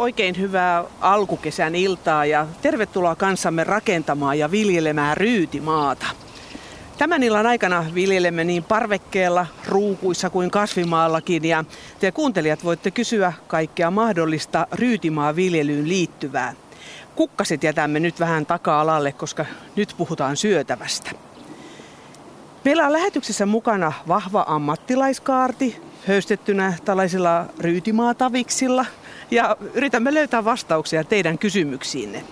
oikein hyvää alkukesän iltaa ja tervetuloa kanssamme rakentamaan ja viljelemään ryytimaata. Tämän illan aikana viljelemme niin parvekkeella, ruukuissa kuin kasvimaallakin ja te kuuntelijat voitte kysyä kaikkea mahdollista ryytimaa viljelyyn liittyvää. Kukkaset jätämme nyt vähän taka-alalle, koska nyt puhutaan syötävästä. Meillä on lähetyksessä mukana vahva ammattilaiskaarti, höystettynä tällaisilla ryytimaataviksilla ja yritämme löytää vastauksia teidän kysymyksiinne.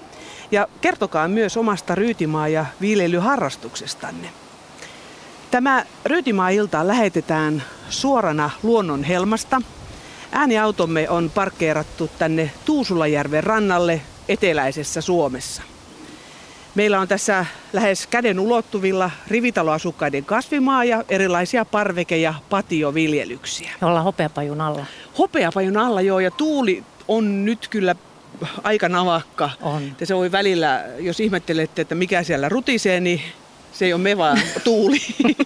Ja kertokaa myös omasta ryytimaa- ja viljelyharrastuksestanne. Tämä Ryytimaa-ilta lähetetään suorana luonnon helmasta. Ääniautomme on parkkeerattu tänne Tuusulajärven rannalle eteläisessä Suomessa. Meillä on tässä lähes käden ulottuvilla rivitaloasukkaiden kasvimaa ja erilaisia parveke- ja patioviljelyksiä. Me ollaan hopeapajun alla. Hopeapajun alla joo ja tuuli on nyt kyllä aika navakka. On. Te se voi välillä, jos ihmettelette, että mikä siellä rutisee, niin se ei ole me vaan tuuli.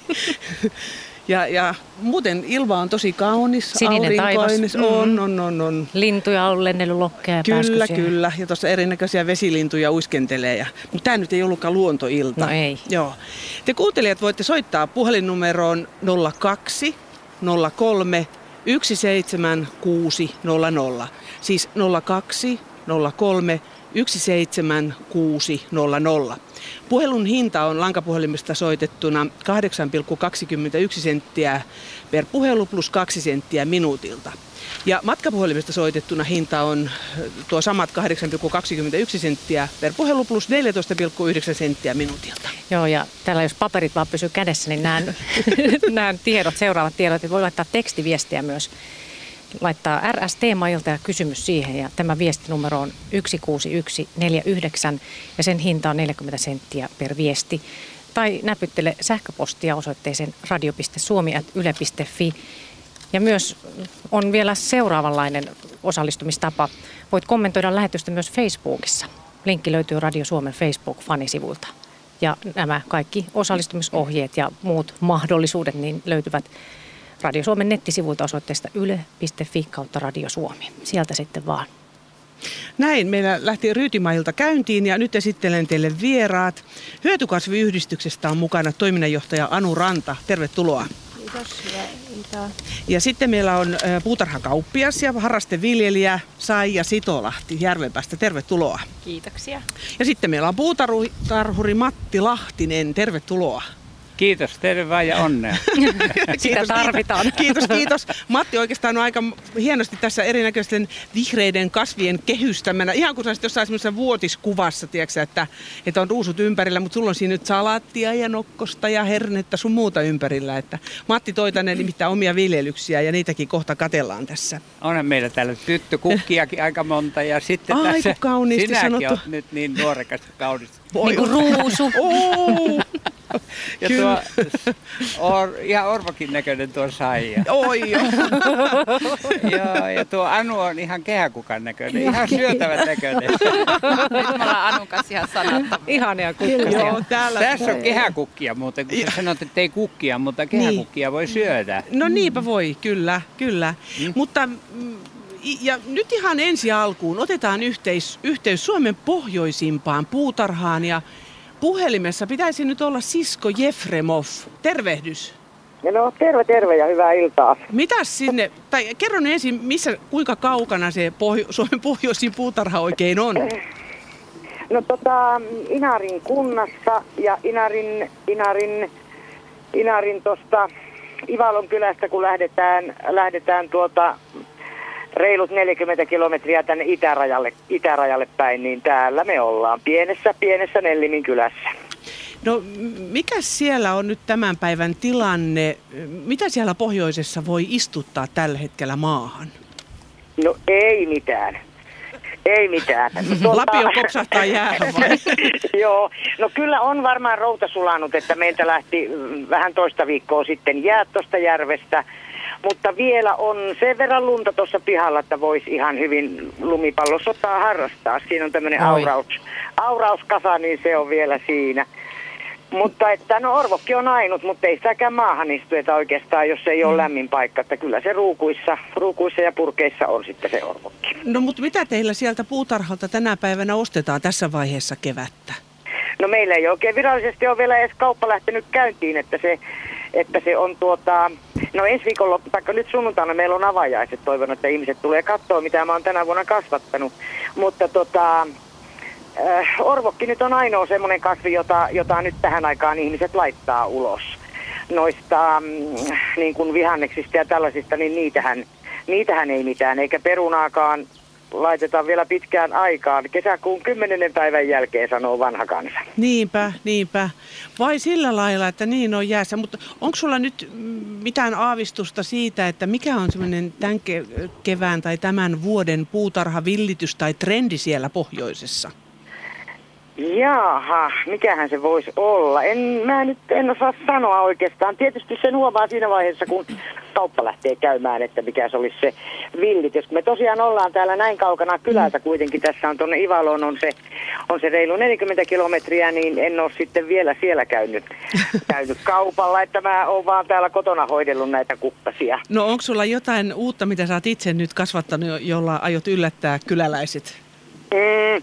ja, ja muuten ilma on tosi kaunis, Sininen taivas. On, on, on, on. Lintuja on lennellyt lokkeja ja Kyllä, kyllä. Ja tuossa erinäköisiä vesilintuja uiskentelee. Ja, mutta tämä nyt ei ollutkaan luontoilta. No ei. Joo. Te kuuntelijat voitte soittaa puhelinnumeroon 02 03 17600. Siis 02 03 17600. Puhelun hinta on lankapuhelimesta soitettuna 8,21 senttiä per puhelu plus 2 senttiä minuutilta. Ja matkapuhelimesta soitettuna hinta on äh, tuo samat 8,21 senttiä per puhelu plus 14,9 senttiä minuutilta. Joo, ja täällä jos paperit vaan pysyy kädessä, niin näen tiedot, seuraavat tiedot. Voi laittaa tekstiviestiä myös. Laittaa RST-mailta ja kysymys siihen. Ja tämä viestinumero on 16149 ja sen hinta on 40 senttiä per viesti. Tai näpyttele sähköpostia osoitteeseen radio.suomi.yle.fi. Ja myös on vielä seuraavanlainen osallistumistapa. Voit kommentoida lähetystä myös Facebookissa. Linkki löytyy Radio Suomen Facebook-fanisivulta. Ja nämä kaikki osallistumisohjeet ja muut mahdollisuudet niin löytyvät Radio Suomen nettisivulta osoitteesta yle.fi kautta Radio Suomi. Sieltä sitten vaan. Näin, meillä lähti Ryytimailta käyntiin ja nyt esittelen teille vieraat. Hyötykasviyhdistyksestä on mukana toiminnanjohtaja Anu Ranta. Tervetuloa. Kiitos, hyvää iltaa. Ja sitten meillä on puutarhakauppias ja harrasteviljelijä Saija Sitolahti Järvenpäästä. Tervetuloa. Kiitoksia. Ja sitten meillä on puutarhuri Matti Lahtinen. Tervetuloa. Kiitos, tervaa ja onnea. Sitä tarvitaan. Kiitos, kiitos. Matti oikeastaan on aika hienosti tässä erinäköisten vihreiden kasvien kehystämänä. Ihan kuin sä olisit jossain semmoisessa vuotiskuvassa, tiedätkö, että, että on ruusut ympärillä, mutta sulla on siinä nyt salaattia ja nokkosta ja hernettä sun muuta ympärillä. Että Matti toi tänne nimittäin omia viljelyksiä ja niitäkin kohta katellaan tässä. Onhan meillä täällä tyttökukkiakin aika monta ja sitten Ai, tässä kauniisti sinäkin sanottu. oot nyt niin nuorekas ja kaunis. Niin kuin ruusu. Oh, Ja Kyllä. tuo or, ihan orvakin näköinen tuo saija. oi, joo. Joo, ja tuo Anu on ihan kehäkukan näköinen, ihan syötävän näköinen. Nyt me ollaan Anun kanssa ihan sanattavia. Ihania kukkasia. joo, täällä. Tässä on kehäkukkia muuten, kun sä sanot, että ei kukkia, mutta kehäkukkia voi syödä. No niinpä voi, kyllä, kyllä. Mm. Mutta mm, ja nyt ihan ensi alkuun otetaan yhteis, yhteys Suomen pohjoisimpaan puutarhaan ja puhelimessa pitäisi nyt olla Sisko Jefremov. Tervehdys. No terve terve ja hyvää iltaa. Mitäs sinne, tai kerro ensin, missä, kuinka kaukana se pohjo, Suomen pohjoisin puutarha oikein on? No tota, Inarin kunnassa ja Inarin, Inarin, Inarin tosta Ivalon kylästä, kun lähdetään, lähdetään tuota reilut 40 kilometriä tänne itärajalle, itärajalle päin, niin täällä me ollaan pienessä, pienessä Nellimin kylässä. No mikä siellä on nyt tämän päivän tilanne? Mitä siellä pohjoisessa voi istuttaa tällä hetkellä maahan? No ei mitään. Ei mitään. Tuota- Lapio kopsahtaa jäähän vai? Joo, no kyllä on varmaan routa sulanut, että meiltä lähti mm, vähän toista viikkoa sitten jäät tuosta järvestä. Mutta vielä on sen verran lunta tuossa pihalla, että voisi ihan hyvin lumipallosotaa harrastaa. Siinä on tämmöinen auraus, aurauskasa, niin se on vielä siinä. Mutta että no orvokki on ainut, mutta ei sitäkään maahan istueta oikeastaan, jos ei ole Mm. lämmin paikka. Että kyllä se ruukuissa, ruukuissa ja purkeissa on sitten se orvokki. No mutta mitä teillä sieltä puutarhalta tänä päivänä ostetaan tässä vaiheessa kevättä? No meillä ei oikein virallisesti ole vielä edes kauppa lähtenyt käyntiin, että se, että se on tuota, no ensi viikolla, tai nyt sunnuntaina meillä on avajaiset, toivon, että ihmiset tulee katsoa, mitä mä oon tänä vuonna kasvattanut. Mutta tota, äh, orvokki nyt on ainoa semmoinen kasvi, jota, jota nyt tähän aikaan ihmiset laittaa ulos. Noista mm, niin kuin vihanneksista ja tällaisista, niin niitähän, niitähän ei mitään, eikä perunaakaan laitetaan vielä pitkään aikaan. Kesäkuun 10. päivän jälkeen sanoo vanha kansa. Niinpä, niinpä. Vai sillä lailla, että niin on jäässä. Mutta onko sulla nyt mm, mitään aavistusta siitä, että mikä on semmoinen tämän ke- kevään tai tämän vuoden puutarhavillitys tai trendi siellä pohjoisessa? Jaha, mikähän se voisi olla? En, mä nyt en osaa sanoa oikeastaan. Tietysti sen huomaa siinä vaiheessa, kun kauppa lähtee käymään, että mikä se olisi se villitys. Me tosiaan ollaan täällä näin kaukana kylältä kuitenkin. Tässä on tuonne Ivaloon on se, on se reilu 40 kilometriä, niin en ole sitten vielä siellä käynyt, käynyt kaupalla. Että mä oon vaan täällä kotona hoidellut näitä kuppasia. No onko sulla jotain uutta, mitä sä oot itse nyt kasvattanut, jo- jolla aiot yllättää kyläläiset? Mm,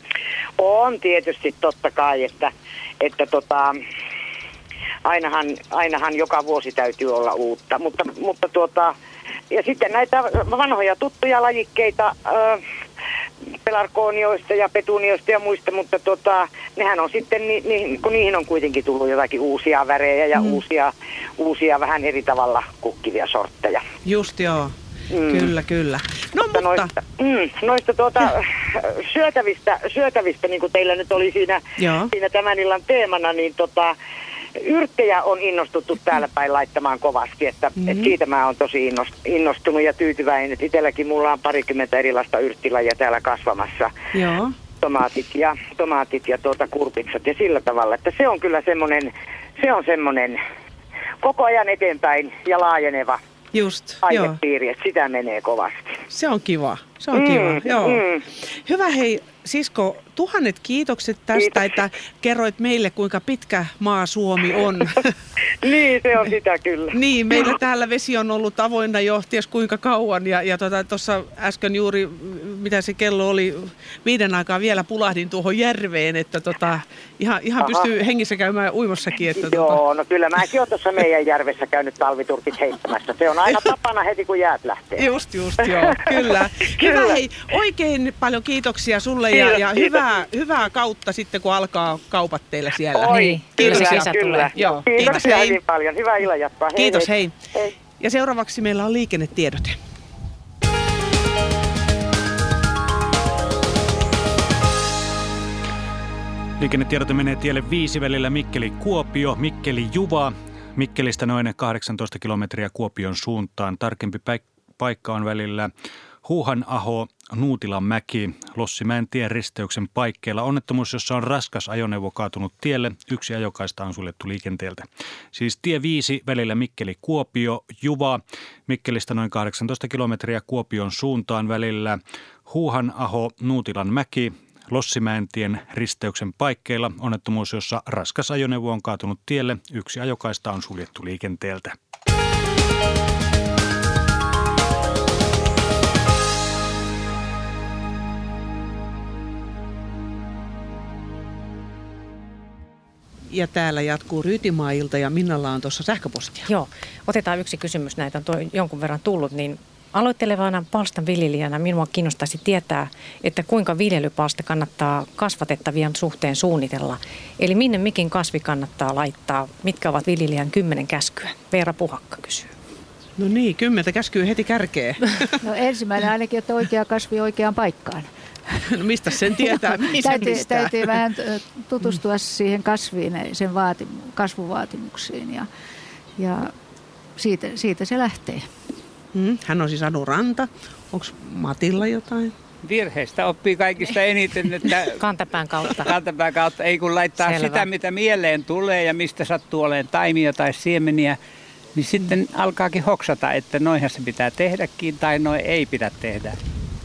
on tietysti totta kai, että, että tota, ainahan, ainahan joka vuosi täytyy olla uutta, mutta, mutta tuota, ja sitten näitä vanhoja tuttuja lajikkeita ö, pelarkoonioista ja petunioista ja muista, mutta tota, nehän on sitten, ni, ni, kun niihin on kuitenkin tullut jotakin uusia värejä ja mm. uusia, uusia vähän eri tavalla kukkivia sortteja. Just joo. Mm. Kyllä, kyllä. No Mutta noista, mm, noista tuota, syötävistä, syötävistä, niin kuin teillä nyt oli siinä, Joo. siinä tämän illan teemana, niin tota, yrttejä on innostuttu täällä päin laittamaan kovasti, että mm-hmm. et siitä mä oon tosi innost- innostunut ja tyytyväinen, että itselläkin mulla on parikymmentä erilaista yrttilajia täällä kasvamassa. joo. Tomaatit ja, tomaatit ja tuota kurpitsat ja sillä tavalla, että se on kyllä semmoinen, se on semmoinen koko ajan eteenpäin ja laajeneva Just, joo. aihepiiri, että sitä menee kovasti. Se on kiva. Se on Mm, kiva, joo. mm. Hyvä hei, Sisko, tuhannet kiitokset tästä, Kiitoksia. että kerroit meille, kuinka pitkä maa Suomi on. Niin, se on sitä kyllä. niin, meillä täällä vesi on ollut avoinna jo ties kuinka kauan. Ja, ja tuossa tota, äsken juuri, mitä se kello oli, viiden aikaa vielä pulahdin tuohon järveen, että tota, ihan, ihan Aha. pystyy hengissä käymään uimassakin. Että tota, Joo, no kyllä mäkin olen tuossa meidän järvessä käynyt talviturkit heittämässä. Se on aina tapana heti, kun jäät lähtee. Just, just, joo, kyllä. Hyvä, Kyllä. hei, oikein paljon kiitoksia sulle ja, Kiitos, ja kiitos. Hyvää, hyvää kautta sitten, kun alkaa kaupat teillä siellä. Oi, Niin, kyllä se kyllä, kyllä. tulee. Joo, kiitos, Kiitoksia hei. hyvin paljon. Hyvää illanjatkoa. Hei, Kiitos, hei. hei. Ja seuraavaksi meillä on liikennetiedote. Liikennetiedote menee tielle viisi välillä Mikkeli-Kuopio, Mikkeli-Juva. Mikkelistä noin 18 kilometriä Kuopion suuntaan. Tarkempi paikka on välillä Huuhanaho, Nuutilanmäki, Lossimäen tien risteyksen paikkeilla. Onnettomuus, jossa on raskas ajoneuvo kaatunut tielle. Yksi ajokaista on suljettu liikenteeltä. Siis tie 5 välillä Mikkeli-Kuopio, Juva. Mikkelistä noin 18 kilometriä Kuopion suuntaan välillä Huuhanaho, Nuutilanmäki, Lossimäentien risteyksen paikkeilla onnettomuus, jossa raskas ajoneuvo on kaatunut tielle. Yksi ajokaista on suljettu liikenteeltä. Ja täällä jatkuu Ryytimaa-ilta ja Minnalla on tuossa sähköpostia. Joo, otetaan yksi kysymys. Näitä on toi jonkun verran tullut, niin aloittelevana palstan viljelijänä minua kiinnostaisi tietää, että kuinka viljelypalsta kannattaa kasvatettavien suhteen suunnitella. Eli minne mikin kasvi kannattaa laittaa, mitkä ovat viljelijän kymmenen käskyä? Veera Puhakka kysyy. No niin, kymmentä käskyy heti kärkee. No ensimmäinen ainakin, että oikea kasvi oikeaan paikkaan. no mistä sen tietää, mihin sen täytyy, pistää? täytyy vähän tutustua siihen kasviin, sen vaati, kasvuvaatimuksiin ja, ja siitä, siitä se lähtee. Mm, hän on siis Anu Ranta. Onko Matilla jotain? Virheistä oppii kaikista eniten, että Kantapään kautta. kantapään kautta ei kun laittaa Selvä. sitä, mitä mieleen tulee ja mistä sattuu olemaan taimia tai siemeniä, niin sitten alkaakin hoksata, että noinhan se pitää tehdäkin tai noin ei pidä tehdä.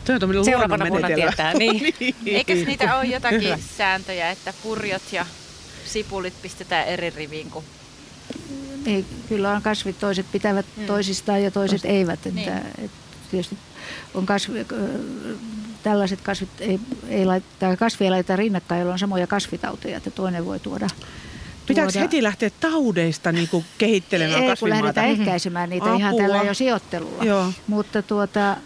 Tuo on tämmöinen Seuraavana vuonna tietää, niin. Eikös niitä ole jotakin sääntöjä, että purjot ja sipulit pistetään eri riviin kuin Ei, kyllä on kasvit, toiset pitävät Mm. toisistaan ja toiset eivät. Että, Niin. et tietysti on kasvi, ö, tällaiset kasvit ei, ei laittaa, kasvi ei laiteta rinnakkain, joilla on samoja kasvitauteja, että toinen voi tuoda. Pitääkö tuoda- heti lähteä taudeista niin kuin kehittelemään Ei, kun lähdetään ehkäisemään niitä ihan Apua. tällä jo sijoittelulla. Joo. Mutta tuota,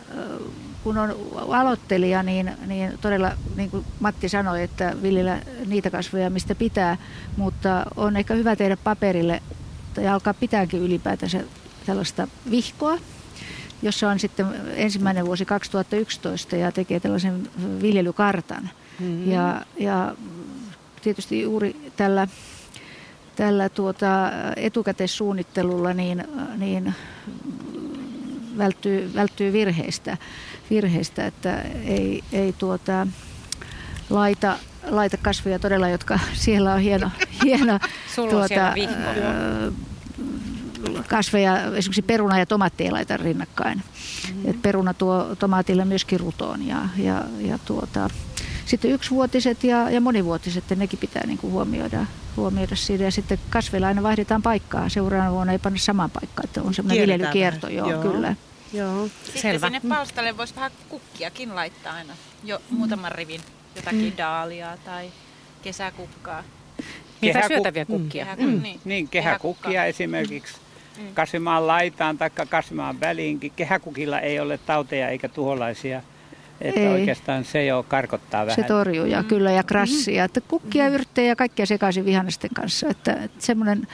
kun on aloittelija, niin, niin todella niin kuin Matti sanoi, että viljellä niitä kasveja, mistä pitää, mutta on ehkä hyvä tehdä paperille tai alkaa pitääkin ylipäätänsä tällaista vihkoa, jossa on sitten ensimmäinen vuosi 2011 ja tekee tällaisen viljelykartan. Mm-hmm. Ja, ja tietysti juuri tällä, tällä tuota etukäteissuunnittelulla niin, niin välttyy, välttyy virheistä, virheistä, että ei, ei tuota, laita, laita kasveja todella, jotka siellä on hieno, hieno Sulla on siellä vihko. ö, kasveja, esimerkiksi peruna ja tomaatti ei laita rinnakkain. Mm-hmm. Et peruna tuo tomaatille myöskin rutoon ja, ja, ja tuota, sitten yksivuotiset ja, ja monivuotiset, ja nekin pitää niin kuin huomioida, huomioida siinä. Ja sitten kasveilla aina vaihdetaan paikkaa. Seuraavana vuonna ei panna samaan paikkaan, että on semmoinen viljelykierto. Joo, Joo. kyllä. Joo. Sitten Selvä. sinne palstalle voisi vähän kukkiakin laittaa aina. Jo muutaman rivin jotakin daaliaa tai kesäkukkaa. Mitä Kehäku- syötäviä kukkia? Kehä, Mm. niin, Niin, kehäkukkia esimerkiksi kasvimaan laitaan tai kasvimaan väliinkin. Kehäkukilla ei ole tauteja eikä tuholaisia. Että Ei. oikeastaan se jo karkottaa vähän. Se torjuu ja kyllä ja krassia. Että kukkia, yrttejä ja kaikkia sekaisin vihannesten kanssa. Että, että semmoinen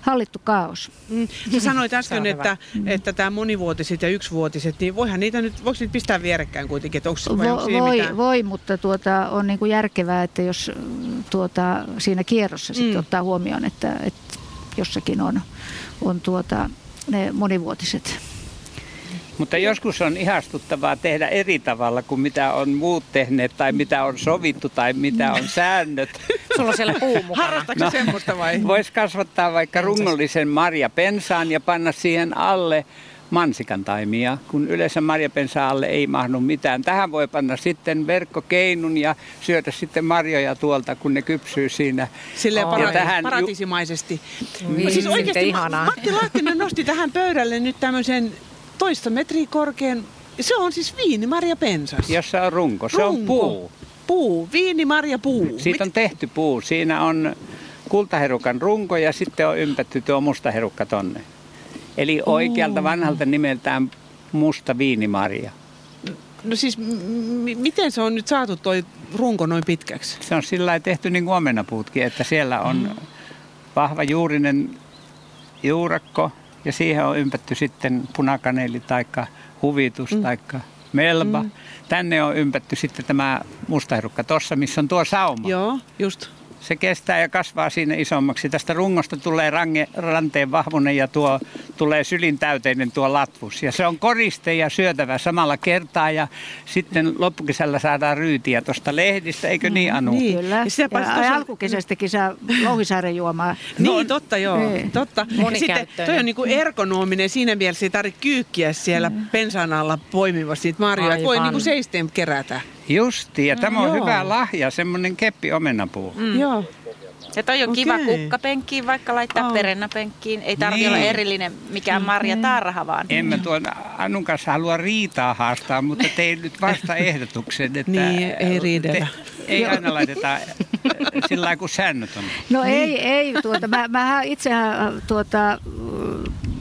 hallittu kaos. Mm. Sä sanoit Se äsken, on että, että tämä monivuotiset ja yksivuotiset, niin voihan niitä nyt, voiko niitä pistää vierekkäin kuitenkin, että onko, vai onko siinä voi, mitään? voi, mutta tuota, on niin kuin järkevää, että jos mm, tuota, siinä kierrossa sitten Mm. ottaa huomioon, että, että jossakin on, on tuota, ne monivuotiset. Mutta joskus on ihastuttavaa tehdä eri tavalla kuin mitä on muut tehneet tai mitä on sovittu tai mitä on säännöt. Sulla on siellä puu mukana. Harrastaako no. semmoista vai? Voisi kasvattaa vaikka rungollisen marjapensaan ja panna siihen alle mansikan taimia, kun yleensä marjapensaan alle ei mahdu mitään. Tähän voi panna sitten verkkokeinun ja syödä sitten marjoja tuolta, kun ne kypsyy siinä. Silleen Aa. para- Ja tähän ju- paratisimaisesti. Voi siis sitten oikeasti ihanaa. Matti Lahtinen nosti tähän pöydälle nyt tämmöisen toista metriä korkean, se on siis viinimarja pensas. Jossa on runko. Se on Runko. puu. Puu, viinimarja puu. Siitä on tehty puu. Siinä on kultaherukan runko ja sitten on ympätty tuo musta herukka tonne. Eli oikealta vanhalta nimeltään musta viinimarja. No siis m- miten se on nyt saatu toi runko noin pitkäksi? Se on sillä lailla tehty niin kuin omenapuutkin, että siellä on vahva juurinen juurakko ja siihen on ympätty sitten punakaneeli tai huvitus mm. tai melba. Mm. Tänne on ympätty sitten tämä mustaherukka tuossa, missä on tuo sauma. Joo, just. Se kestää ja kasvaa siinä isommaksi. Tästä rungosta tulee range, ranteen vahvunen ja tuo tulee sylin täyteinen tuo latvus. Ja se on koriste ja syötävä samalla kertaa ja sitten loppukesällä saadaan ryytiä tuosta lehdistä, eikö niin Anu? Niin. Kyllä. Ja Ja, sitä paitsi ja tuossa- alkukesästäkin saa louhisaaren juomaa. Niin, totta joo. Ei. Totta. Sitten toi on niinku ergonominen siinä mielessä, ei tarvitse kyykkiä siellä mm. pensan alla poimimassa niitä marjoja. Voi niinku seisteen kerätä. Justi, ja tämä on Joo. hyvä lahja, semmoinen keppi omenapuu. Mm. Joo. Ja toi on kiva Okei. kukkapenkkiin, vaikka laittaa Aa. perennapenkkiin. Ei tarvi Niin. olla erillinen mikään marja tarha vaan. En mä tuon Annun kanssa halua riitaa haastaa, mutta tein nyt vasta ehdotuksen, että Niin, ei riidellä. ei aina laiteta äh, sillä lailla, kun säännöt on. No ei, ei. Tuota, mä, mä itsehän tuota,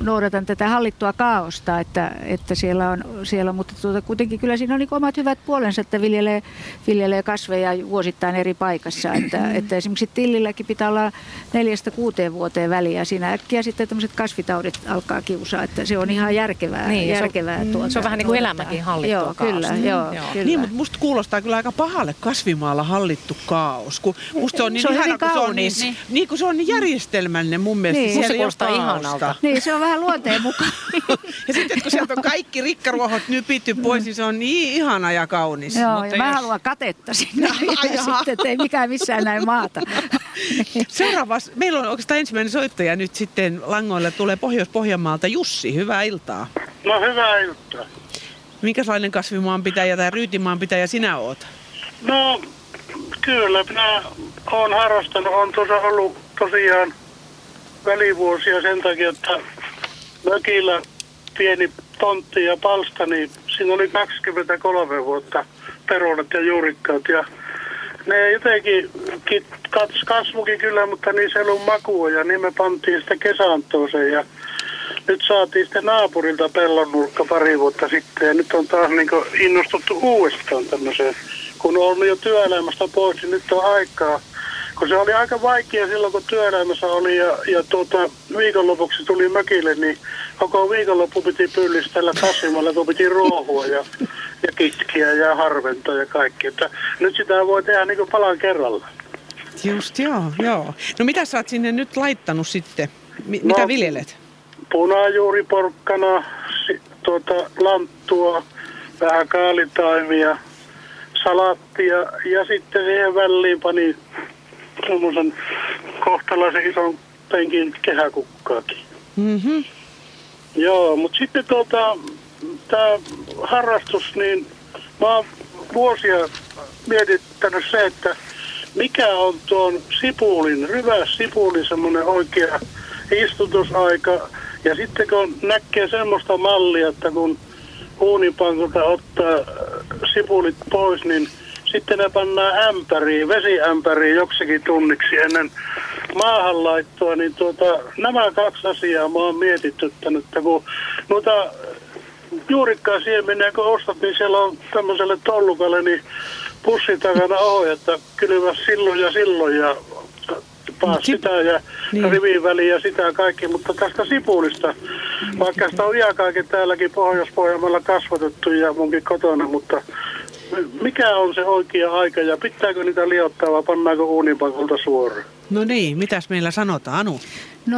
noudatan tätä hallittua kaaosta, että, että siellä on, siellä, mutta tuota, kuitenkin kyllä siinä on niin omat hyvät puolensa, että viljelee, viljelee kasveja vuosittain eri paikassa. Että, että esimerkiksi tillilläkin pitää olla neljästä kuuteen vuoteen väliä. Siinä äkkiä sitten tämmöiset kasvitaudit alkaa kiusaa, että se on ihan järkevää. Niin, se on- järkevää tuota, se on vähän niin kuin elämäkin hallittua joo, kyllä, kaaosta. joo, Joo. kyllä. Niin, mutta musta kuulostaa kyllä aika pahalle kasvimaalla hallittu kaos. Kun musta se on niin Se on ihana, kun se on kaunis. niin, niin, kun se on niin järjestelmällinen mun mielestä. Niin. Musta ole kuulostaa kaaosta. ihanalta. Niin, se on vähän luonteen mukaan. Ja sitten kun sieltä on kaikki rikkaruohot nypitty pois, niin se on niin ihana ja kaunis. Joo, Mutta ja mä jos- haluan katetta sinne. Ja sitten, että ei mikään missään näin maata. Seuraavas, meillä on oikeastaan ensimmäinen soittaja nyt sitten langoille tulee Pohjois-Pohjanmaalta. Jussi, hyvää iltaa. No hyvää iltaa. Minkälainen kasvimaan pitäjä tai ryytimaan pitäjä sinä oot? No kyllä, minä olen harrastanut. on tuossa ollut tosiaan välivuosia sen takia, että mökillä pieni tontti ja palsta, niin siinä oli 23 vuotta perunat ja juurikkaat. Ja ne jotenkin kasvukin kyllä, mutta niissä ei ollut makua ja niin me pantiin sitä kesantooseen ja nyt saatiin sitten naapurilta pellon nurkka pari vuotta sitten ja nyt on taas niin innostuttu uudestaan tämmöiseen. Kun on jo työelämästä pois, niin nyt on aikaa. Kun se oli aika vaikea silloin, kun työelämässä oli ja, ja tuota, viikonlopuksi tuli mökille, niin koko viikonloppu piti pyllistellä kasvimalla, kun piti ruohua ja, ja kitkiä ja harventaa ja kaikki. Että nyt sitä voi tehdä niin kuin palan kerralla. Just joo, joo. No mitä sä oot sinne nyt laittanut sitten? M- no, mitä viljelet? punajuuriporkkana, tuota, lanttua, vähän kaalitaimia, salattia ja sitten siihen väliin pani semmoisen kohtalaisen ison penkin kehäkukkaakin. Mm-hmm. Joo, mutta sitten tuota, tämä harrastus, niin mä oon vuosia mietittänyt se, että mikä on tuon sipulin, hyvä sipulin semmoinen oikea istutusaika, ja sitten kun näkee semmoista mallia, että kun uunipankulta ottaa sipulit pois, niin sitten ne pannaan ämpäriin, vesiämpäriin joksikin tunniksi ennen maahanlaittoa, niin tuota, nämä kaksi asiaa mä oon mietityttänyt, että kun noita juurikkaa siemeniä kun ostat, niin siellä on tämmöiselle tollukalle niin pussi takana ohi, että kylmä silloin ja silloin ja taas Sip- sitä ja niin. rivin väliin ja sitä kaikki, mutta tästä sipulista, vaikka sitä on iäkaakin täälläkin Pohjois-Pohjanmaalla kasvatettu ja munkin kotona, mutta mikä on se oikea aika ja pitääkö niitä liottaa vai pannaanko uunipakolta suoraan? No niin, mitäs meillä sanotaan, Anu? No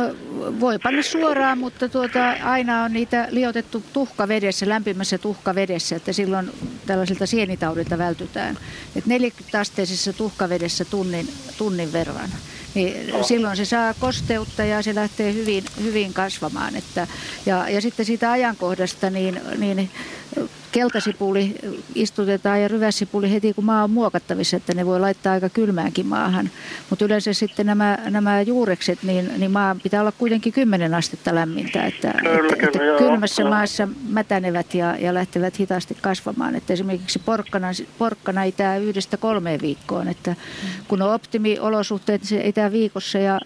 voi panna suoraan, mutta tuota, aina on niitä liotettu tuhkavedessä, lämpimässä tuhkavedessä, että silloin tällaisilta sienitaudilta vältytään. Et 40 asteisessa tuhkavedessä tunnin, tunnin verran niin silloin se saa kosteutta ja se lähtee hyvin, hyvin kasvamaan. Että, ja, ja sitten siitä ajankohdasta, niin, niin keltasipuli istutetaan ja ryväsipuli heti kun maa on muokattavissa, että ne voi laittaa aika kylmäänkin maahan. Mutta yleensä sitten nämä, nämä juurekset, niin, niin maa pitää olla kuitenkin 10 astetta lämmintä, että, kyllä, että, että kylmässä joo. maassa mätänevät ja, ja lähtevät hitaasti kasvamaan. Että esimerkiksi porkkana, porkkana itää yhdestä kolmeen viikkoon, että kun on optimiolosuhteet, se itää viikossa ja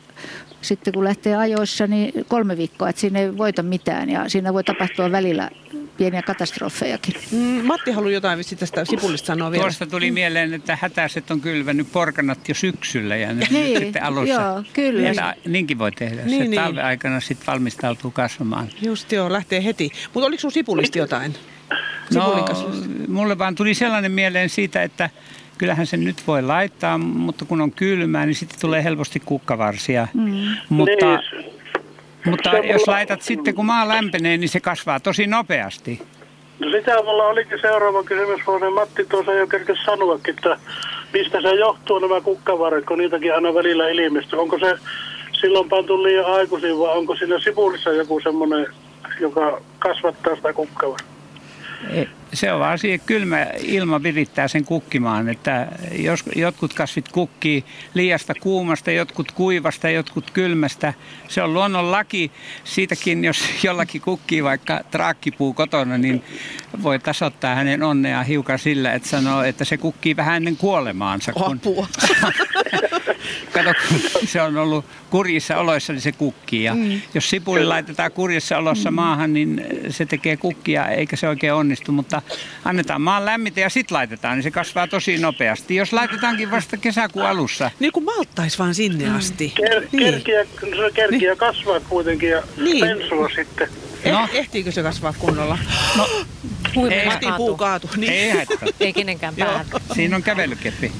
sitten kun lähtee ajoissa, niin kolme viikkoa, että siinä ei voita mitään ja siinä voi tapahtua välillä pieniä katastrofejakin. Mm, Matti haluaa jotain vissi tästä sipulista sanoa vielä. Tuosta tuli mieleen, että hätäiset on kylvänyt porkanat jo syksyllä ja nyt niin, sitten alussa. Joo, kyllä. Ja niinkin voi tehdä. Niin, Se niin. talven aikana sitten valmistautuu kasvamaan. Just joo, lähtee heti. Mutta oliko sinulla sipulista jotain? No, mulle vaan tuli sellainen mieleen siitä, että kyllähän sen nyt voi laittaa, mutta kun on kylmää, niin sitten tulee helposti kukkavarsia. Mm. Mutta niin. Mutta se jos mulla... laitat sitten, kun maa lämpenee, niin se kasvaa tosi nopeasti. No sitä mulla olikin seuraava kysymys, kun Matti tuossa jo kerkesi sanoakin, että mistä se johtuu nämä kukkavaret, kun niitäkin aina välillä ilmestyy. Onko se silloin pantu liian aikuisiin vai onko siinä sipulissa joku semmoinen, joka kasvattaa sitä kukkavaret? Se on vaan siihen kylmä ilma virittää sen kukkimaan, että jos jotkut kasvit kukkii liiasta kuumasta, jotkut kuivasta, jotkut kylmästä. Se on luonnon laki. Siitäkin, jos jollakin kukkii vaikka traakkipuu kotona, niin voi tasoittaa hänen onneaan hiukan sillä, että sanoo, että se kukkii vähän ennen kuolemaansa. Kun... Apua. Kato, kun se on ollut kurjissa oloissa, niin se kukkii. Ja mm. Jos sipuli laitetaan kurjissa olossa mm. maahan, niin se tekee kukkia, eikä se oikein onnistu. Mutta annetaan maan lämmitä ja sitten laitetaan, niin se kasvaa tosi nopeasti. Jos laitetaankin vasta kesäkuun alussa. Niin kuin malttaisi vaan sinne mm. asti. Ker- niin. kerkiä, se kerkiä niin. kasvaa kuitenkin ja niin. pensua sitten. Eh, no. Ehtiikö se kasvaa kunnolla? No, ei, heti puu kaatu. Niin. Ei haittaa. Ei kenenkään päähän. Siinä on kävelykeppi.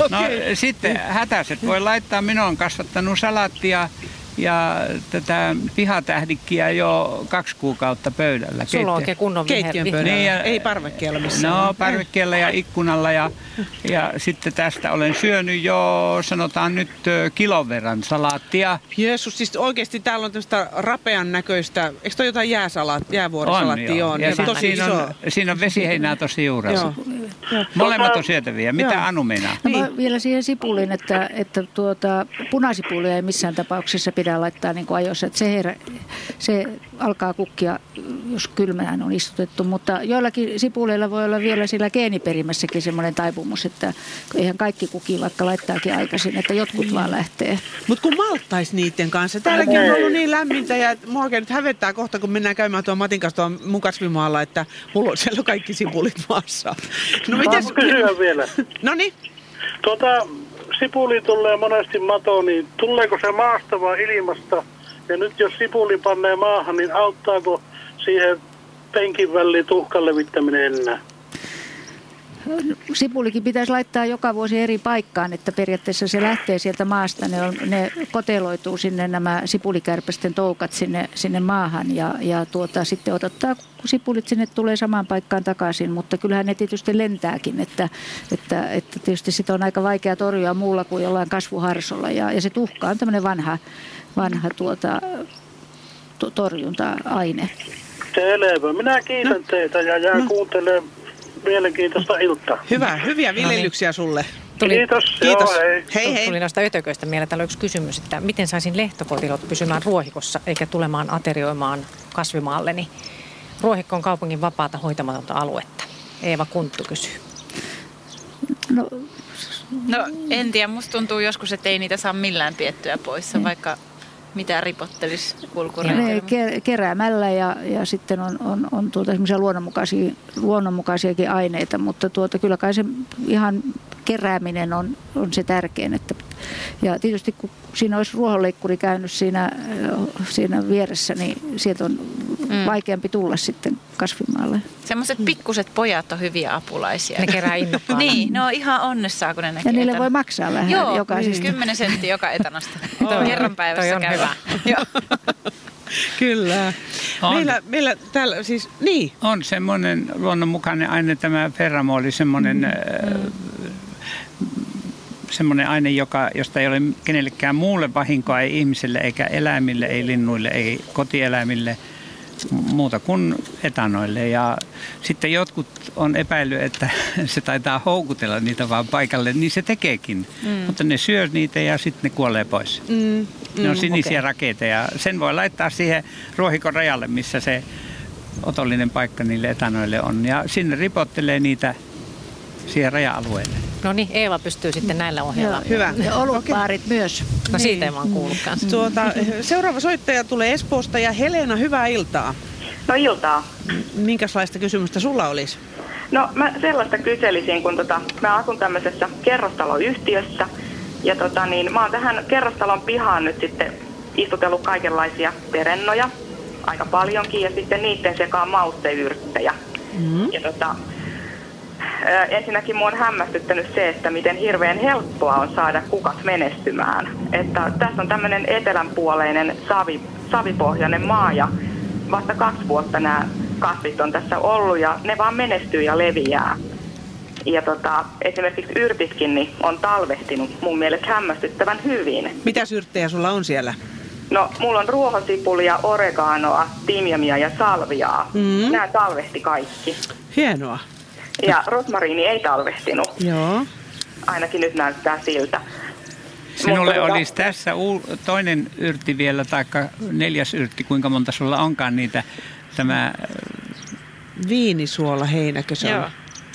Okay. No sitten hätäiset voi laittaa, minä olen kasvattanut salattia ja tätä pihatähdikkiä jo kaksi kuukautta pöydällä. Sulla on oikein kunnon Keittiön pöydällä, niin, ja, ei parvekkeella missään. No parvekkeella ja ikkunalla ja, ja sitten tästä olen syönyt jo sanotaan nyt kilon verran salaattia. Jeesus, siis oikeasti täällä on tämmöistä rapean näköistä, eikö toi jotain jääsalaat, jäävuorisalaattia on? on. Ja, ja tosi siinä, on, siinä on vesiheinää tosi juurella. Molemmat on syötäviä. Mitä Joo. Anu meinaa? No Niin. niin. vielä siihen sipuliin, että, että tuota, punasipulia ei missään tapauksessa pidä laittaa niin kuin ajoissa. Että se, herä, se alkaa kukkia, jos kylmään on istutettu, mutta joillakin sipuleilla voi olla vielä sillä geeniperimässäkin semmoinen taipumus, että eihän kaikki kuki vaikka laittaakin aikaisin, että jotkut vaan lähtee. Mutta kun maltais niiden kanssa. Täälläkin on ollut niin lämmintä ja mua nyt hävettää kohta, kun mennään käymään tuon Matin kanssa tuon mun kasvimaalla, että mulla on siellä kaikki sipulit maassa. No mites? Saanko kysyä vielä? No niin. Tuota, sipuli tulee monesti matoon, niin tuleeko se maasta vai ilmasta? Ja nyt jos sipuli pannee maahan, niin auttaako siihen penkin väliin tuhkan levittäminen enää? Sipulikin pitäisi laittaa joka vuosi eri paikkaan, että periaatteessa se lähtee sieltä maasta. Ne, on, ne koteloituu sinne nämä sipulikärpästen toukat sinne, sinne maahan ja, ja tuota, sitten odottaa, kun sipulit sinne tulee samaan paikkaan takaisin. Mutta kyllähän ne tietysti lentääkin, että, että, että tietysti sitä on aika vaikea torjua muulla kuin jollain kasvuharsolla. Ja, ja se tuhka on tämmöinen vanha, vanha tuota, to- torjunta-aine. Selvä. Minä kiitän No. teitä ja jään kuuntelemaan mielenkiintoista iltaa. Hyvä, hyviä viljelyksiä sulle. Tuli, Kiitos. Kiitos. Joo, hei. Hei hei. Tuli noista ötököistä mieleen. Täällä on yksi kysymys, että miten saisin lehtokotilot pysymään ruohikossa eikä tulemaan aterioimaan kasvimaalleni. Ruohikko on kaupungin vapaata hoitamatonta aluetta. Eeva Kunttu kysyy. No, No en tiedä, musta tuntuu joskus, että ei niitä saa millään piettyä poissa, vaikka mitä ripottelisi kulkureiteillä. ke- keräämällä ja, ja sitten on, on, on tuota semmoisia luonnonmukaisia, luonnonmukaisiakin aineita, mutta tuota, kyllä kai se ihan kerääminen on, on se tärkein. Että, ja tietysti kun siinä olisi ruohonleikkuri käynyt siinä, siinä vieressä, niin sieltä on mm. vaikeampi tulla sitten kasvimaalle. Semmoiset pikkuset pojat on hyviä apulaisia. Ne kerää innokkaana. Niin, ne on ihan onnessaan, kun ne näkee. Ja niille etan- voi maksaa vähän Joo, jokaisesta. siis 10 senttiä joka etanasta. Toi- Kerran päivässä toi on käy. hyvä. Joo. Kyllä. On. Meillä, meillä täällä siis, niin. On semmoinen luonnonmukainen aine, tämä ferramoli, semmoinen, mm. semmoinen aine, joka, josta ei ole kenellekään muulle vahinkoa, ei ihmiselle eikä eläimille, ei linnuille, ei kotieläimille, muuta kuin etanoille. Ja sitten jotkut on epäillyt, että se taitaa houkutella niitä vaan paikalle, niin se tekeekin. Mm. Mutta ne syö niitä ja sitten ne kuolee pois. Mm, Ne on sinisiä okay. rakeita ja sen voi laittaa siihen ruohikon rajalle, missä se otollinen paikka niille etanoille on. Ja sinne ripottelee niitä siihen raja-alueelle. No niin, Eeva pystyy sitten näillä ohjella. Hyvä. Ja olutbaarit myös. No siitä ei vaan kuulu kanssa. Tuota, seuraava soittaja tulee Espoosta ja Helena, hyvää iltaa. No iltaa. Minkälaista kysymystä sulla olisi? No mä sellaista kyselisin, kun tota, mä asun tämmöisessä kerrostaloyhtiössä. Ja tota, niin, mä oon tähän kerrostalon pihaan nyt sitten istutellut kaikenlaisia perennoja, aika paljonkin, ja sitten niiden sekaan mausteyrttejä. Mm. Ja tota, ensinnäkin mua on hämmästyttänyt se, että miten hirveän helppoa on saada kukat menestymään. Että tässä on tämmöinen etelänpuoleinen savi, savipohjainen maa ja vasta kaksi vuotta nämä kasvit on tässä ollut ja ne vaan menestyy ja leviää. Ja tota, esimerkiksi yrtitkin niin on talvehtinut mun mielestä hämmästyttävän hyvin. Mitä syrttejä sulla on siellä? No, mulla on ruohosipulia, oreganoa, timjamia ja salviaa. Mm. Nämä talvehti kaikki. Hienoa. Ja rosmariini ei talvehtinut. Joo. Ainakin nyt näyttää siltä. Sinulle Mutta tota- olisi tässä uu- toinen yrtti vielä, tai neljäs yrtti, kuinka monta sulla onkaan niitä, tämä, Viinisuola heinäkö se on?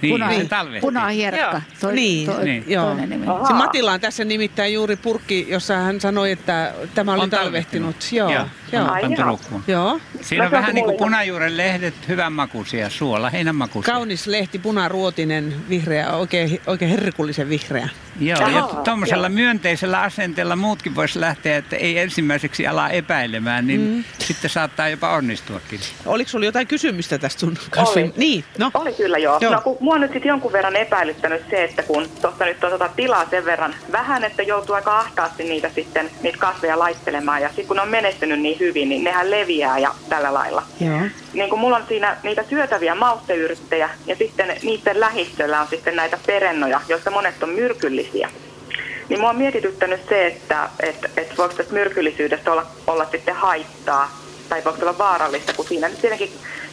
Joo. niin, Puna, se talvehti. punahierkka. Toi, Niin, toi, niin. Joo. Toinen nimi. Se Matilla on tässä nimittäin juuri purkki, jossa hän sanoi, että tämä oli On talvehtinut. talvehtinut. Joo. Joo. Joo. Ai joo. Joo. Siinä on vähän niin kuin punajuuren lehdet, hyvän makuisia, suola, heinän makuisia. Kaunis lehti, punaruotinen, vihreä, oikein, oikein herkullisen vihreä. Joo, ja Ahaa, tuommoisella joo. myönteisellä asenteella muutkin voisi lähteä, että ei ensimmäiseksi ala epäilemään, niin mm. sitten saattaa jopa onnistuakin. Oliko sulla jotain kysymystä tästä sun kasvin? Oli. Niin, no. Oli kyllä joo. Joo. No kun mua on nyt sitten jonkun verran epäilyttänyt se, että kun tuossa nyt on tota tilaa sen verran vähän, että joutuu aika ahtaasti niitä sitten, niitä kasveja laittelemaan. Ja sitten kun ne on menestynyt niin hyvin, niin nehän leviää ja tällä lailla. Joo. Niin kun mulla on siinä niitä syötäviä mausteyrttejä ja sitten niiden lähistöllä on sitten näitä perennoja, joista monet on myrkyllisiä. Niin mua on mietityttänyt se, että et, et voiko tästä myrkyllisyydestä olla, olla sitten haittaa tai voiko se olla vaarallista, kun siinä nyt tietenkin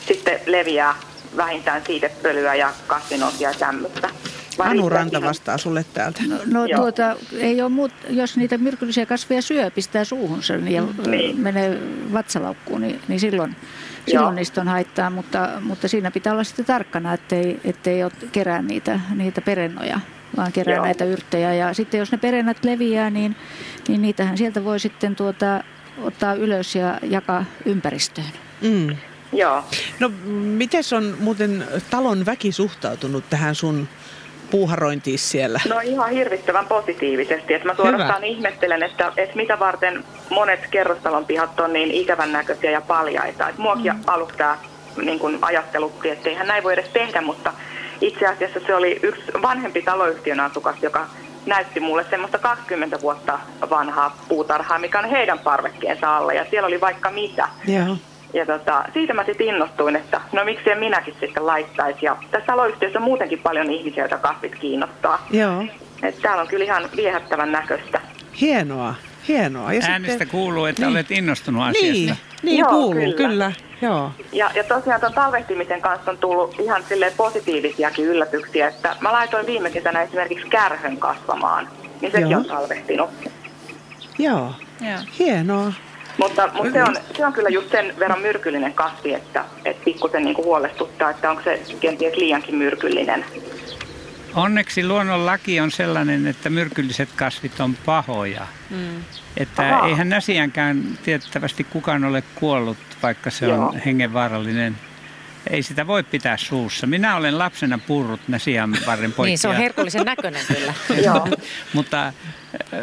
sitten leviää vähintään siitepölyä ja kasvinosia ja tämmöistä. Vai Anu Ranta ihan- vastaa sulle täältä. No, no Joo. tuota, ei ole muut, jos niitä myrkyllisiä kasveja syö, pistää suuhunsa niin ja Niin. menee vatsalaukkuun, niin, niin silloin, Joo. silloin niistä on haittaa, mutta, mutta siinä pitää olla sitten tarkkana, ettei, ettei ole kerää niitä, niitä perennoja, vaan kerää Joo. näitä yrttejä. Ja sitten jos ne perennät leviää, niin, niin niitähän sieltä voi sitten tuota, ottaa ylös ja jakaa ympäristöön. Mm. Joo. No miten on muuten talon väki suhtautunut tähän sun puuharointiin siellä? No ihan hirvittävän positiivisesti. Että mä suorastaan ihmettelen, että, että mitä varten monet kerrostalon pihat on niin ikävän näköisiä ja paljaita. Et muakin mm. aluksi tämä niin ajattelutti, että eihän näin voi edes tehdä, mutta itse asiassa se oli yksi vanhempi taloyhtiön asukas, joka näytti mulle semmoista 20 vuotta vanhaa puutarhaa, mikä on heidän parvekkeensa alla ja siellä oli vaikka mitä. Joo. Ja tota, siitä mä sitten innostuin, että no miksi en minäkin sitten laittaisi. Ja tässä taloyhtiössä on muutenkin paljon ihmisiä, joita kasvit kiinnostaa. Joo. Täällä on kyllä ihan viehättävän näköistä. Hienoa, hienoa. Ja Äänestä kuuluu, että Niin. olet innostunut Niin, asiasta. niin Joo, kuuluu, kyllä. kyllä. Joo. Ja, ja tosiaan tuon talvehtimisen kanssa on tullut ihan silleen positiivisiakin yllätyksiä, että mä laitoin viime kesänä esimerkiksi kärhön kasvamaan, niin sekin Joo. on talvehtinut. Joo. Joo. Hienoa. Mutta, mutta se, on, se on kyllä just sen verran myrkyllinen kasvi, että, että pikkusen niin huolestuttaa, että onko se kenties liiankin myrkyllinen. Onneksi luonnonlaki on sellainen, että myrkylliset kasvit on pahoja. Mm. Että Ahaa. eihän näsiänkään tiettävästi kukaan ole kuollut, vaikka se Joo. on hengenvaarallinen. Ei sitä voi pitää suussa. Minä olen lapsena purrut näsiän varren poikki. Niin, se on herkullisen näköinen kyllä. Joo. Mutta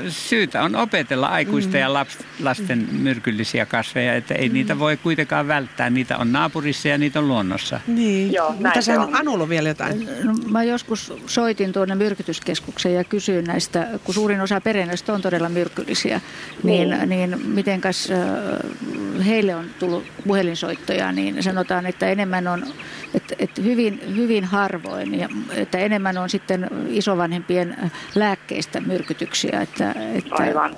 syytä on opetella aikuisten ja laps, lasten myrkyllisiä kasveja, että ei niitä voi kuitenkaan välttää. Niitä on naapurissa ja niitä on luonnossa. Niin. Joo, Mutta sä on. Anulla vielä jotain. No, mä joskus soitin tuonne myrkytyskeskukseen ja kysyin näistä, kun suurin osa perennöistä on todella myrkyllisiä, niin, niin. niin mitenkäs heille on tullut puhelinsoittoja, niin sanotaan, että enemmän on, että, että hyvin, hyvin harvoin, ja, että enemmän on sitten isovanhempien lääkkeistä myrkytyksiä. Että, että, Aivan.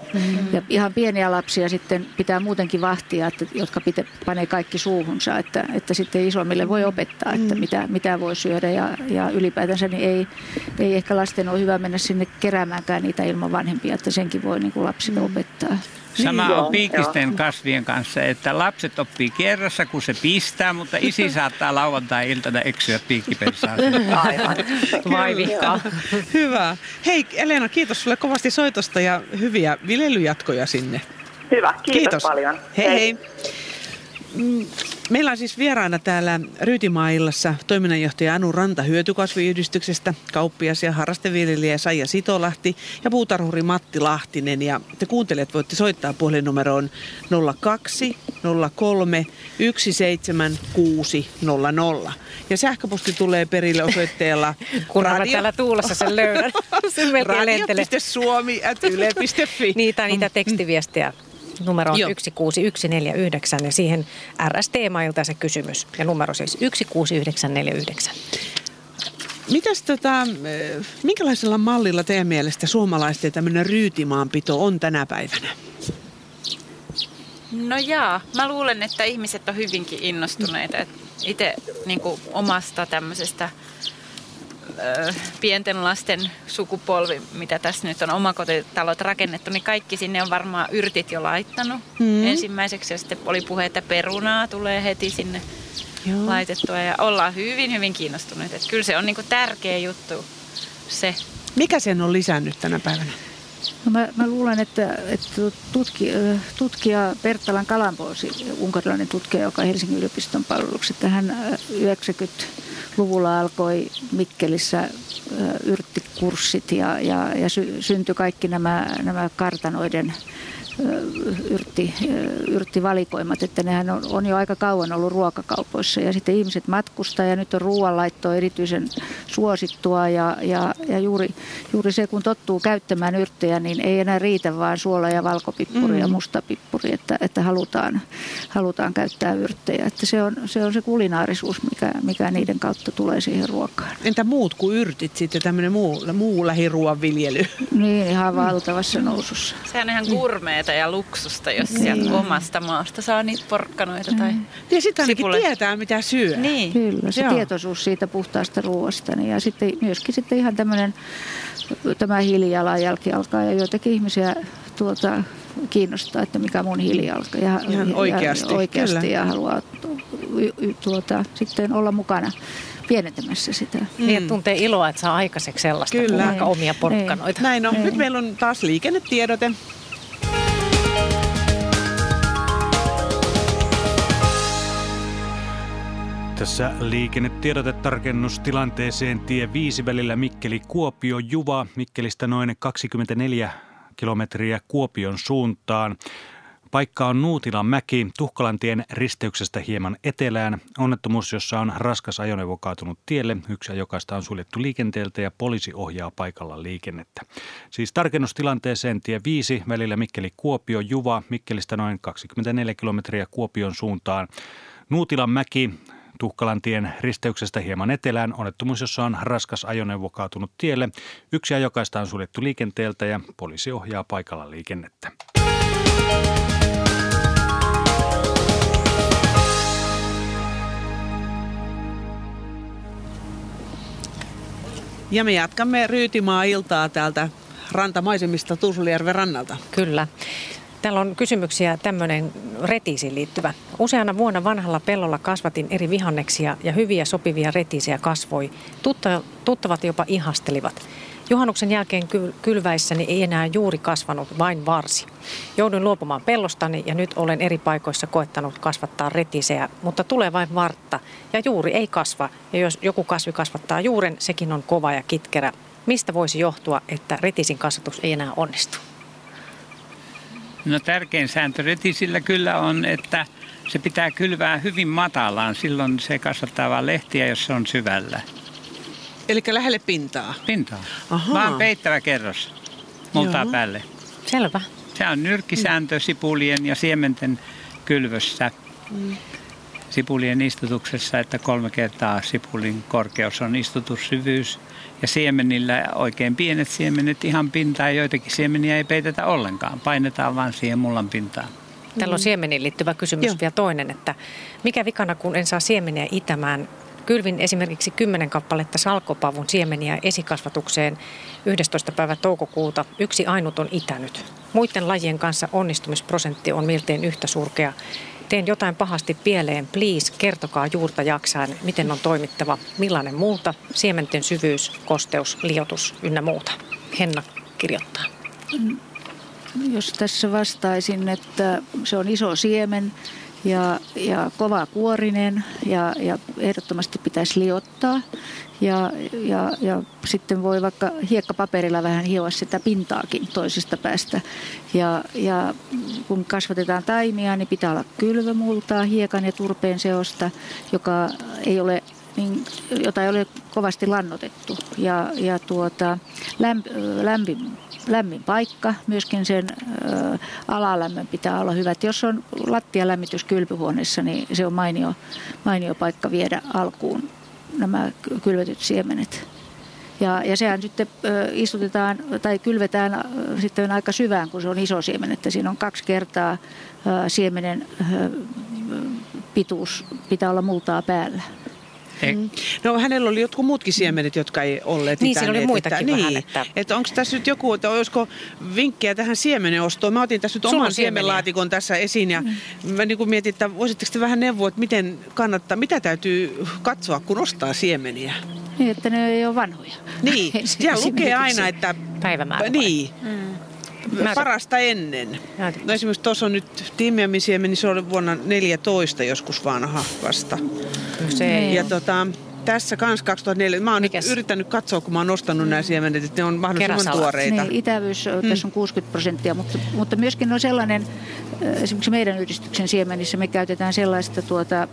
Ja ihan pieniä lapsia sitten pitää muutenkin vahtia, että, jotka pitä, panee kaikki suuhunsa, että, että sitten isommille voi opettaa, että mitä, mitä voi syödä ja, ja ylipäätänsä niin ei, ei ehkä lasten ole hyvä mennä sinne keräämäänkään niitä ilman vanhempia, että senkin voi niin kuin lapsille opettaa. Sama Joo, on piikisten kasvien kanssa, että lapset oppii kerrassa, kun se pistää, mutta isi saattaa lauantai-iltana eksyä piikkipensaaseen. Aivan. Vaivihkaa. Hyvä. Hei Elena, kiitos sulle kovasti soitosta ja hyviä viljelyjatkoja sinne. Hyvä, kiitos, paljon. Hei hei. Mm, Meillä on siis vieraana täällä Ryytimaa-illassa toiminnanjohtaja Anu Ranta Hyötykasviyhdistyksestä, kauppias ja harrasteviljelijä Saija Sitolahti ja puutarhuri Matti Lahtinen. Ja te kuuntelijat voitte soittaa puhelinnumeroon 02 03 17600. Ja sähköposti tulee perille osoitteella Kunhan mä täällä tuulessa sen löydän. Se melkein lentelee. radio.suomi.yle.fi. Niitä, niitä tekstiviestiä numero on Joo. 16149 ja siihen RS-teemailta se kysymys. Ja numero siis 16949. Mitäs tota, eh, minkälaisella mallilla teidän mielestä suomalaisten tämmöinen ryytimaanpito on tänä päivänä? No jaa, mä luulen, että ihmiset on hyvinkin innostuneita. Itse niin omasta tämmöisestä pienten lasten sukupolvi, mitä tässä nyt on omakotitalot rakennettu, niin kaikki sinne on varmaan yrtit jo laittanut mm. ensimmäiseksi. Ja sitten oli puhe, että perunaa tulee heti sinne Joo. laitettua ja ollaan hyvin, hyvin kiinnostuneita. Että kyllä se on niin tärkeä juttu se. Mikä sen on lisännyt tänä päivänä? No mä, mä luulen, että, että tutki, tutkija Perttalan Kalamposi, unkarilainen tutkija, joka on Helsingin yliopiston palveluksi, että hän ö, 90-luvulla alkoi Mikkelissä yrttikurssit ja, ja, ja sy, syntyi kaikki nämä, nämä kartanoiden yrtti, yrttivalikoimat, että nehän on, on jo aika kauan ollut ruokakaupoissa ja sitten ihmiset matkustaa ja nyt on ruoanlaitto erityisen suosittua ja, ja, ja juuri, juuri se kun tottuu käyttämään yrttejä, niin ei enää riitä vaan suola ja valkopippuri mm. ja mustapippuri, että, että halutaan, halutaan käyttää yrttejä. Että se, on, se on se kulinaarisuus, mikä, mikä niiden kautta tulee siihen ruokaan. Entä muut kuin yrtit sitten, tämmöinen muu, muu lähiruoan viljely? Niin, ihan valtavassa nousussa. Sehän on ihan gourmet kunniata ja luksusta, jos niin. sieltä omasta maasta saa niitä porkkanoita tai Ja sitten Niin ainakin sipulia. tietää, mitä syö. Niin. Kyllä, se Joo. tietoisuus siitä puhtaasta ruoasta. Niin ja sitten myöskin sitten ihan tämmöinen, tämä hiilijalanjälki alkaa ja joitakin ihmisiä tuota, kiinnostaa, että mikä mun hiilijalka. Ja, Ihan oikeasti, ja, oikeasti kyllä. ja haluaa tuota, sitten olla mukana pienentämässä sitä. Niin, että tuntee iloa, että saa aikaiseksi sellaista Kyllä. kuin vaikka omia porkkanoita. Näin on. Ei. Nyt meillä on taas liikennetiedote. Tässä liikennetiedotetarkennus tilanteeseen tie 5 välillä Mikkeli-Kuopio Juva. Mikkelistä noin 24 kilometriä Kuopion suuntaan. Paikka on Nuutilan mäki, Tuhkalantien risteyksestä hieman etelään. Onnettomuus, jossa on raskas ajoneuvo kaatunut tielle. Yksi ajokaista on suljettu liikenteeltä ja poliisi ohjaa paikalla liikennettä. Siis tarkennustilanteeseen tie 5 välillä Mikkeli-Kuopio Juva. Mikkelistä noin 24 kilometriä Kuopion suuntaan. Nuutilan mäki, Tuhkalantien risteyksestä hieman etelään. Onnettomuus, jossa on raskas ajoneuvo kaatunut tielle. Yksi ajokaista on suljettu liikenteeltä ja poliisi ohjaa paikalla liikennettä. Ja me jatkamme Ryytimaa-iltaa täältä rantamaisemista Tuusulijärven rannalta. Kyllä. Täällä on kysymyksiä tämmöinen retiisiin liittyvä. Useana vuonna vanhalla pellolla kasvatin eri vihanneksia ja hyviä sopivia retiisiä kasvoi. Tutta, tuttavat jopa ihastelivat. Juhannuksen jälkeen kyl- kylväissäni ei enää juuri kasvanut, vain varsi. Jouduin luopumaan pellostani ja nyt olen eri paikoissa koettanut kasvattaa retisejä, mutta tulee vain vartta ja juuri ei kasva. Ja jos joku kasvi kasvattaa juuren, sekin on kova ja kitkerä. Mistä voisi johtua, että retisin kasvatus ei enää onnistu? No tärkein sääntö retisillä kyllä on, että se pitää kylvää hyvin matalaan. Silloin se kasvattaa vain lehtiä, jos se on syvällä. Eli lähelle pintaa. Pintaa. Ahaa. Vaan peittävä kerros multaa Joo. päälle. Selvä. Se on nyrkkisääntö sipulien ja siementen kylvössä. Sipulien istutuksessa, että kolme kertaa sipulin korkeus on istutussyvyys. Ja siemenillä oikein pienet siemenet ihan pintaan. Joitakin siemeniä ei peitetä ollenkaan. Painetaan vaan siihen mullan pintaan. Täällä on siemeniin liittyvä kysymys Joo. vielä toinen, että mikä vikana, kun en saa siemeniä itämään? Kylvin esimerkiksi 10 kappaletta salkopavun siemeniä esikasvatukseen 11. päivä toukokuuta. Yksi ainut on itänyt. Muiden lajien kanssa onnistumisprosentti on miltein yhtä surkea. Teen jotain pahasti pieleen. Please, kertokaa juurta jaksaen, miten on toimittava, millainen muuta, siementen syvyys, kosteus, liotus ynnä muuta. Henna kirjoittaa. Jos tässä vastaisin, että se on iso siemen ja, ja kova kuorinen ja, ja ehdottomasti pitäisi liottaa. Ja, ja, ja sitten voi vaikka hiekkapaperilla vähän hioa sitä pintaakin toisesta päästä. Ja, ja kun kasvatetaan taimia, niin pitää olla kylvömultaa, hiekan ja turpeen seosta, joka ei ole niin, jota ei ole kovasti lannotettu. Ja, ja tuota, lämp, lämmin, lämmin paikka, myöskin sen ö, alalämmön pitää olla hyvä. Et jos on lattialämmitys kylpyhuoneessa, niin se on mainio, mainio paikka viedä alkuun nämä ky- kylvetyt siemenet. Ja, ja sehän sitten istutetaan tai kylvetään sitten aika syvään, kun se on iso siemen, että siinä on kaksi kertaa siemenen pituus pitää olla multaa päällä. Ei, No hänellä oli jotkut muutkin siemenet, jotka ei olleet Niin, siinä oli muitakin että, vähän, niin, että- että onko tässä nyt joku, että olisiko vinkkejä tähän siemenen-ostoon? Mä otin tässä nyt Sulla oman siemeniä. siemenlaatikon tässä esiin ja mä niin kuin mietin, että voisitteko te vähän neuvoa, että miten kannattaa, mitä täytyy katsoa, kun ostaa siemeniä? Niin, että ne ei ole vanhoja. Niin, siellä lukee aina, että Päivämäärä niin, Mä- parasta ennen. No esimerkiksi tuossa on nyt Timmiamin siemeni, se oli vuonna 14 joskus vanha vasta. Se ei Ja tota, tässä kans 2004, mä oon nyt Mikäs? yrittänyt katsoa, kun mä oon ostanut nämä siemenet, että ne on mahdollisimman Kerasalat. tuoreita. Niin, itävyys, mm. tässä on 60 prosenttia, mutta, mutta myöskin on sellainen, esimerkiksi meidän yhdistyksen siemenissä me käytetään sellaista tuota, äh,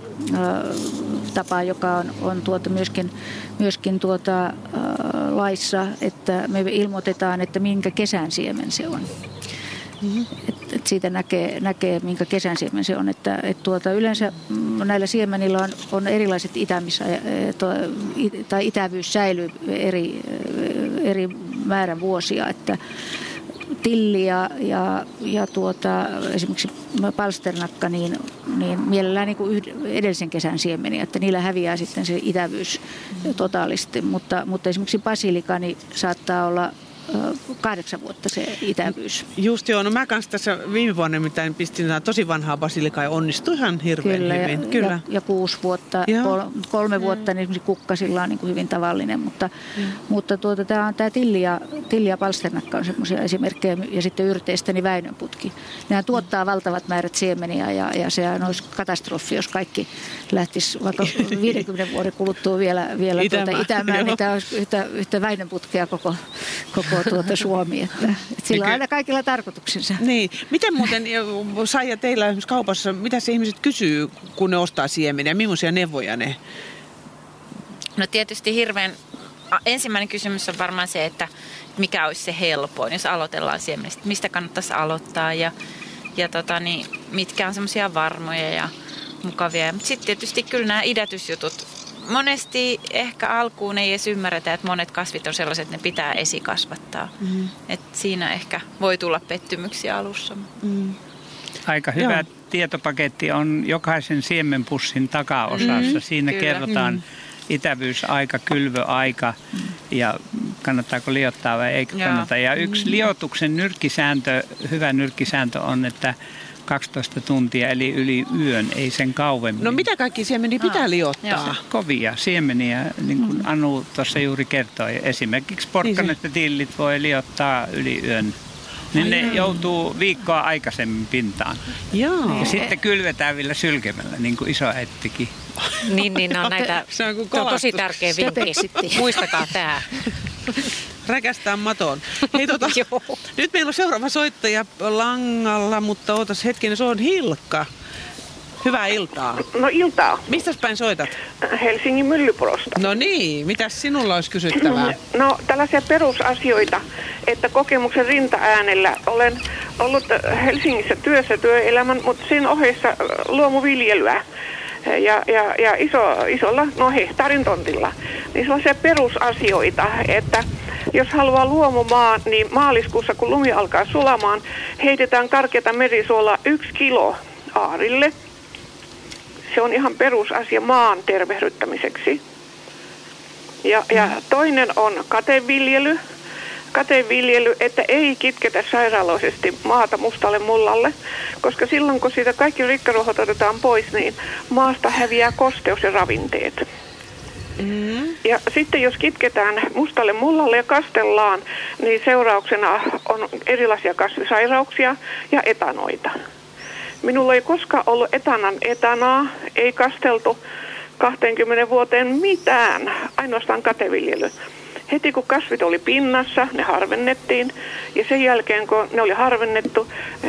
tapaa, joka on, on tuota myöskin, myöskin tuota, äh, laissa, että me ilmoitetaan, että minkä kesän siemen se on. Et, et siitä näkee, näkee, minkä kesän siemen se on. Että, et tuota, yleensä mm, näillä siemenillä on, on erilaiset itämis, tai itävyys säilyy eri, eri määrän vuosia. Että tilli ja, ja, ja tuota, esimerkiksi palsternakka, niin, niin mielellään niin kuin edellisen kesän siemeniä, että niillä häviää sitten se itävyys totaalisesti. Mutta, mutta esimerkiksi basilika niin saattaa olla kahdeksan vuotta se itävyys. Just joo, no mä kanssa tässä viime vuonna nimittäin pistin tosi vanhaa basilikaa ja onnistui ihan hirveän Kyllä, hyvin. Ja, Kyllä. Ja, ja kuusi vuotta, kol, kolme vuotta, niin esimerkiksi kukkasilla on niin kuin hyvin tavallinen, mutta, mm. mutta tuota, tämä on tämä tilli ja, tilli ja palsternakka on semmoisia esimerkkejä ja sitten yrteistä niin väinönputki. Nämä tuottaa valtavat määrät siemeniä ja, ja se olisi katastrofi, jos kaikki lähtisi vaikka 50 vuoden kuluttua vielä, vielä Itämään, tuota, Itämään, niin tämä olisi yhtä, yhtä väinönputkea koko, koko tuota Suomi. Että, että sillä on aina kaikilla tarkoituksensa. Niin. Miten muuten, Saija, teillä esimerkiksi kaupassa, mitä se ihmiset kysyy, kun ne ostaa siemeniä? Millaisia neuvoja ne? No tietysti hirveän ensimmäinen kysymys on varmaan se, että mikä olisi se helpoin, jos aloitellaan siemenestä. Mistä kannattaisi aloittaa ja, ja tota, niin, mitkä on semmoisia varmoja ja mukavia. Mutta sitten tietysti kyllä nämä idätysjutut. Monesti ehkä alkuun ei edes ymmärretä, että monet kasvit on sellaiset, että ne pitää esikasvattaa. Mm. Et siinä ehkä voi tulla pettymyksiä alussa. Mm. Aika hyvä Joo. tietopaketti on jokaisen siemenpussin takaosassa. Mm, Siinä kyllä. kerrotaan Mm. itävyysaika, kylvöaika ja kannattaako liottaa vai eikö Joo. kannata. Ja yksi liotuksen nyrkkisääntö, hyvä nyrkkisääntö on, että 12 tuntia eli yli yön, ei sen kauemmin. No mitä kaikki siemeniä pitää liottaa? joo. Kovia siemeniä, niin kuin Anu tuossa juuri kertoi. Esimerkiksi porkkanat ja tillit voi liottaa yli yön. Niin ne joutuu viikkoa aikaisemmin pintaan. Joo. Ja sitten kylvetään vielä sylkemällä, niin kuin isoäittikin. Niin, niin nämä on näitä, Se on kuin tämä on tosi tärkeä vinkki. Muistakaa tämä. Räkästää maton. Hei, tota, Joo. nyt meillä on seuraava soittaja langalla, mutta ootas hetkinen, se on Hilkka. Hyvää iltaa. No iltaa. Mistä päin soitat? Helsingin Myllypurosta. No niin, mitä sinulla olisi kysyttävää? No tällaisia perusasioita, että kokemuksen rintaäänellä olen ollut Helsingissä työssä työelämän, mutta sen ohessa luomuviljelyä ja, ja, ja iso, isolla no hehtaarin tontilla. Niin sellaisia perusasioita, että jos haluaa luomumaa, niin maaliskuussa kun lumi alkaa sulamaan, heitetään karkeata merisuolaa yksi kilo aarille. Se on ihan perusasia maan tervehdyttämiseksi. Ja, ja toinen on kateviljely. Kateviljely, että ei kitketä sairaaloisesti maata mustalle mullalle, koska silloin kun siitä kaikki rikkaruohot otetaan pois, niin maasta häviää kosteus ja ravinteet. Mm. Ja sitten jos kitketään mustalle mullalle ja kastellaan, niin seurauksena on erilaisia kasvisairauksia ja etanoita. Minulla ei koskaan ollut etanan etanaa, ei kasteltu 20 vuoteen mitään, ainoastaan kateviljely. Heti kun kasvit oli pinnassa, ne harvennettiin ja sen jälkeen kun ne oli harvennettu,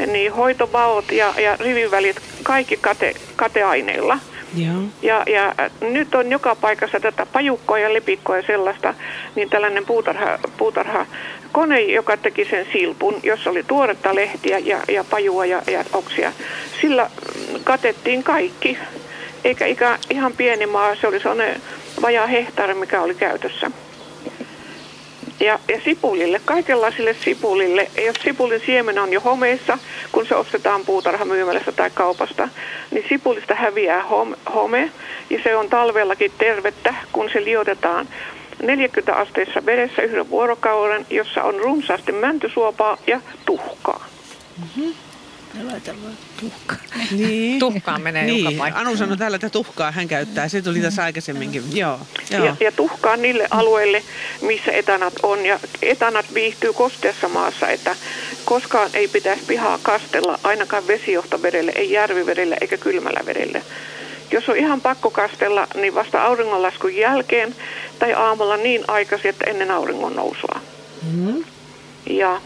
niin hoitovaot ja, ja rivivälit kaikki kate, kateaineilla. Joo. Ja, ja nyt on joka paikassa tätä pajukkoa ja lepikkoa ja sellaista, niin tällainen puutarha, puutarha kone, joka teki sen silpun, jossa oli tuoretta lehtiä ja, ja pajua ja, ja oksia. Sillä mm, katettiin kaikki, eikä ikä, ihan pieni maa, se oli sellainen vajaa hehtaari, mikä oli käytössä. Ja, ja sipulille, kaikenlaisille sipulille, jos sipulin siemen on jo homeissa, kun se ostetaan puutarhamyymälästä tai kaupasta, niin sipulista häviää home, ja se on talvellakin tervettä, kun se liotetaan 40 asteessa vedessä yhden vuorokauden, jossa on runsaasti mäntysuopaa ja tuhkaa. Niin. Tuhkaan menee niin. joka paikkaan. Anu sanoi täällä, että tuhkaa hän käyttää. Se tuli tässä aikaisemminkin. Joo. Joo. Ja, ja tuhkaa niille alueille, missä etanat on. Ja etanat viihtyy kosteassa maassa, että koskaan ei pitäisi pihaa kastella, ainakaan vesijohtovedelle, ei järvivedelle eikä kylmällä vedelle. Jos on ihan pakko kastella, niin vasta auringonlaskun jälkeen tai aamulla niin aikaisin, että ennen auringon nousua. Mm. Ja,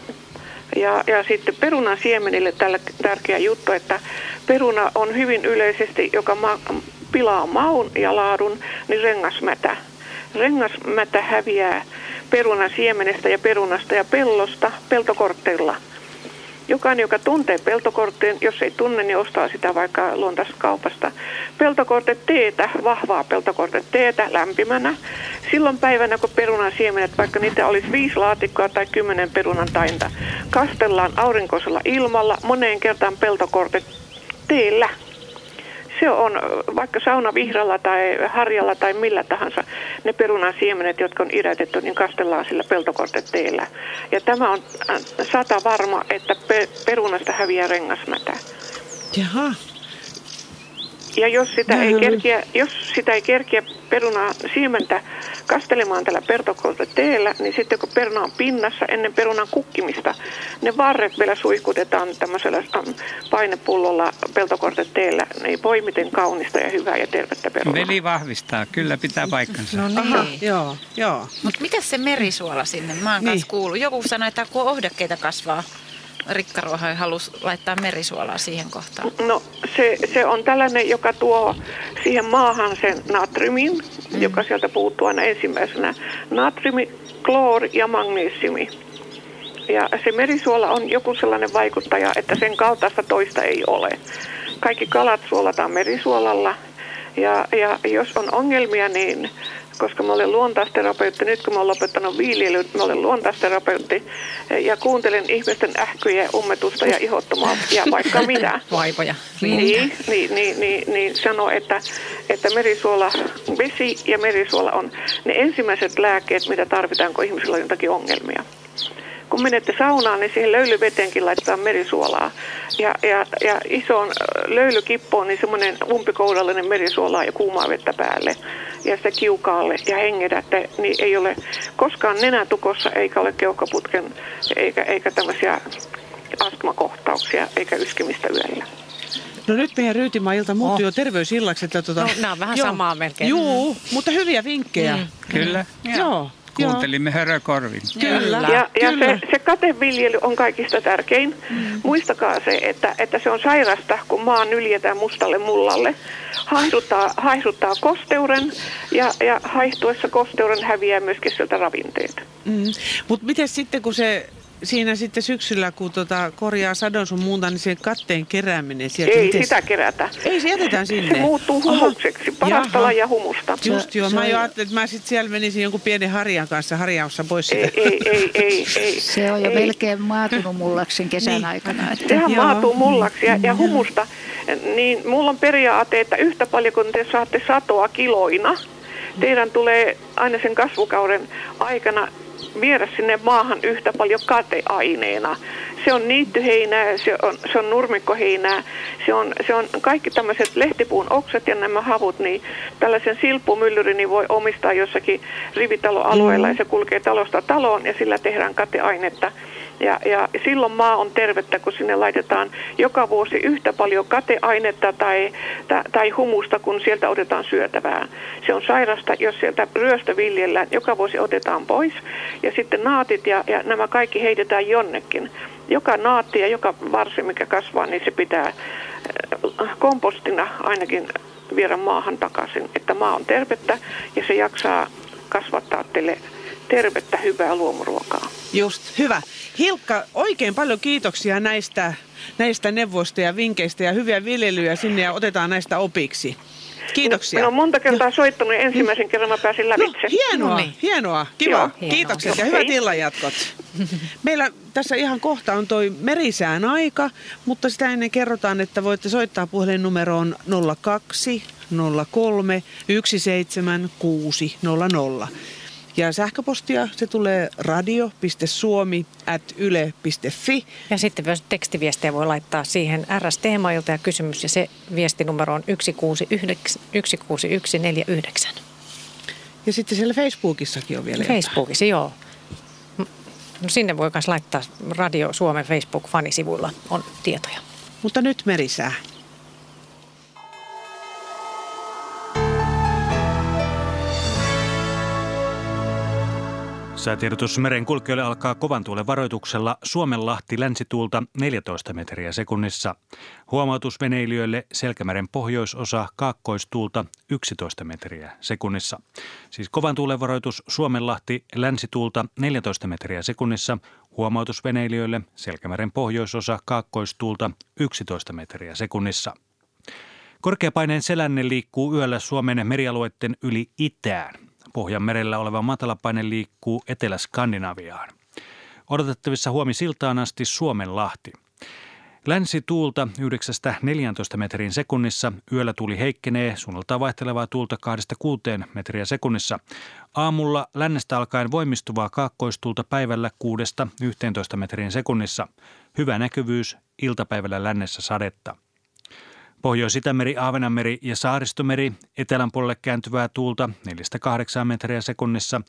ja, ja sitten perunan siemenille tällä tärkeä juttu, että peruna on hyvin yleisesti, joka ma- pilaa maun ja laadun, niin rengasmätä. Rengasmätä häviää perunan siemenestä ja perunasta ja pellosta peltokortteilla. Jokainen, joka tuntee peltokortteen, jos ei tunne, niin ostaa sitä vaikka luontaisesta kaupasta. Peltokorte teetä, vahvaa peltokorte teetä lämpimänä. silloin päivänä, kun perunan siemenet, vaikka niitä olisi viisi laatikkoa tai kymmenen perunan tainta, kastellaan aurinkoisella ilmalla moneen kertaan peltokortet teellä. Se on vaikka sauna vihralla tai harjalla tai millä tahansa ne perunan siemenet, jotka on idätetty, niin kastellaan sillä peltokorteteellä. Ja tämä on äh, sata varma, että pe- perunasta häviää rengasmätä. Jaha. Ja jos sitä, ei kerkiä, jos sitä ei kerkiä perunaa siementä kastelemaan tällä pertokolta teellä, niin sitten kun peruna on pinnassa ennen perunan kukkimista, ne varret vielä suihkutetaan tämmöisellä painepullolla peltokorteteellä. Ne ei voi miten kaunista ja hyvää ja tervettä perunaa. Veli vahvistaa, kyllä pitää paikkansa. No niin. Aha, joo, joo. Mutta mitä se merisuola sinne? Mä oon Niin. niin. kuullut. Joku sanoi, että kun ohdakkeita kasvaa, rikkaruoha halusi laittaa merisuolaa siihen kohtaan. No se, se on tällainen, joka tuo siihen maahan sen natriumin, mm. joka sieltä puuttuu aina ensimmäisenä. Natriumi, kloori ja magnesiumi. Ja se merisuola on joku sellainen vaikuttaja, että sen kaltaista toista ei ole. Kaikki kalat suolataan merisuolalla. Ja, ja jos on ongelmia, niin koska mä olen luontaisterapeutti, nyt kun mä olen lopettanut viljelyn, mä olen luontaisterapeutti ja kuuntelen ihmisten ähkyjä, ummetusta ja ihottumaa ja vaikka mitä. Vaivoja. Niin, niin, niin, niin, niin sano, että, että merisuola, vesi ja merisuola on ne ensimmäiset lääkkeet, mitä tarvitaan, kun ihmisillä on jotakin ongelmia. Kun menette saunaan, niin siihen löylyveteenkin laitetaan merisuolaa. Ja, ja, ja isoon löylykippoon niin semmoinen umpikoudallinen merisuolaa ja kuumaa vettä päälle. Ja sitä kiukaalle ja hengedätte, niin ei ole koskaan nenätukossa eikä ole keuhkoputken eikä, eikä tämmöisiä astmakohtauksia eikä yskimistä yöllä. No nyt meidän Ryytimaa-ilta muuttui Oh. jo terveysillaksi. Että tuota, No, nämä on vähän joo. samaa melkein. Juu, mutta hyviä vinkkejä. Mm. Kyllä. Joo. Kuuntelimme hörökorvin. Kyllä. Ja, ja kyllä. se, se kateviljely on kaikista tärkein. Mm. Muistakaa se, että, että se on sairasta, kun maa nyljetään mustalle mullalle. Haihduttaa, haihduttaa kosteuden ja, ja haihtuessa kosteuden häviää myöskin sieltä ravinteet. Mm. Mutta miten sitten, kun se siinä sitten syksyllä, kun tota korjaa sadon sun muuta, niin se katteen kerääminen sieltä. Ei miten sitä kerätä. Ei, se jätetään sinne. Se muuttuu humukseksi, parastalla Jaha. ja humusta. Just joo, Se mä on- jo ajattelin, että mä sitten siellä menisin jonkun pienen harjan kanssa harjaussa pois Ei, sitä. ei, ei, ei, ei. Se on jo ei. melkein maatunut mullaksi sen kesän Niin. aikana. Että Sehän Joo. maatuu mullaksi ja, ja humusta. Niin mulla on periaate, että yhtä paljon kuin te saatte satoa kiloina, teidän tulee aina sen kasvukauden aikana viedä sinne maahan yhtä paljon kateaineena. Se on niittyheinää, se on, se on nurmikkoheinää, se on, se on kaikki tämmöiset lehtipuun oksat ja nämä havut, niin tällaisen silppumyllyrin niin voi omistaa jossakin rivitaloalueella ja se kulkee talosta taloon ja sillä tehdään kateainetta. Ja, ja silloin maa on tervettä, kun sinne laitetaan joka vuosi yhtä paljon kateainetta tai, tai, tai humusta, kun sieltä otetaan syötävää. Se on sairasta, jos sieltä ryöstö viljellään, joka vuosi otetaan pois. Ja sitten naatit ja, ja nämä kaikki heitetään jonnekin. Joka naatti ja joka varsi, mikä kasvaa, niin se pitää äh, kompostina ainakin viedä maahan takaisin. Että maa on tervettä ja se jaksaa kasvattaa teille tervettä, hyvää luomuruokaa. Just, hyvä. Hilkka, oikein paljon kiitoksia näistä, näistä neuvoista ja vinkkeistä ja hyviä viljelyjä sinne ja otetaan näistä opiksi. Kiitoksia. Minä olen monta kertaa soittanut ja ensimmäisen kerran mä pääsin No, lävitse. hienoa, No niin. hienoa, kiva. Joo. Hienoa. Kiitokset ja Joo. hyvät illanjatkot. Meillä tässä ihan kohta on toi merisään aika, mutta sitä ennen kerrotaan, että voitte soittaa puhelinnumeroon 02 03 17600. Ja sähköpostia se tulee radio.suomi at yle.fi. Ja sitten myös tekstiviestejä voi laittaa siihen RS-teemailta ja kysymys ja se viestinumero on 169 16149. Ja sitten siellä Facebookissakin on vielä jotain. Facebookissa, joo. No sinne voi myös laittaa Radio Suomen Facebook-fanisivuilla on tietoja. Mutta nyt merisää. Säätiedotus merenkulkijoille alkaa kovan tuulen varoituksella Suomenlahti länsituulta 14 metriä sekunnissa. Huomautus veneilijöille Selkämeren pohjoisosa kaakkoistuulta 11 metriä sekunnissa. Siis kovan tuulen varoitus Suomenlahti länsituulta 14 metriä sekunnissa. Huomautus veneilijöille Selkämeren pohjoisosa kaakkoistuulta 11 metriä sekunnissa. Korkeapaineen selänne liikkuu yöllä Suomen merialueiden yli itään. Pohjanmerellä oleva matalapaine liikkuu Etelä-Skandinaviaan. Odotettavissa huomi siltaan asti Suomenlahti. Länsituulta 9-14 metrin sekunnissa. Yöllä tuuli heikkenee, suunnaltaan vaihtelevaa tuulta 2-6 metriä sekunnissa. Aamulla lännestä alkaen voimistuvaa kaakkoistuulta päivällä 6-11 metrin sekunnissa. Hyvä näkyvyys, iltapäivällä lännessä sadetta. Pohjois-Itämeri, Aavenanmeri ja Saaristomeri, etelän puolelle kääntyvää tuulta 4-8 metriä sekunnissa.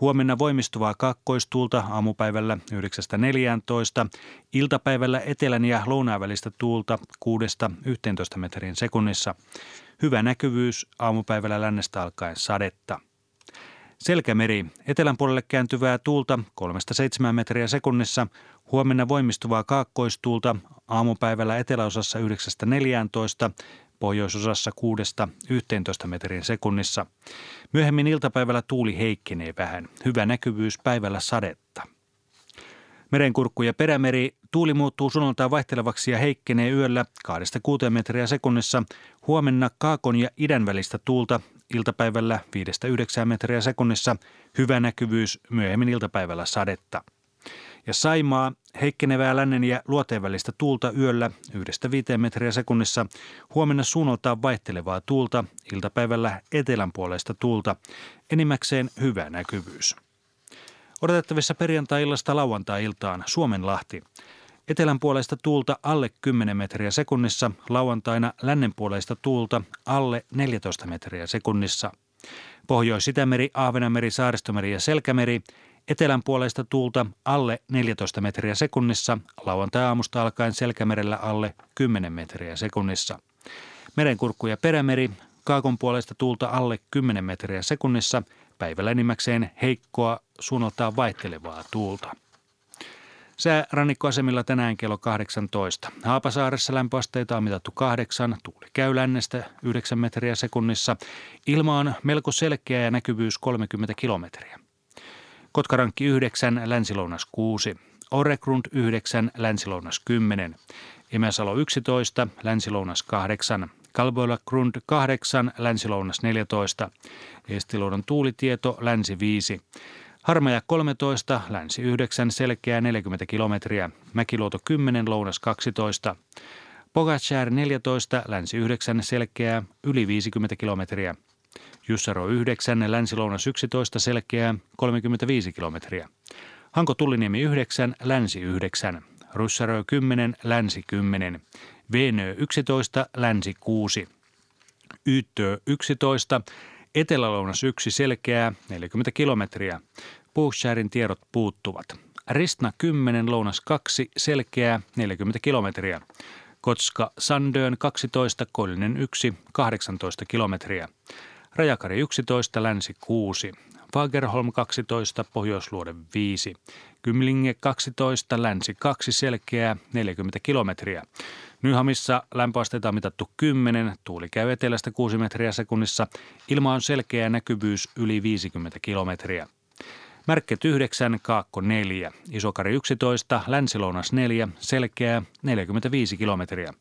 Huomenna voimistuvaa kaakkoistuulta aamupäivällä 9-14, iltapäivällä etelän ja lounaan välistä tuulta 6-11 metrin sekunnissa. Hyvä näkyvyys, aamupäivällä lännestä alkaen sadetta. Selkämeri, etelän puolelle kääntyvää tuulta 3-7 metriä sekunnissa, huomenna voimistuvaa kaakkoistuulta, aamupäivällä eteläosassa 9-14, pohjoisosassa 6-11 metrin sekunnissa. Myöhemmin iltapäivällä tuuli heikkenee vähän. Hyvä näkyvyys päivällä sadetta. Merenkurkku ja perämeri. Tuuli muuttuu sunnuntai vaihtelevaksi ja heikkenee yöllä 2-6 metriä sekunnissa. Huomenna kaakon ja idän välistä tuulta. Iltapäivällä 5-9 metriä sekunnissa. Hyvä näkyvyys myöhemmin iltapäivällä sadetta ja Saimaa heikkenevää lännen ja luoteen välistä tuulta yöllä 1-5 metriä sekunnissa. Huomenna suunnaltaan vaihtelevaa tuulta, iltapäivällä etelänpuoleista tuulta. Enimmäkseen hyvä näkyvyys. Odotettavissa perjantai-illasta lauantai-iltaan Suomenlahti. Etelänpuoleista tuulta alle 10 metriä sekunnissa, lauantaina lännenpuoleista tuulta alle 14 metriä sekunnissa. Pohjois-Itämeri, Aavenameri, Saaristomeri ja Selkämeri Etelän puolesta tuulta alle 14 metriä sekunnissa, lauantai-aamusta alkaen selkämerellä alle 10 metriä sekunnissa. Merenkurkku ja perämeri, kaakon puolesta tuulta alle 10 metriä sekunnissa, päivällä enimmäkseen heikkoa, suunnaltaan vaihtelevaa tuulta. Sää rannikkoasemilla tänään kello 18. Haapasaaressa lämpöasteita on mitattu 8, tuuli käy lännestä 9 metriä sekunnissa. Ilma on melko selkeä ja näkyvyys 30 kilometriä. Kotkarankki 9, Länsilounas 6. Oregrund 9, Länsilounas 10. Imäsalo 11, Länsilounas 8. Kalboilla Grund 8, Länsilounas 14. Estiluodon tuulitieto, Länsi 5. Harmaja 13, Länsi 9, selkeä 40 kilometriä. Mäkiluoto 10, Lounas 12. Pogacar 14, Länsi 9, selkeää yli 50 kilometriä. Jussaro 9, Länsi-Lounas 11, selkeää 35 kilometriä. Hanko Tulliniemi 9, Länsi 9. Russaro 10, Länsi 10. Venö 11, Länsi 6. Yttö 11, Etelä-Lounas 1 selkeää 40 kilometriä. Puuksäärin tiedot puuttuvat. Ristna 10, Lounas 2 selkeää 40 kilometriä. Kotska Sandöön 12, Koillinen 1 18 kilometriä. Rajakari 11, Länsi 6. Fagerholm 12, Pohjoisluode 5. Kymlinge 12, Länsi 2 selkeää 40 kilometriä. Nyhamissa lämpöasteita on mitattu 10, tuuli käy etelästä 6 metriä sekunnissa, ilma on selkeä näkyvyys yli 50 kilometriä. Märket 9, Kaakko 4, Isokari 11, Länsilounas 4, selkeää 45 kilometriä.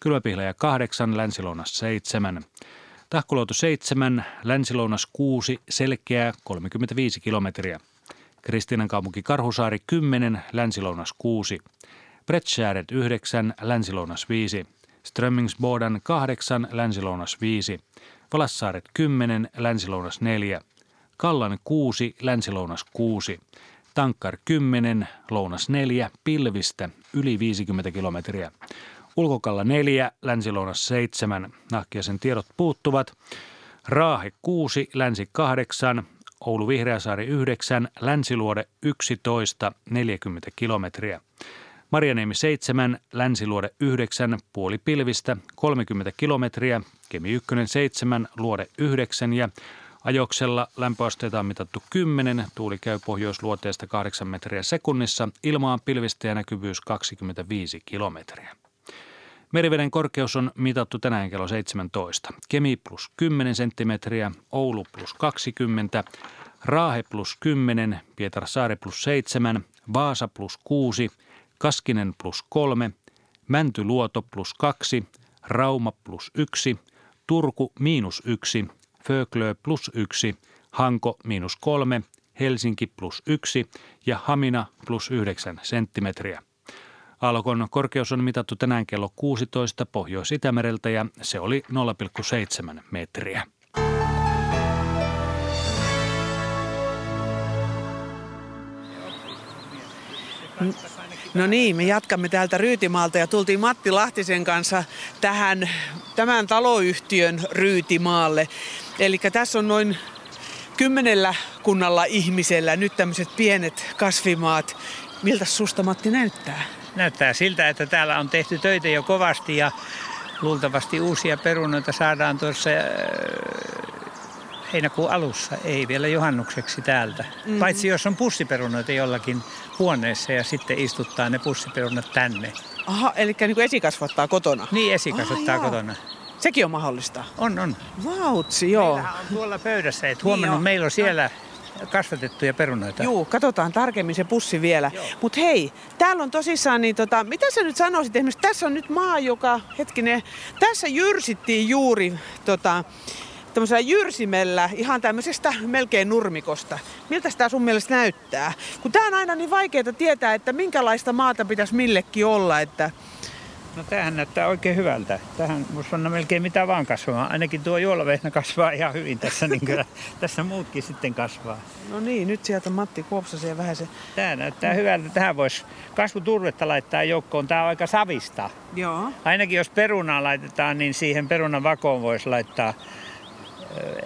Kylmäpihlaja 8, Länsilounas 7. Tahkoluoto 7, Länsilounas 6, selkeää 35 kilometriä. Kristiinan kaupunki Karhusaari 10, Länsilounas 6. Bretschäret 9, Länsilounas 5. Strömmingsbodan 8, Länsilounas 5. Valassaaret 10, Länsilounas 4. Kallan 6, Länsilounas 6. Tankkar 10, Lounas 4, Pilvistä yli 50 kilometriä. Ulkokalla 4, Länsi-Lounas 7, Nahkiasen tiedot puuttuvat. Raahe 6, Länsi 8, Oulu Vihreäsaari 9, Länsiluode 11, 40 kilometriä. Marjaniemi 7, Länsiluode 9, puoli pilvistä 30 kilometriä, Kemi 1 7, Luode 9 ja Ajoksella lämpöasteita on mitattu 10, tuuli käy pohjoisluoteesta 8 metriä sekunnissa, ilmaan pilvistä ja näkyvyys 25 kilometriä. Meriveden korkeus on mitattu tänään kello 17. Kemi plus 10 senttimetriä, Oulu plus 20, Raahe plus 10, Pietarsaari plus 7, Vaasa plus 6, Kaskinen plus 3, Mäntyluoto plus 2, Rauma plus 1, Turku miinus 1, Föglö plus 1, Hanko miinus kolme, Helsinki plus yksi ja Hamina plus yhdeksän senttimetriä. Aallokon korkeus on mitattu tänään kello 16 Pohjois-Itämereltä ja se oli 0,7 metriä. No niin, me jatkamme täältä Ryytimaalta ja tultiin Matti Lahtisen kanssa tähän tämän taloyhtiön Ryytimaalle. Eli tässä on noin kymmenellä kunnalla ihmisellä nyt tämmöiset pienet kasvimaat. Miltä susta Matti näyttää? Näyttää siltä, että täällä on tehty töitä jo kovasti ja luultavasti uusia perunoita saadaan tuossa äh, heinäkuun alussa, ei vielä juhannukseksi täältä. Mm-hmm. Paitsi jos on pussiperunoita jollakin huoneessa ja sitten istuttaa ne pussiperunat tänne. Aha, eli niin kuin esikasvattaa kotona? Niin, esikasvattaa ah, kotona. Sekin on mahdollista? On, on. Vautsi, joo. Meillähän on tuolla pöydässä, että huomannut, niin meillä on siellä kasvatettuja perunoita. Joo, katsotaan tarkemmin se pussi vielä. Mutta hei, täällä on tosissaan, niin tota, mitä sä nyt sanoisit? Esimerkiksi tässä on nyt maa, joka, hetkinen, tässä jyrsittiin juuri tota, tämmöisellä jyrsimellä, ihan tämmöisestä melkein nurmikosta. Miltä tämä sun mielestä näyttää? Kun tää on aina niin vaikeaa tietää, että minkälaista maata pitäisi millekin olla, että No tämähän näyttää oikein hyvältä. Tähän voisi panna melkein mitä vaan kasvamaan. Ainakin tuo juolavehnä kasvaa ihan hyvin tässä, niin kyllä tässä muutkin sitten kasvaa. No niin, nyt sieltä Matti Kuopsasen ja vähän se... Tämä näyttää hyvältä. Tähän voisi kasvuturvetta laittaa joukkoon. Tämä on aika savista. Joo. Ainakin jos perunaa laitetaan, niin siihen perunan vakoon voisi laittaa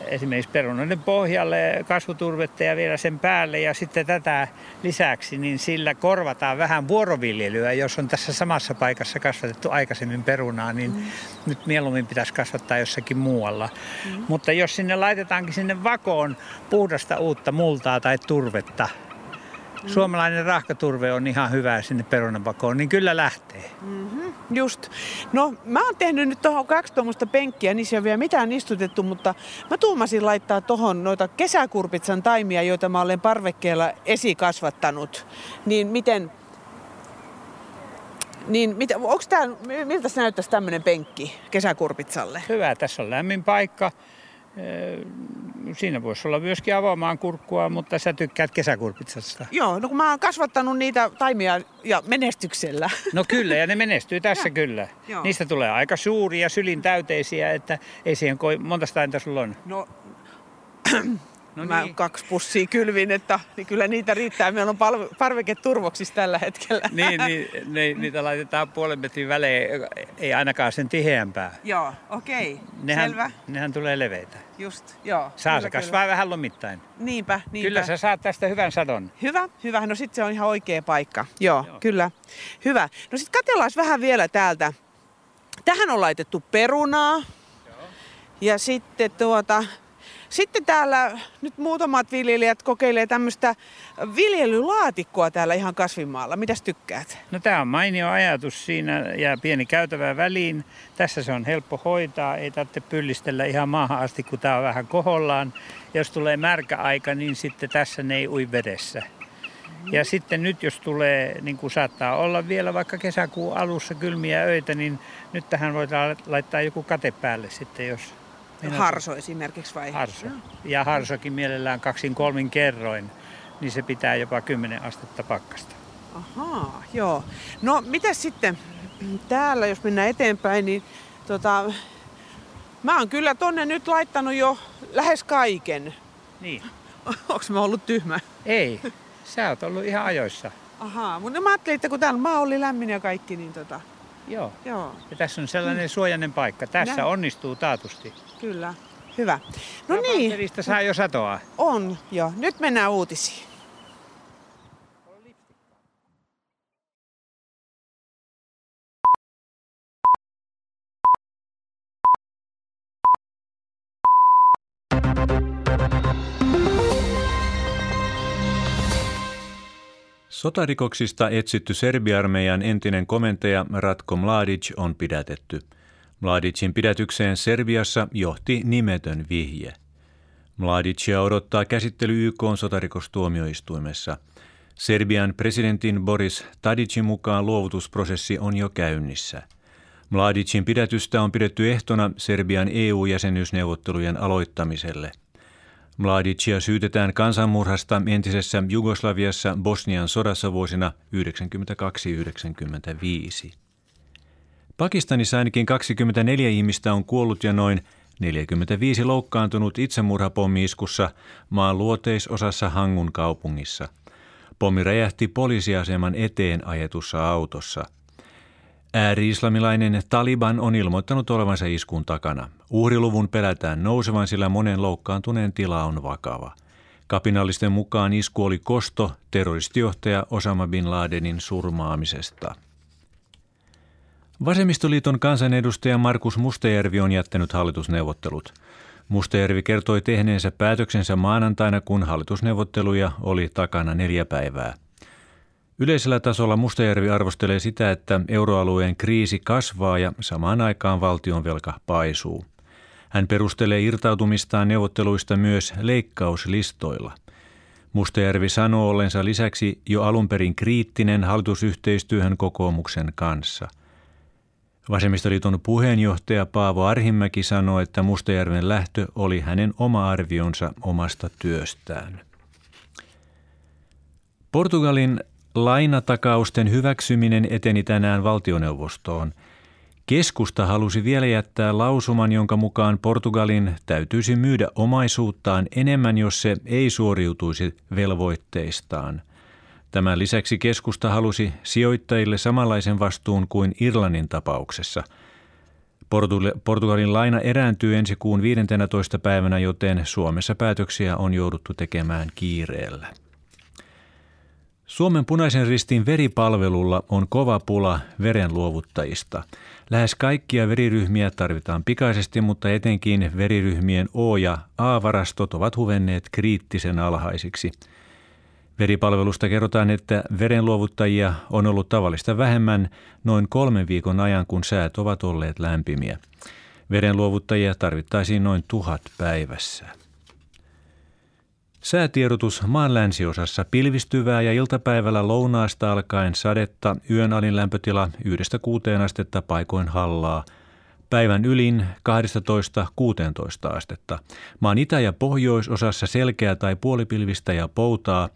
esimerkiksi perunoiden pohjalle kasvuturvetta ja vielä sen päälle ja sitten tätä lisäksi, niin sillä korvataan vähän vuoroviljelyä. Jos on tässä samassa paikassa kasvatettu aikaisemmin perunaa, niin mm. nyt mieluummin pitäisi kasvattaa jossakin muualla. Mm. Mutta jos sinne laitetaankin sinne vakoon puhdasta uutta multaa tai turvetta, suomalainen rahkaturve on ihan hyvä sinne perunanpakoon, niin kyllä lähtee. Mm-hmm, just. No mä oon tehnyt nyt tuohon kaksi tuommoista penkkiä, niissä ei ole vielä mitään istutettu, mutta mä tuumasin laittaa tuohon noita kesäkurpitsan taimia, joita mä olen parvekkeella esikasvattanut. Niin miten, niin mitä, onks tää, miltä se näyttäisi tämmöinen penkki kesäkurpitsalle? Hyvä, tässä on lämmin paikka siinä voisi olla myöskin avaamaan kurkkua, mutta sä tykkäät kesäkurpitsasta. Joo, no kun mä oon kasvattanut niitä taimia ja menestyksellä. No kyllä, ja ne menestyy tässä ja, kyllä. Joo. Niistä tulee aika suuria, sylin täyteisiä, että ei siihen koi... Monta tainta sulla on? No No mä niin. kaksi pussia kylvin, että niin kyllä niitä riittää. Meillä on palve, parveketurvoksissa tällä hetkellä. Niin, niin ne, niitä laitetaan puolen metrin välein, ei ainakaan sen tiheämpää. Joo, okei, okay. nehän, selvä. Nehän tulee leveitä. Just, joo. Saa se kasvaa vähän lomittain. Niinpä, niinpä. Kyllä sä saat tästä hyvän sadon. Hyvä, hyvä. No sit se on ihan oikea paikka. Joo, joo. kyllä. Hyvä. No sit katsellaan vähän vielä täältä. Tähän on laitettu perunaa. Joo. Ja sitten tuota, sitten täällä nyt muutamat viljelijät kokeilee tämmöistä viljelylaatikkoa täällä ihan kasvimaalla. Mitäs tykkäät? No tämä on mainio ajatus siinä ja pieni käytävä väliin. Tässä se on helppo hoitaa, ei tarvitse pyllistellä ihan maahan asti, kun tämä on vähän kohollaan. Jos tulee märkä aika, niin sitten tässä ne ei ui vedessä. Ja sitten nyt jos tulee, niin kuin saattaa olla vielä vaikka kesäkuun alussa kylmiä öitä, niin nyt tähän voidaan laittaa joku kate päälle sitten, jos minä harso esimerkiksi vai? Harso. Ja harsokin mielellään kaksin kolmin kerroin, niin se pitää jopa 10 astetta pakkasta. Ahaa, joo. No mitä sitten täällä, jos mennään eteenpäin, niin tota, mä oon kyllä tonne nyt laittanut jo lähes kaiken. Niin. Onko mä ollut tyhmä? Ei, sä oot ollut ihan ajoissa. Ahaa, mutta mä ajattelin, että kun täällä maa oli lämmin ja kaikki, niin tota... Joo. Joo. Ja tässä on sellainen suojainen paikka. Tässä Nä. onnistuu taatusti. Kyllä. Hyvä. No niin. Paperista saa jo satoa. On, jo. Nyt mennään uutisiin. Sotarikoksista etsitty serbiarmeijan entinen komentaja Ratko Mladic on pidätetty – Mladicin pidätykseen Serbiassa johti nimetön vihje. Mladicia odottaa käsittely YK sotarikostuomioistuimessa. Serbian presidentin Boris Tadicin mukaan luovutusprosessi on jo käynnissä. Mladicin pidätystä on pidetty ehtona Serbian EU-jäsenyysneuvottelujen aloittamiselle. Mladicia syytetään kansanmurhasta entisessä Jugoslaviassa Bosnian sodassa vuosina 1992-1995. Pakistanissa ainakin 24 ihmistä on kuollut ja noin 45 loukkaantunut itsemurhapommiiskussa maan luoteisosassa Hangun kaupungissa. Pommi räjähti poliisiaseman eteen ajetussa autossa. Ääri-islamilainen Taliban on ilmoittanut olevansa iskun takana. Uhriluvun pelätään nousevan, sillä monen loukkaantuneen tila on vakava. Kapinallisten mukaan isku oli kosto terroristijohtaja Osama bin Ladenin surmaamisesta. Vasemmistoliiton kansanedustaja Markus Mustajärvi on jättänyt hallitusneuvottelut. Mustajärvi kertoi tehneensä päätöksensä maanantaina, kun hallitusneuvotteluja oli takana neljä päivää. Yleisellä tasolla Mustajärvi arvostelee sitä, että euroalueen kriisi kasvaa ja samaan aikaan valtion velka paisuu. Hän perustelee irtautumistaan neuvotteluista myös leikkauslistoilla. Mustajärvi sanoo ollensa lisäksi jo alun perin kriittinen hallitusyhteistyöhön kokoomuksen kanssa – Vasemmistoliiton puheenjohtaja Paavo Arhimäki sanoi, että Mustajärven lähtö oli hänen oma arvionsa omasta työstään. Portugalin lainatakausten hyväksyminen eteni tänään valtioneuvostoon. Keskusta halusi vielä jättää lausuman, jonka mukaan Portugalin täytyisi myydä omaisuuttaan enemmän, jos se ei suoriutuisi velvoitteistaan – Tämän lisäksi keskusta halusi sijoittajille samanlaisen vastuun kuin Irlannin tapauksessa. Portugalin laina erääntyy ensi kuun 15. päivänä, joten Suomessa päätöksiä on jouduttu tekemään kiireellä. Suomen punaisen ristin veripalvelulla on kova pula verenluovuttajista. Lähes kaikkia veriryhmiä tarvitaan pikaisesti, mutta etenkin veriryhmien O- ja A-varastot ovat huvenneet kriittisen alhaisiksi – Veripalvelusta kerrotaan, että verenluovuttajia on ollut tavallista vähemmän noin kolmen viikon ajan, kun säät ovat olleet lämpimiä. Verenluovuttajia tarvittaisiin noin tuhat päivässä. Säätiedotus maan länsiosassa pilvistyvää ja iltapäivällä lounaasta alkaen sadetta, yön alin lämpötila 1-6 astetta paikoin hallaa, päivän ylin 12-16 astetta. Maan itä- ja pohjoisosassa selkeä tai puolipilvistä ja poutaa,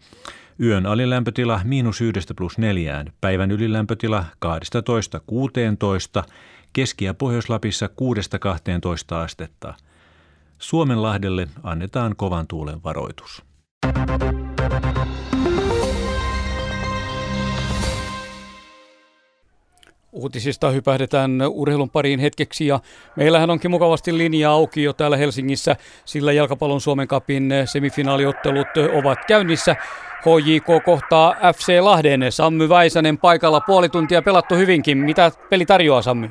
Yön alilämpötila miinus 1 plus 4, päivän ylilämpötila 12-16, Keski- ja Pohjois-Lapissa 6-12 astetta. Suomenlahdelle annetaan kovan tuulen varoitus. Uutisista hypähdetään urheilun pariin hetkeksi ja meillähän onkin mukavasti linja auki jo täällä Helsingissä, sillä jalkapallon Suomen kapin semifinaaliottelut ovat käynnissä. HJK kohtaa FC Lahden. Sammy Väisänen paikalla puoli tuntia pelattu hyvinkin. Mitä peli tarjoaa Sammy?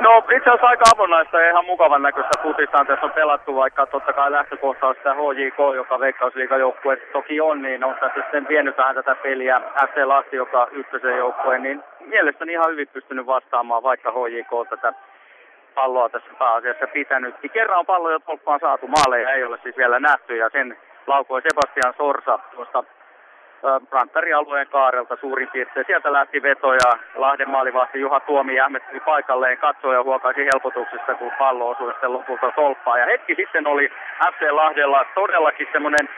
No itse asiassa aika avonaista ja ihan mukavan näköistä futista tässä on pelattu, vaikka totta kai lähtökohta on sitä HJK, joka veikkausliigajoukkue toki on, niin on tässä sitten vienyt vähän tätä peliä. FC Lahti, joka ykkösen joukkue, niin mielestäni ihan hyvin pystynyt vastaamaan, vaikka HJK tätä palloa tässä pääasiassa pitänyt. Niin kerran on pallo jo tolppaan saatu, maaleja ei ole siis vielä nähty ja sen laukoi Sebastian Sorsa tuosta Ranttari-alueen kaarelta suurin piirtein. Sieltä lähti veto ja Lahden maalivahti Juha Tuomi jähmetteli paikalleen, katsoi ja huokaisi helpotuksesta, kun pallo osui sitten lopulta tolppaan. Ja hetki sitten oli FC Lahdella todellakin semmoinen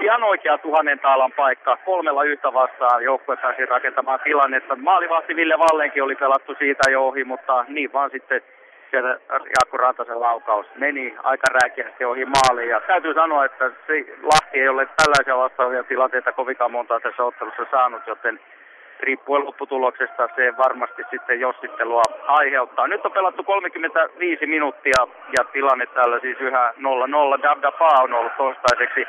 ihan oikea tuhannen taalan paikka. Kolmella yhtä vastaan joukkue pääsi rakentamaan tilannetta. Maalivahti Ville Vallenkin oli pelattu siitä jo ohi, mutta niin vaan sitten sieltä Jaakko Rantasen laukaus meni aika rääkeästi ohi maaliin. Ja täytyy sanoa, että se Lahti ei ole tällaisia vastaavia tilanteita kovinkaan monta tässä ottelussa saanut, joten riippuen lopputuloksesta se varmasti sitten jossittelua aiheuttaa. Nyt on pelattu 35 minuuttia ja tilanne täällä siis yhä 0-0. Dabdapa on ollut toistaiseksi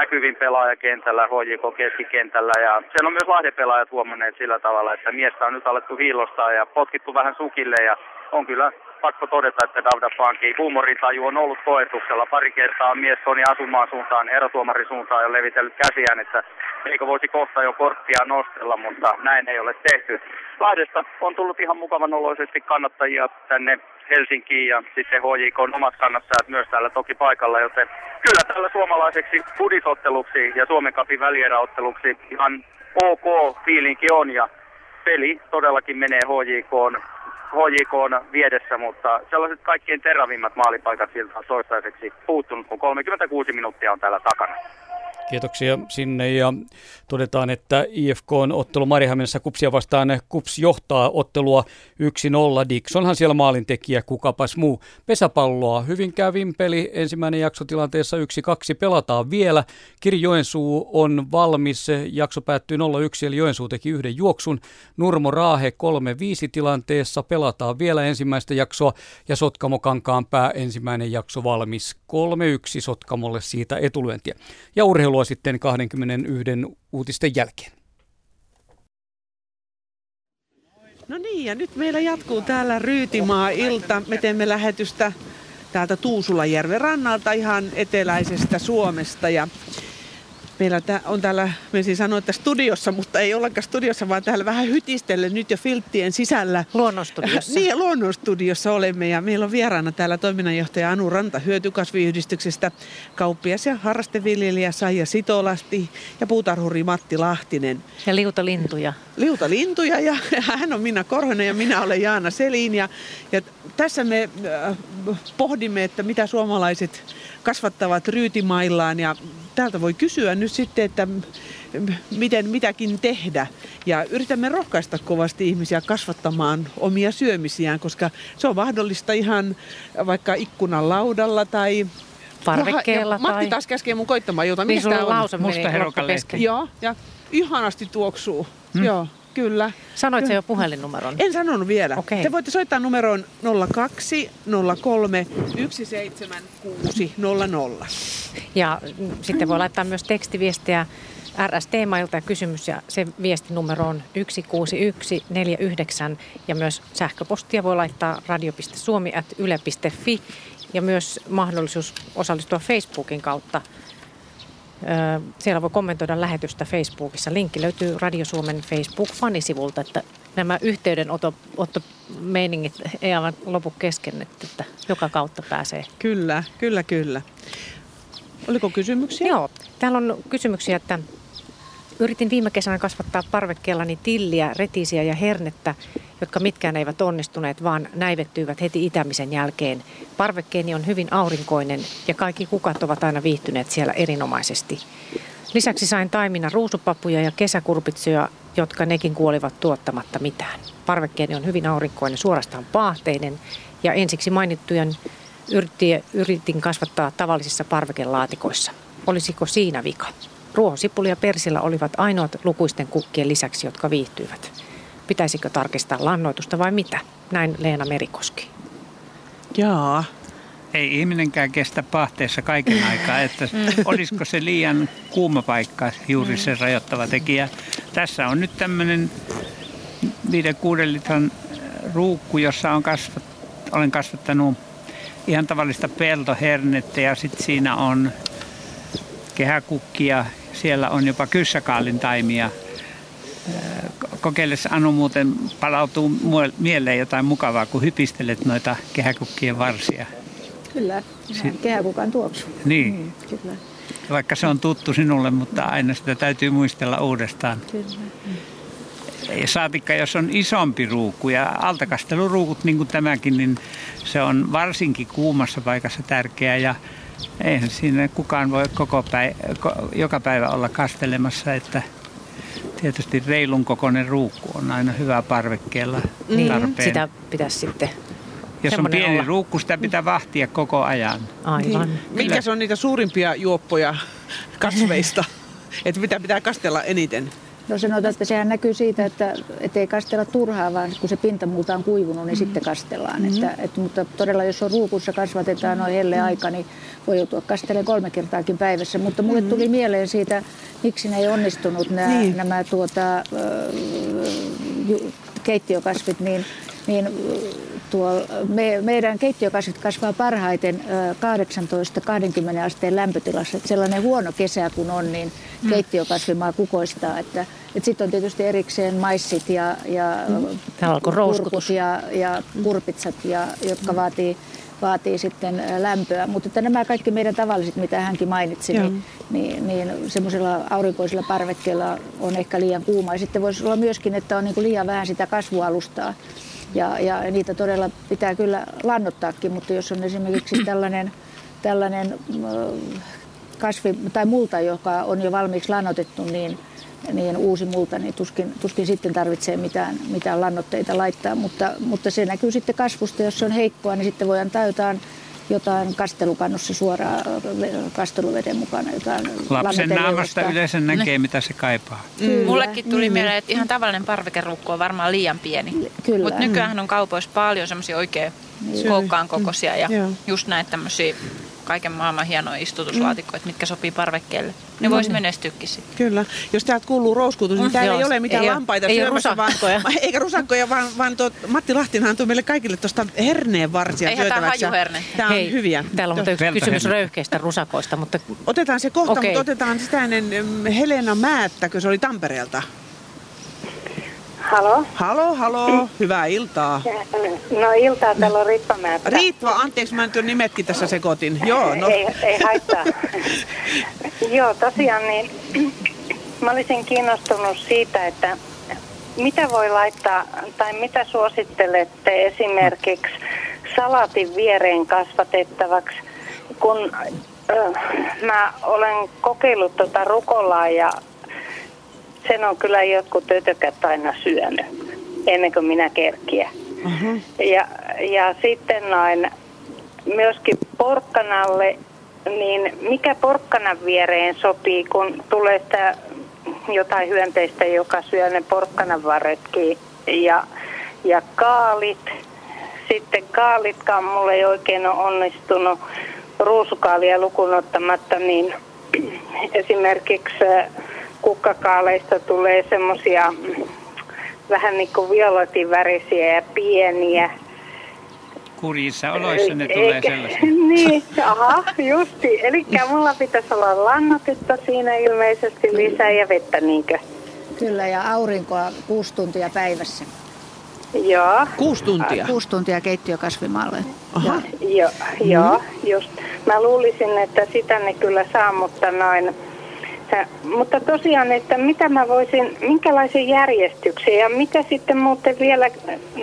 näkyvin pelaaja kentällä, HJK keskikentällä ja sen on myös Lahden pelaajat huomanneet sillä tavalla, että miestä on nyt alettu hiilostaa ja potkittu vähän sukille ja on kyllä pakko todeta, että Dauda Pankin huumorintaju on ollut koetuksella. Pari kertaa mies Soni asumaan suuntaan, erotuomarin suuntaan ja levitellyt käsiään, että eikö voisi kohta jo korttia nostella, mutta näin ei ole tehty. Lahdesta on tullut ihan mukavan oloisesti kannattajia tänne Helsinkiin ja sitten HJK on omat kannattajat myös täällä toki paikalla, joten kyllä tällä suomalaiseksi pudisotteluksi ja Suomen kapin välieräotteluksi ihan ok fiilinki on ja peli todellakin menee HJK HJK on viedessä, mutta sellaiset kaikkein terävimmät maalipaikat siltä on toistaiseksi puuttunut, kun 36 minuuttia on täällä takana. Kiitoksia sinne ja todetaan, että IFK on ottelu Marihamenessä Kupsia vastaan. Kups johtaa ottelua 1-0. Dixonhan siellä maalintekijä, kukapas muu. Pesäpalloa Hyvinkää Vimpeli ensimmäinen jakso tilanteessa 1-2 pelataan vielä. Kiri Joensuu on valmis. Jakso päättyy 0-1 eli Joensuu teki yhden juoksun. Nurmo Raahe 3-5 tilanteessa pelataan vielä ensimmäistä jaksoa ja Sotkamo Kankaanpää ensimmäinen jakso valmis 3-1 Sotkamolle siitä etulyöntiä. Ja urheilu keskustelua sitten 21 uutisten jälkeen. No niin, ja nyt meillä jatkuu täällä Ryytimaa-ilta. Me teemme lähetystä täältä Tuusulajärven rannalta ihan eteläisestä Suomesta. Ja Meillä on täällä, me siis sanoa, että studiossa, mutta ei ollenkaan studiossa, vaan täällä vähän hytistellen nyt jo filttien sisällä. Luonnonstudiossa. niin, luonnonstudiossa olemme ja meillä on vieraana täällä toiminnanjohtaja Anu Ranta hyötykasviyhdistyksestä, kauppias ja harrasteviljelijä Saija Sitolasti ja puutarhuri Matti Lahtinen. Ja liutalintuja. Liutalintuja ja hän on Minna Korhonen ja minä olen Jaana Selin ja, ja tässä me äh, pohdimme, että mitä suomalaiset kasvattavat ryytimaillaan ja täältä voi kysyä nyt sitten, että miten mitäkin tehdä. Ja yritämme rohkaista kovasti ihmisiä kasvattamaan omia syömisiään, koska se on mahdollista ihan vaikka ikkunan laudalla tai parvekkeella. Jaha, Matti taas käskee mun koittamaan jota. Niin sulla on lause Musta Joo, ja ihanasti tuoksuu. Hmm. Joo. Kyllä. Sanoit se jo puhelinnumeron? En sanonut vielä. Okay. Te voitte soittaa numeroon 02 03 17600. Ja sitten voi laittaa myös tekstiviestiä RS-teemailta ja kysymys ja se viestinumero on 16149 ja myös sähköpostia voi laittaa radio.suomi.yle.fi ja myös mahdollisuus osallistua Facebookin kautta siellä voi kommentoida lähetystä Facebookissa. Linkki löytyy Radio Suomen Facebook-fanisivulta, että nämä yhteydenottomeiningit ei aivan lopu kesken, että joka kautta pääsee. Kyllä, kyllä, kyllä. Oliko kysymyksiä? Joo, täällä on kysymyksiä, että yritin viime kesänä kasvattaa parvekkeellani tilliä, retisiä ja hernettä jotka mitkään eivät onnistuneet, vaan näivettyivät heti itämisen jälkeen. Parvekkeeni on hyvin aurinkoinen ja kaikki kukat ovat aina viihtyneet siellä erinomaisesti. Lisäksi sain taimina ruusupappuja ja kesäkurpitsuja, jotka nekin kuolivat tuottamatta mitään. Parvekkeeni on hyvin aurinkoinen, suorastaan paahteinen ja ensiksi mainittujen yritin kasvattaa tavallisissa parvekelaatikoissa. Olisiko siinä vika? Ruohosipuli ja persillä olivat ainoat lukuisten kukkien lisäksi, jotka viihtyivät. Pitäisikö tarkistaa lannoitusta vai mitä? Näin Leena Merikoski. Jaa. Ei ihminenkään kestä pahteessa kaiken aikaa, että olisiko se liian kuuma paikka juuri se rajoittava tekijä. Tässä on nyt tämmöinen 5-6 litran ruukku, jossa on kasvat, olen kasvattanut ihan tavallista peltohernettä ja sitten siinä on kehäkukkia, siellä on jopa kyssäkaalin taimia kokeillessa Anu muuten palautuu mieleen jotain mukavaa, kun hypistelet noita kehäkukkien varsia. Kyllä, si- kehäkukan tuoksu. Niin. Mm, kyllä. Vaikka se on tuttu sinulle, mutta aina sitä täytyy muistella uudestaan. Kyllä. Ja saatikka, jos on isompi ruukku ja altakasteluruukut niin kuin tämäkin, niin se on varsinkin kuumassa paikassa tärkeä ja eihän siinä kukaan voi koko päivä, joka päivä olla kastelemassa, että – tietysti reilun kokoinen ruukku on aina hyvä parvekkeella niin, tarpeen. Sitä pitäisi sitten jos on pieni olla. ruukku, sitä pitää vahtia koko ajan. Aivan. Niin. Mikä on niitä suurimpia juoppoja kasveista? että mitä pitää kastella eniten? No sanotaan, että sehän näkyy siitä, että ei kastella turhaa, vaan kun se pinta multa on kuivunut, niin mm. sitten kastellaan. Mm-hmm. Että, että, mutta todella jos on ruukussa kasvatetaan noin helle aika, niin voi joutua kastelemaan kolme kertaakin päivässä. Mutta mulle mm-hmm. tuli mieleen siitä, miksi ne ei onnistunut nämä, niin. nämä tuota, keittiökasvit, niin, niin tuo, me, meidän keittiökasvit kasvaa parhaiten 18-20 asteen lämpötilassa. Että sellainen huono kesä kun on, niin mm. keittiökasvimaa kukoistaa. Että, että sitten on tietysti erikseen maissit ja, ja mm. kurkut ja, ja kurpitsat, ja, jotka vaatii vaatii sitten lämpöä. Mutta että nämä kaikki meidän tavalliset, mitä hänkin mainitsi, niin, niin, niin semmoisella aurinkoisella parvekkeella on ehkä liian kuuma. Ja sitten voisi olla myöskin, että on niin liian vähän sitä kasvualustaa Ja, ja niitä todella pitää kyllä lannottaakin, mutta jos on esimerkiksi tällainen, tällainen kasvi tai multa, joka on jo valmiiksi lannotettu, niin, niin uusi multa, niin tuskin, tuskin sitten tarvitsee mitään, mitään lannoitteita laittaa. Mutta, mutta se näkyy sitten kasvusta, jos se on heikkoa, niin sitten voi antaa jotain jotain kastelukannossa suoraan kasteluveden mukana. Jotain Lapsen naamasta yleensä näkee, mitä se kaipaa. Mm. Mullekin tuli mm. mieleen, että ihan tavallinen parvekerukko on varmaan liian pieni. Mutta nykyään on kaupoissa paljon semmoisia oikein niin. koukkaan kokoisia ja mm. just näitä tämmöisiä kaiken maailman hienoja istutuslaatikkoja, mm. mitkä sopii parvekkeelle. Ne mm. voisi menestyäkin sitten. Kyllä. Jos täältä kuuluu rouskutus, niin mm. täällä ei ole mitään ei lampaita ei syömässä, vaan, eikä rusakkoja, vaan, vaan tuot, Matti Lahtinen antoi meille kaikille tuosta herneen varsia Eihän syötäväksi. Tämä herne. Tämä on Hei, hyviä. Täällä on yksi kysymys röyhkeistä rusakoista. Mutta... Otetaan se kohta, okay. mutta otetaan sitä ennen Helena Määttä, kun se oli Tampereelta. Halo? Halo, halo. Hyvää iltaa. No iltaa, täällä on Ritva Määttä. Ritva, anteeksi, mä nyt jo nimetkin tässä sekoitin. Joo, no. Ei, ei haittaa. Joo, tosiaan niin mä olisin kiinnostunut siitä, että mitä voi laittaa tai mitä suosittelette esimerkiksi salatin viereen kasvatettavaksi, kun äh, mä olen kokeillut tuota rukolaa ja sen on kyllä jotkut tötökät aina syönyt ennen kuin minä kerkiä. Uh-huh. Ja, ja sitten noin myöskin porkkanalle, niin mikä porkkanan viereen sopii, kun tulee sitä jotain hyönteistä, joka syö ne porkkanan varretkin ja, ja kaalit. Sitten kaalitkaan mulle ei oikein ole onnistunut ruusukaalia lukunottamatta, niin esimerkiksi kukkakaaleista tulee semmoisia vähän niin kuin violetin värisiä ja pieniä. Kurjissa oloissa ne tulee Eikä, sellaisia. niin, aha, justi. Eli mulla pitäisi olla lannotetta siinä ilmeisesti lisää ja vettä niinkö? Kyllä, ja aurinkoa kuusi tuntia päivässä. Joo. Kuusi tuntia? Kuusi tuntia keittiökasvimaalle. Aha. Ja, jo, mm. joo, just. Mä luulisin, että sitä ne kyllä saa, mutta noin että, mutta tosiaan, että mitä mä voisin, minkälaisen järjestyksen ja mitä sitten muuten vielä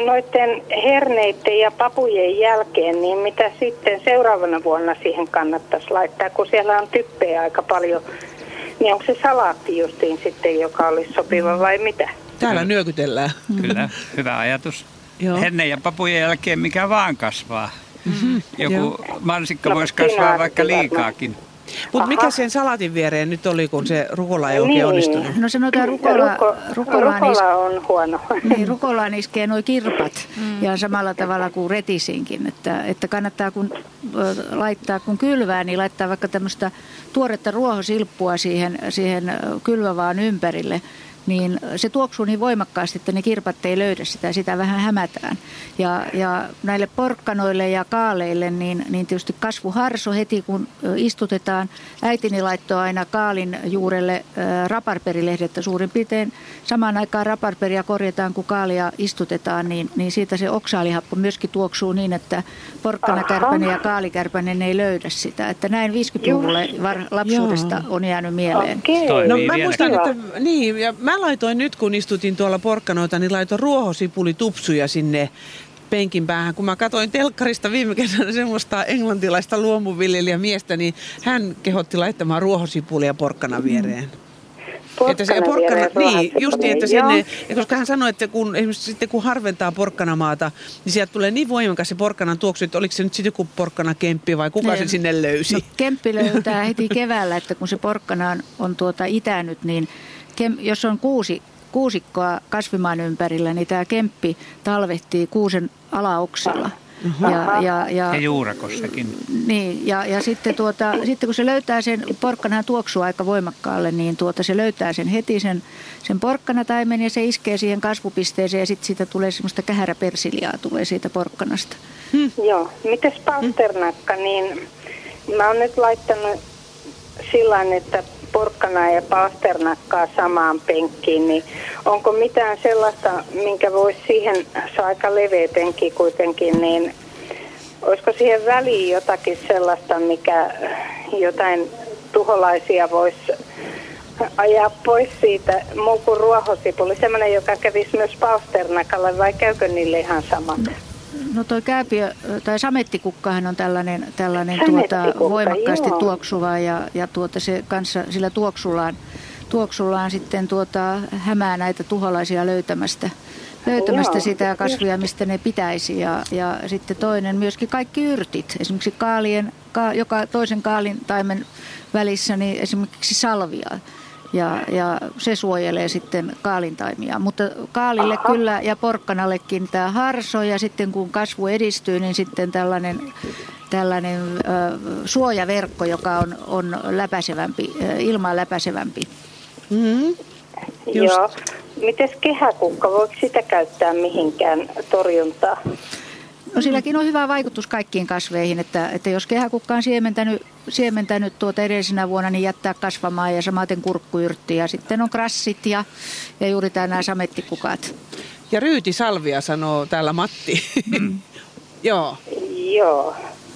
noiden herneiden ja papujen jälkeen, niin mitä sitten seuraavana vuonna siihen kannattaisi laittaa, kun siellä on typpeä aika paljon, niin onko se salaatti justiin sitten, joka olisi sopiva vai mitä? Täällä nyökytellään. Kyllä, hyvä ajatus. Joo. Herne ja papujen jälkeen mikä vaan kasvaa. Mm-hmm. Joku Joo. mansikka no, voisi kasvaa vaikka liikaakin. Mutta mikä sen salatin viereen nyt oli, kun se rukola ei oikein niin. onnistunut? No sanotaan rukola, Ruko, rukolaan, rukola on huono. Niin, rukolaan iskee nuo kirpat mm. ja samalla tavalla kuin retisinkin. Että, että kannattaa kun laittaa, kun kylvää, niin laittaa vaikka tämmöistä tuoretta ruohosilppua siihen, siihen kylvävään ympärille niin se tuoksuu niin voimakkaasti, että ne kirpat ei löydä sitä, sitä vähän hämätään. Ja, ja näille porkkanoille ja kaaleille, niin, niin tietysti kasvuharso heti kun istutetaan. Äitini laittoi aina kaalin juurelle raparperilehdettä suurin piirtein. Samaan aikaan raparperia korjataan, kun kaalia istutetaan, niin, niin siitä se oksaalihappo myöskin tuoksuu niin, että porkkanakärpänen ja kaalikärpänen ei löydä sitä. Että näin 50-luvulle lapsuudesta on jäänyt mieleen. Okay. No mä muistan, että niin, ja mä laitoin nyt, kun istutin tuolla porkkanoita, niin laitoin ruohosipulitupsuja sinne penkin päähän. Kun mä katsoin telkkarista viime kesänä semmoista englantilaista luomuviljelijämiestä, niin hän kehotti laittamaan ruohosipulia porkkana viereen. Porkkana että se porkkana, niin, just niin, että sinne, koska hän sanoi, että kun, esimerkiksi sitten kun harventaa porkkanamaata, niin sieltä tulee niin voimakas se porkkanan tuoksu, että oliko se nyt sitten joku porkkanakemppi vai kuka ne, sen sinne löysi? No, kemppi löytää heti keväällä, että kun se porkkana on, on tuota itänyt, niin jos on kuusi kuusikkoa kasvimaan ympärillä, niin tämä kemppi talvehtii kuusen alauksilla. Uh-huh. Ja, ja, ja, ja juurakossakin. Niin, ja, ja sitten, tuota, sitten kun se löytää sen porkkanan tuoksua aika voimakkaalle, niin tuota, se löytää sen heti sen, sen porkkanataimen ja se iskee siihen kasvupisteeseen ja sitten siitä tulee semmoista kähäräpersiliaa tulee siitä porkkanasta. Hmm. Joo, mites pasternakka, niin mä oon nyt laittanut sillä että porkkana ja pasternakkaa samaan penkkiin, niin onko mitään sellaista, minkä voisi siihen, saa aika leveä penkki kuitenkin, niin olisiko siihen väliin jotakin sellaista, mikä jotain tuholaisia voisi ajaa pois siitä muu kuin ruohosipuli, semmoinen, joka kävisi myös pausternakalle, vai käykö niille ihan samat? No toi kääpiö, tai samettikukkahan on tällainen, tällainen tuota, voimakkaasti joo. tuoksuva ja, ja tuota se kanssa sillä tuoksullaan, tuoksullaan sitten tuota, hämää näitä tuholaisia löytämästä löytämästä Joo, sitä kasvia, mistä ne pitäisi. Ja, ja sitten toinen myöskin kaikki yrtit. Esimerkiksi kaalien, ka, joka toisen kaalin taimen välissä, niin esimerkiksi salvia. Ja, ja se suojelee sitten kaalintaimia. Mutta kaalille Aha. kyllä ja porkkanallekin tämä harso ja sitten kun kasvu edistyy, niin sitten tällainen, tällainen ö, suojaverkko, joka on, on läpäisevämpi, ilmaa läpäisevämpi. Mm-hmm. Joo. Mites kehäkukka, voiko sitä käyttää mihinkään torjuntaa? No silläkin on hyvä vaikutus kaikkiin kasveihin, että, että jos kehäkukka on siementänyt, siementänyt tuota edellisenä vuonna, niin jättää kasvamaan ja samaten kurkkuyrtti ja sitten on krassit ja, ja juuri nämä samettikukat. Ja Ryyti Salvia sanoo täällä Matti. Mm. Joo. Joo.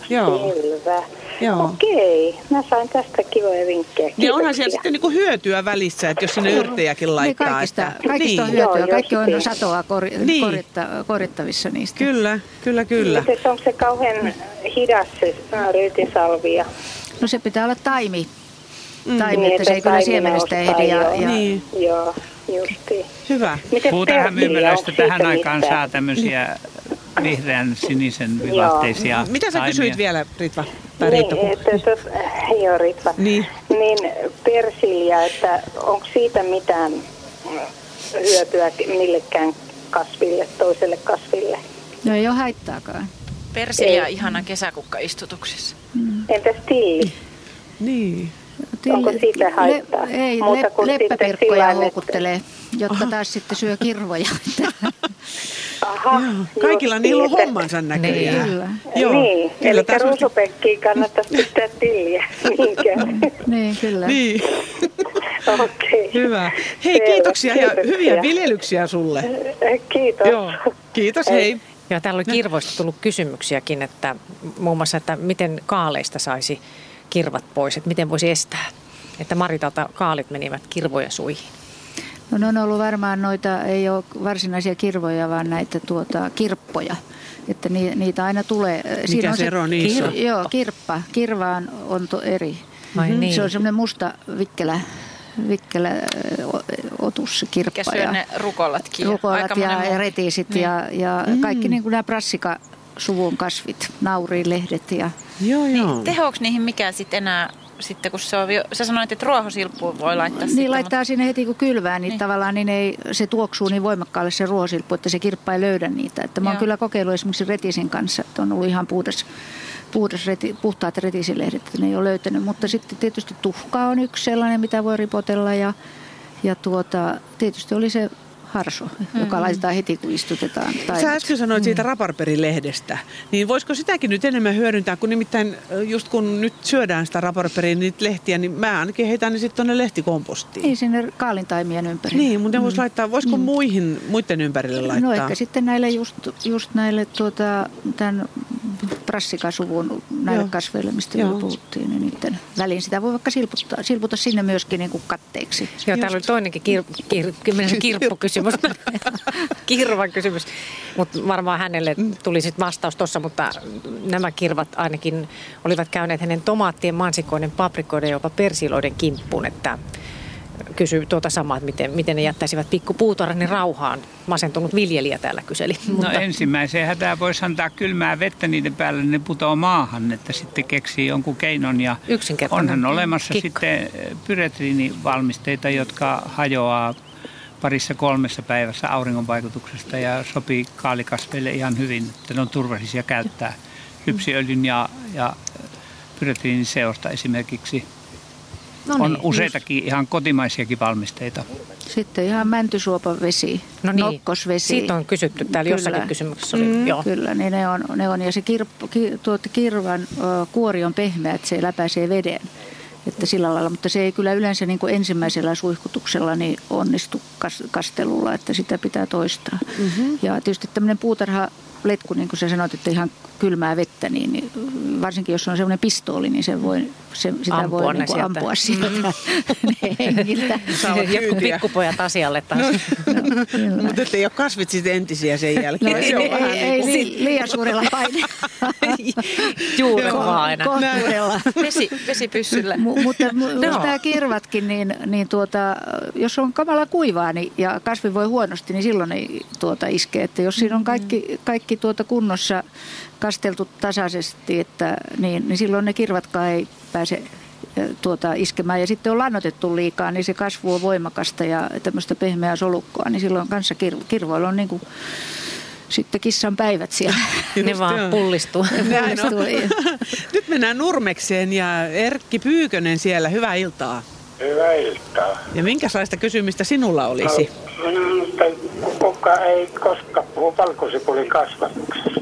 Joo. Selvä. Joo. Okei, mä sain tästä kivoja vinkkejä. Kiitoksia. Niin onhan siellä sitten niinku hyötyä välissä, että jos sinne yrttejäkin niin, laittaa. Niin kaikista, että... kaikista niin. on hyötyä, Joo, kaikki on satoa kor, niin. korjatta, korjattavissa niistä. Kyllä, kyllä, kyllä. Miten onko se kauhean hidas se ryytisalvia? No se pitää olla taimi. Mm. Taimi, niin, että se ei kyllä siemenestä ehdi. Ja, ja... Niin. Joo, justiin. Hyvä. Puutarhan myymälöistä tähän aikaan saa tämmöisiä vihreän sinisen vivahteisia Mitä sä kysyit vielä, Ritva? Tai niin, että, että, joo, Ritva. Niin. niin persilja, että onko siitä mitään hyötyä millekään kasville, toiselle kasville? No ei ole haittaakaan. Persilja on ihana kesäkukka istutuksessa. Mm. Entäs tilli? Niin. Tilli, Onko siitä haittaa? Le, ei, Muuta le, leppäpirkkoja houkuttelee, jotka taas sitten syö kirvoja. Aha, Kaikilla niillä on hommansa näköjään. Niin, kyllä. Joo, niin, kyllä eli ruusupekkiin kannattaisi pistää tilliä. niin, kyllä. Niin. Okei. Okay. Hyvä. Hei, kiitoksia, kiitoksia ja hyviä viljelyksiä sulle. Kiitos. Joo. Kiitos, hei. Joo, täällä oli kirvoista tullut kysymyksiäkin, että muun muassa, että miten kaaleista saisi kirvat pois, että miten voisi estää, että Maritalta kaalit menivät kirvoja suihin. No ne on ollut varmaan noita, ei ole varsinaisia kirvoja, vaan näitä tuota, kirppoja. Että ni, niitä aina tulee. Mikä Siinä on se ero niissä kir, Joo, kirppa. Kirvaan on to eri. mm-hmm. niin. Se on semmoinen musta vikkelä, vikkelä otus, kirppa. Mikä syö ne rukollatkin. Rukollat ja, ja retiisit niin. ja, ja mm. kaikki niin kuin nämä prassika suvun kasvit, naurilehdet ja... Joo, joo. Niin, tehoako niihin mikään sitten enää sitten kun se on, sä sanoit, että ruohosilppu voi laittaa Niin sitten, laittaa mutta... sinne heti kun kylvää, niin, niin. tavallaan niin ei, se tuoksuu niin voimakkaalle se ruohosilppu, että se kirppa ei löydä niitä. Että mä oon kyllä kokeillut esimerkiksi retisin kanssa, että on ollut ihan puhdas, puhdas reti, puhtaat retisilehdet, että ne ei ole löytänyt. Mutta sitten tietysti tuhka on yksi sellainen, mitä voi ripotella ja, ja tuota, tietysti oli se harso, mm-hmm. joka laitetaan heti kun istutetaan. Taimet. Sä äsken sanoit siitä mm. raparperilehdestä, niin voisiko sitäkin nyt enemmän hyödyntää, kun nimittäin just kun nyt syödään sitä raparperin niitä lehtiä, niin mä ainakin heitän ne sitten tuonne lehtikompostiin. Niin, sinne kaalintaimien ympärille. Niin, mutta mm. voisi laittaa, voisiko mm. muihin, muiden ympärille laittaa? No ehkä sitten näille just, just näille tuota, tämän prassikasuvun näille Joo. kasveille, mistä Joo. puhuttiin, niin niiden väliin sitä voi vaikka silputtaa, silputa sinne myöskin niin kuin katteeksi. Joo, täällä oli toinenkin kir, kir, kir, kirppukysymys, kirvan kysymys, mutta varmaan hänelle tuli sitten vastaus tuossa, mutta nämä kirvat ainakin olivat käyneet hänen tomaattien, mansikoiden, paprikoiden ja jopa persiloiden kimppuun, että kysyi tuota samaa, että miten, miten ne jättäisivät pikkupuutarhani rauhaan. Masentunut viljelijä täällä kyseli. No mutta... ensimmäiseen hätään voisi antaa kylmää vettä niiden päälle, ne putoaa maahan, että sitten keksii jonkun keinon. Ja onhan olemassa Kikka. sitten pyretriinivalmisteita, jotka hajoaa parissa kolmessa päivässä auringon vaikutuksesta ja sopii kaalikasveille ihan hyvin, että ne on turvallisia käyttää lypsiöljyn ja, ja pyretriiniseosta esimerkiksi No niin, on useitakin just. ihan kotimaisiakin valmisteita. Sitten ihan mäntysuopan vesi, no niin. nokkosvesi. Siitä on kysytty täällä kyllä. jossakin kysymyksessä. Oli, mm, joo. Kyllä, niin ne on, ne on. Ja se kirp, ki, tuot, kirvan uh, kuori on pehmeä, että se läpäisee veden. Että sillä lailla, mutta se ei kyllä yleensä niin kuin ensimmäisellä suihkutuksella niin onnistu kas, kastelulla, että sitä pitää toistaa. Mm-hmm. Ja tietysti tämmöinen puutarha letku, niin kuin sä sanoit, että ihan kylmää vettä, niin, niin varsinkin jos on semmoinen pistooli, niin se voi, se, sitä ampua voi niin kuin sieltä. ampua sieltä ne hengiltä. Kyytiä. pikkupojat asialle taas. Kyllä. Mutta ettei ole kasvit sitten entisiä sen No jälkeen. ei, se on ei, vähän ei, niin kuin... ei liian suurella paineella. Juuri vaan aina. Kohtuudella. Vesi, vesipyssyllä. Mu- mutta jos nämä kirvatkin, niin, niin tuota, jos on kamala kuivaa niin, ja kasvi voi huonosti, niin silloin ei tuota iske. Että jos siinä on kaikki, kaikki tuota kunnossa kasteltu tasaisesti, että, niin, niin silloin ne kirvatkaan ei pääse tuota, iskemään. Ja sitten on lannotettu liikaa, niin se kasvu on voimakasta ja tämmöistä pehmeää solukkoa, niin silloin kanssa kir- kirvoilla on niin kuin, sitten kissan päivät siellä. Ne vaan joo. pullistuu. Näin on. Pullistuu. Nyt mennään Nurmekseen ja Erkki Pyykönen siellä. Hyvää iltaa. Hyvää iltaa. Ja minkälaista kysymistä sinulla olisi? No, kuka ei koskaan puhu valkosipulin kasvatuksesta.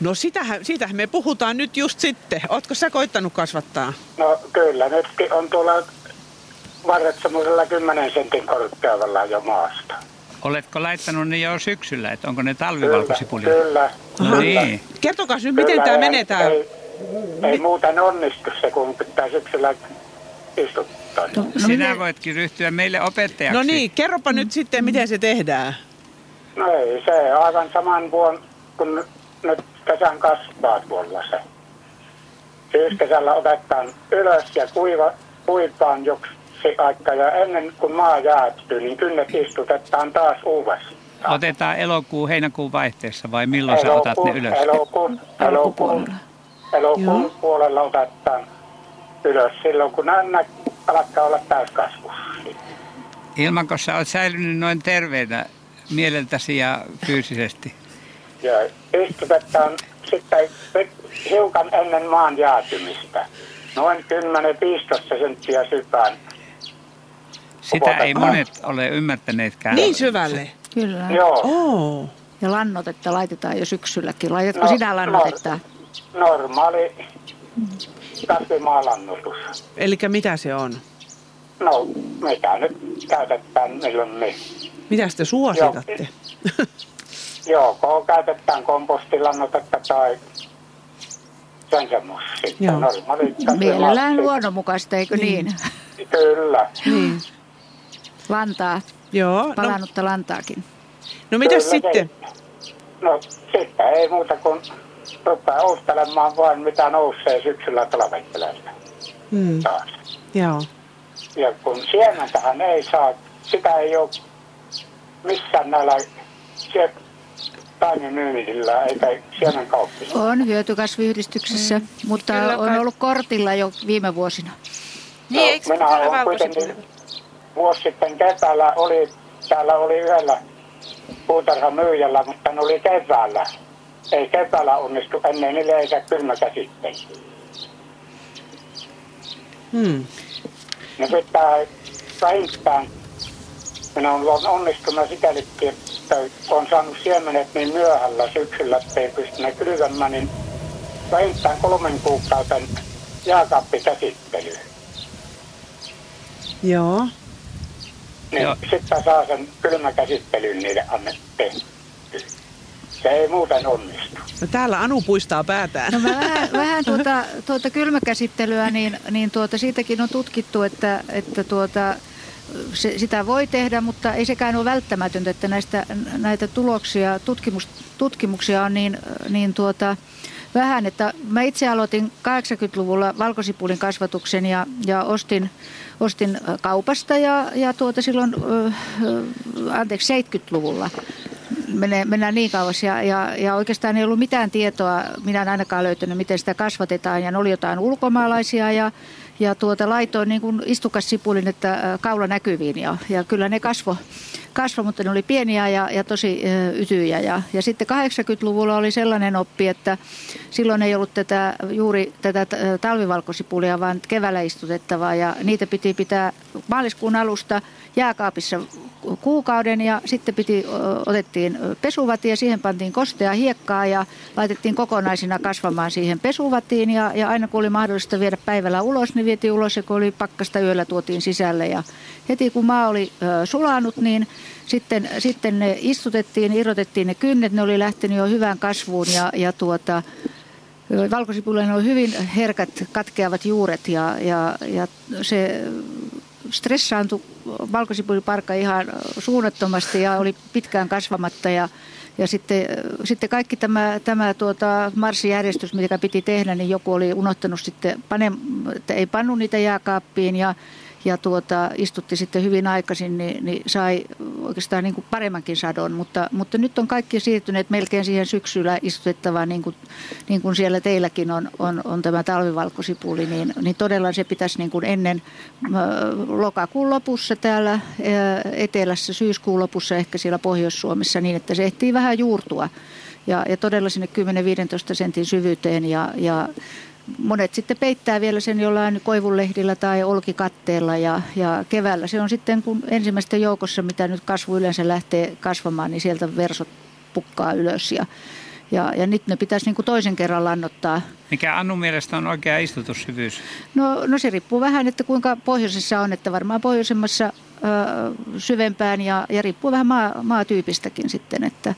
No sitähän, siitähän me puhutaan nyt just sitten. Ootko sä koittanut kasvattaa? No kyllä, nytkin on tuolla varret semmoisella 10 sentin korkeudella jo maasta. Oletko laittanut ne jo syksyllä, että onko ne talvivalkosipulia? Kyllä. No niin. Kertokaa nyt, miten Kyllä, tämä ei- menee tää? Ei, ei muuten onnistu se, kun pitää syksyllä istuttaa. No, Sinä voitkin ryhtyä meille opettajaksi. No niin, kerropa nyt sitten, miten se tehdään. No ei, se aivan saman vuon, kun nyt kesän kasvaa tuolla se. Syyskesällä otetaan ylös ja kuiva, kuivaan joksi aika ja ennen kuin maa jäätyy, niin kynnet istutetaan taas uudestaan. Otetaan elokuun, heinäkuun vaihteessa vai milloin sä otat ne ylös? Elokuun, elokuun, elokuun puolella otetaan ylös silloin, kun nämä alkaa olla täyskasvussa. Ilmanko sä oot säilynyt noin terveenä mieleltäsi ja fyysisesti? Ja istutetaan sitten hiukan ennen maan jäätymistä. Noin 10-15 senttiä sypään. Sitä ei monet ole ymmärtäneetkään. Niin syvälle? Kyllä. Joo. Oh. Ja lannotetta laitetaan jo syksylläkin. Laitatko No, sinä lannotetta? Normaali kasvimaalannutus. Eli mitä se on? No, mitä nyt käytetään milloin me? Mitä te suositatte? Joko käytetään kompostilannotetta tai sen semmoista. Joo. Mielellään luonnonmukaista, eikö niin? Kyllä. niin. Lantaa. Joo. Palannutta lantaakin. No mitäs Kyllä sitten? Se, no sitten ei muuta kuin rupeaa oustelemaan vain mitä nousee syksyllä talvettelemaan Hmm. taas. Joo. Ja kun siementähän ei saa, sitä ei ole missään näillä taimimyymisillä eikä siemenkauppilla. On hyötykasviyhdistyksessä, mm. mutta Kyllä on kai. ollut kortilla jo viime vuosina. Niin, eikö minä olen kuitenkin vuosi sitten keväällä oli, täällä oli yhdellä puutarhan myyjällä, mutta ne oli keväällä. Ei keväällä onnistu ennen yleensä kylmäkäsittely. Hmm. Ne pitää vähintään, minä olen onnistunut sikälikin, että olen saanut siemenet niin myöhällä syksyllä, että ei pystynyt kylvämään, niin vähintään kolmen kuukauden jääkaappikäsittelyyn. Joo. Niin sitten saa sen kylmäkäsittelyn niille annettiin. Se ei muuten onnistu. No täällä Anu puistaa päätään. No vähän, vähän tuota, tuota kylmäkäsittelyä, niin, niin tuota, siitäkin on tutkittu, että, että tuota, se, sitä voi tehdä, mutta ei sekään ole välttämätöntä, että näistä, näitä tuloksia, tutkimus, tutkimuksia on niin, niin tuota, vähän, että mä itse aloitin 80-luvulla valkosipulin kasvatuksen ja, ja ostin, ostin kaupasta ja, ja tuota silloin, anteeksi, 70-luvulla menee, mennään niin kauas ja, ja, ja oikeastaan ei ollut mitään tietoa, minä en ainakaan löytänyt, miten sitä kasvatetaan. Ja ne oli jotain ulkomaalaisia ja, ja tuota, laitoin niin kuin istukassipulin, että kaula näkyviin. Ja, ja kyllä ne kasvo, kasvo, mutta ne oli pieniä ja, ja tosi ytyjä. Ja, ja sitten 80-luvulla oli sellainen oppi, että silloin ei ollut tätä, juuri tätä talvivalkosipulia, vaan keväällä istutettavaa. Ja niitä piti pitää maaliskuun alusta jääkaapissa kuukauden ja sitten piti, otettiin pesuvati ja siihen pantiin kostea hiekkaa ja laitettiin kokonaisina kasvamaan siihen pesuvatiin ja, ja aina kun oli mahdollista viedä päivällä ulos, niin vietiin ulos ja kun oli pakkasta yöllä tuotiin sisälle. Ja heti kun maa oli sulanut, niin sitten, sitten ne istutettiin, irrotettiin ne kynnet, ne oli lähtenyt jo hyvään kasvuun ja, ja tuota, valkosipuille on hyvin herkät katkeavat juuret ja, ja, ja se stressaantui valkosipuliparkka ihan suunnattomasti ja oli pitkään kasvamatta ja, ja sitten, sitten kaikki tämä, tämä tuota, marssijärjestys, mitä piti tehdä, niin joku oli unohtanut sitten, pane, ei pannu niitä jääkaappiin ja ja tuota, istutti sitten hyvin aikaisin, niin, niin sai oikeastaan niin kuin paremmankin sadon. Mutta, mutta nyt on kaikki siirtyneet melkein siihen syksyllä istutettavaan, niin kuin, niin kuin siellä teilläkin on, on, on tämä talvivalkosipuli, niin, niin todella se pitäisi niin kuin ennen lokakuun lopussa täällä etelässä, syyskuun lopussa ehkä siellä Pohjois-Suomessa niin, että se ehtii vähän juurtua ja, ja todella sinne 10-15 sentin syvyyteen ja, ja monet sitten peittää vielä sen jollain koivunlehdillä tai olkikatteella ja, ja keväällä se on sitten kun ensimmäistä joukossa, mitä nyt kasvu yleensä lähtee kasvamaan, niin sieltä versot pukkaa ylös ja, ja, ja nyt ne pitäisi niin kuin toisen kerran lannottaa. Mikä Annu mielestä on oikea istutussyvyys? No, no se riippuu vähän, että kuinka pohjoisessa on, että varmaan pohjoisemmassa ö, syvempään ja, ja riippuu vähän maa, maatyypistäkin sitten, että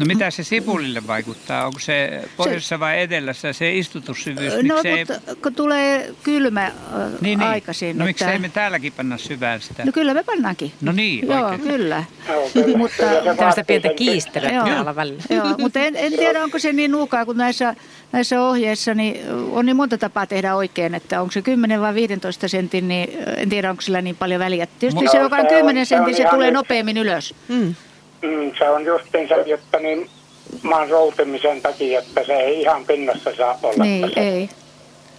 No mitä se sipulille vaikuttaa? Onko se pohjoisessa vai etelässä se istutussyvyys? No miksei... kun tulee kylmä niin, niin. aikaisin. No että... miksei me täälläkin panna syvään sitä? No kyllä me pannaankin. No niin, Joo, oikein. kyllä. mutta tämmöistä pientä kiistelyä Joo. välillä. Joo, mutta en, en tiedä, onko se niin nuukaa, kun näissä, näissä ohjeissa niin on niin monta tapaa tehdä oikein, että onko se 10 vai 15 sentin, niin en tiedä, onko sillä niin paljon väliä. Tietysti no, se, joka on 10 sentin, se, se tulee nopeammin ylös. Mm. Mm, se on justiinsa, jotta niin maan routimisen takia, että se ei ihan pinnassa saa olla. Niin, se. ei.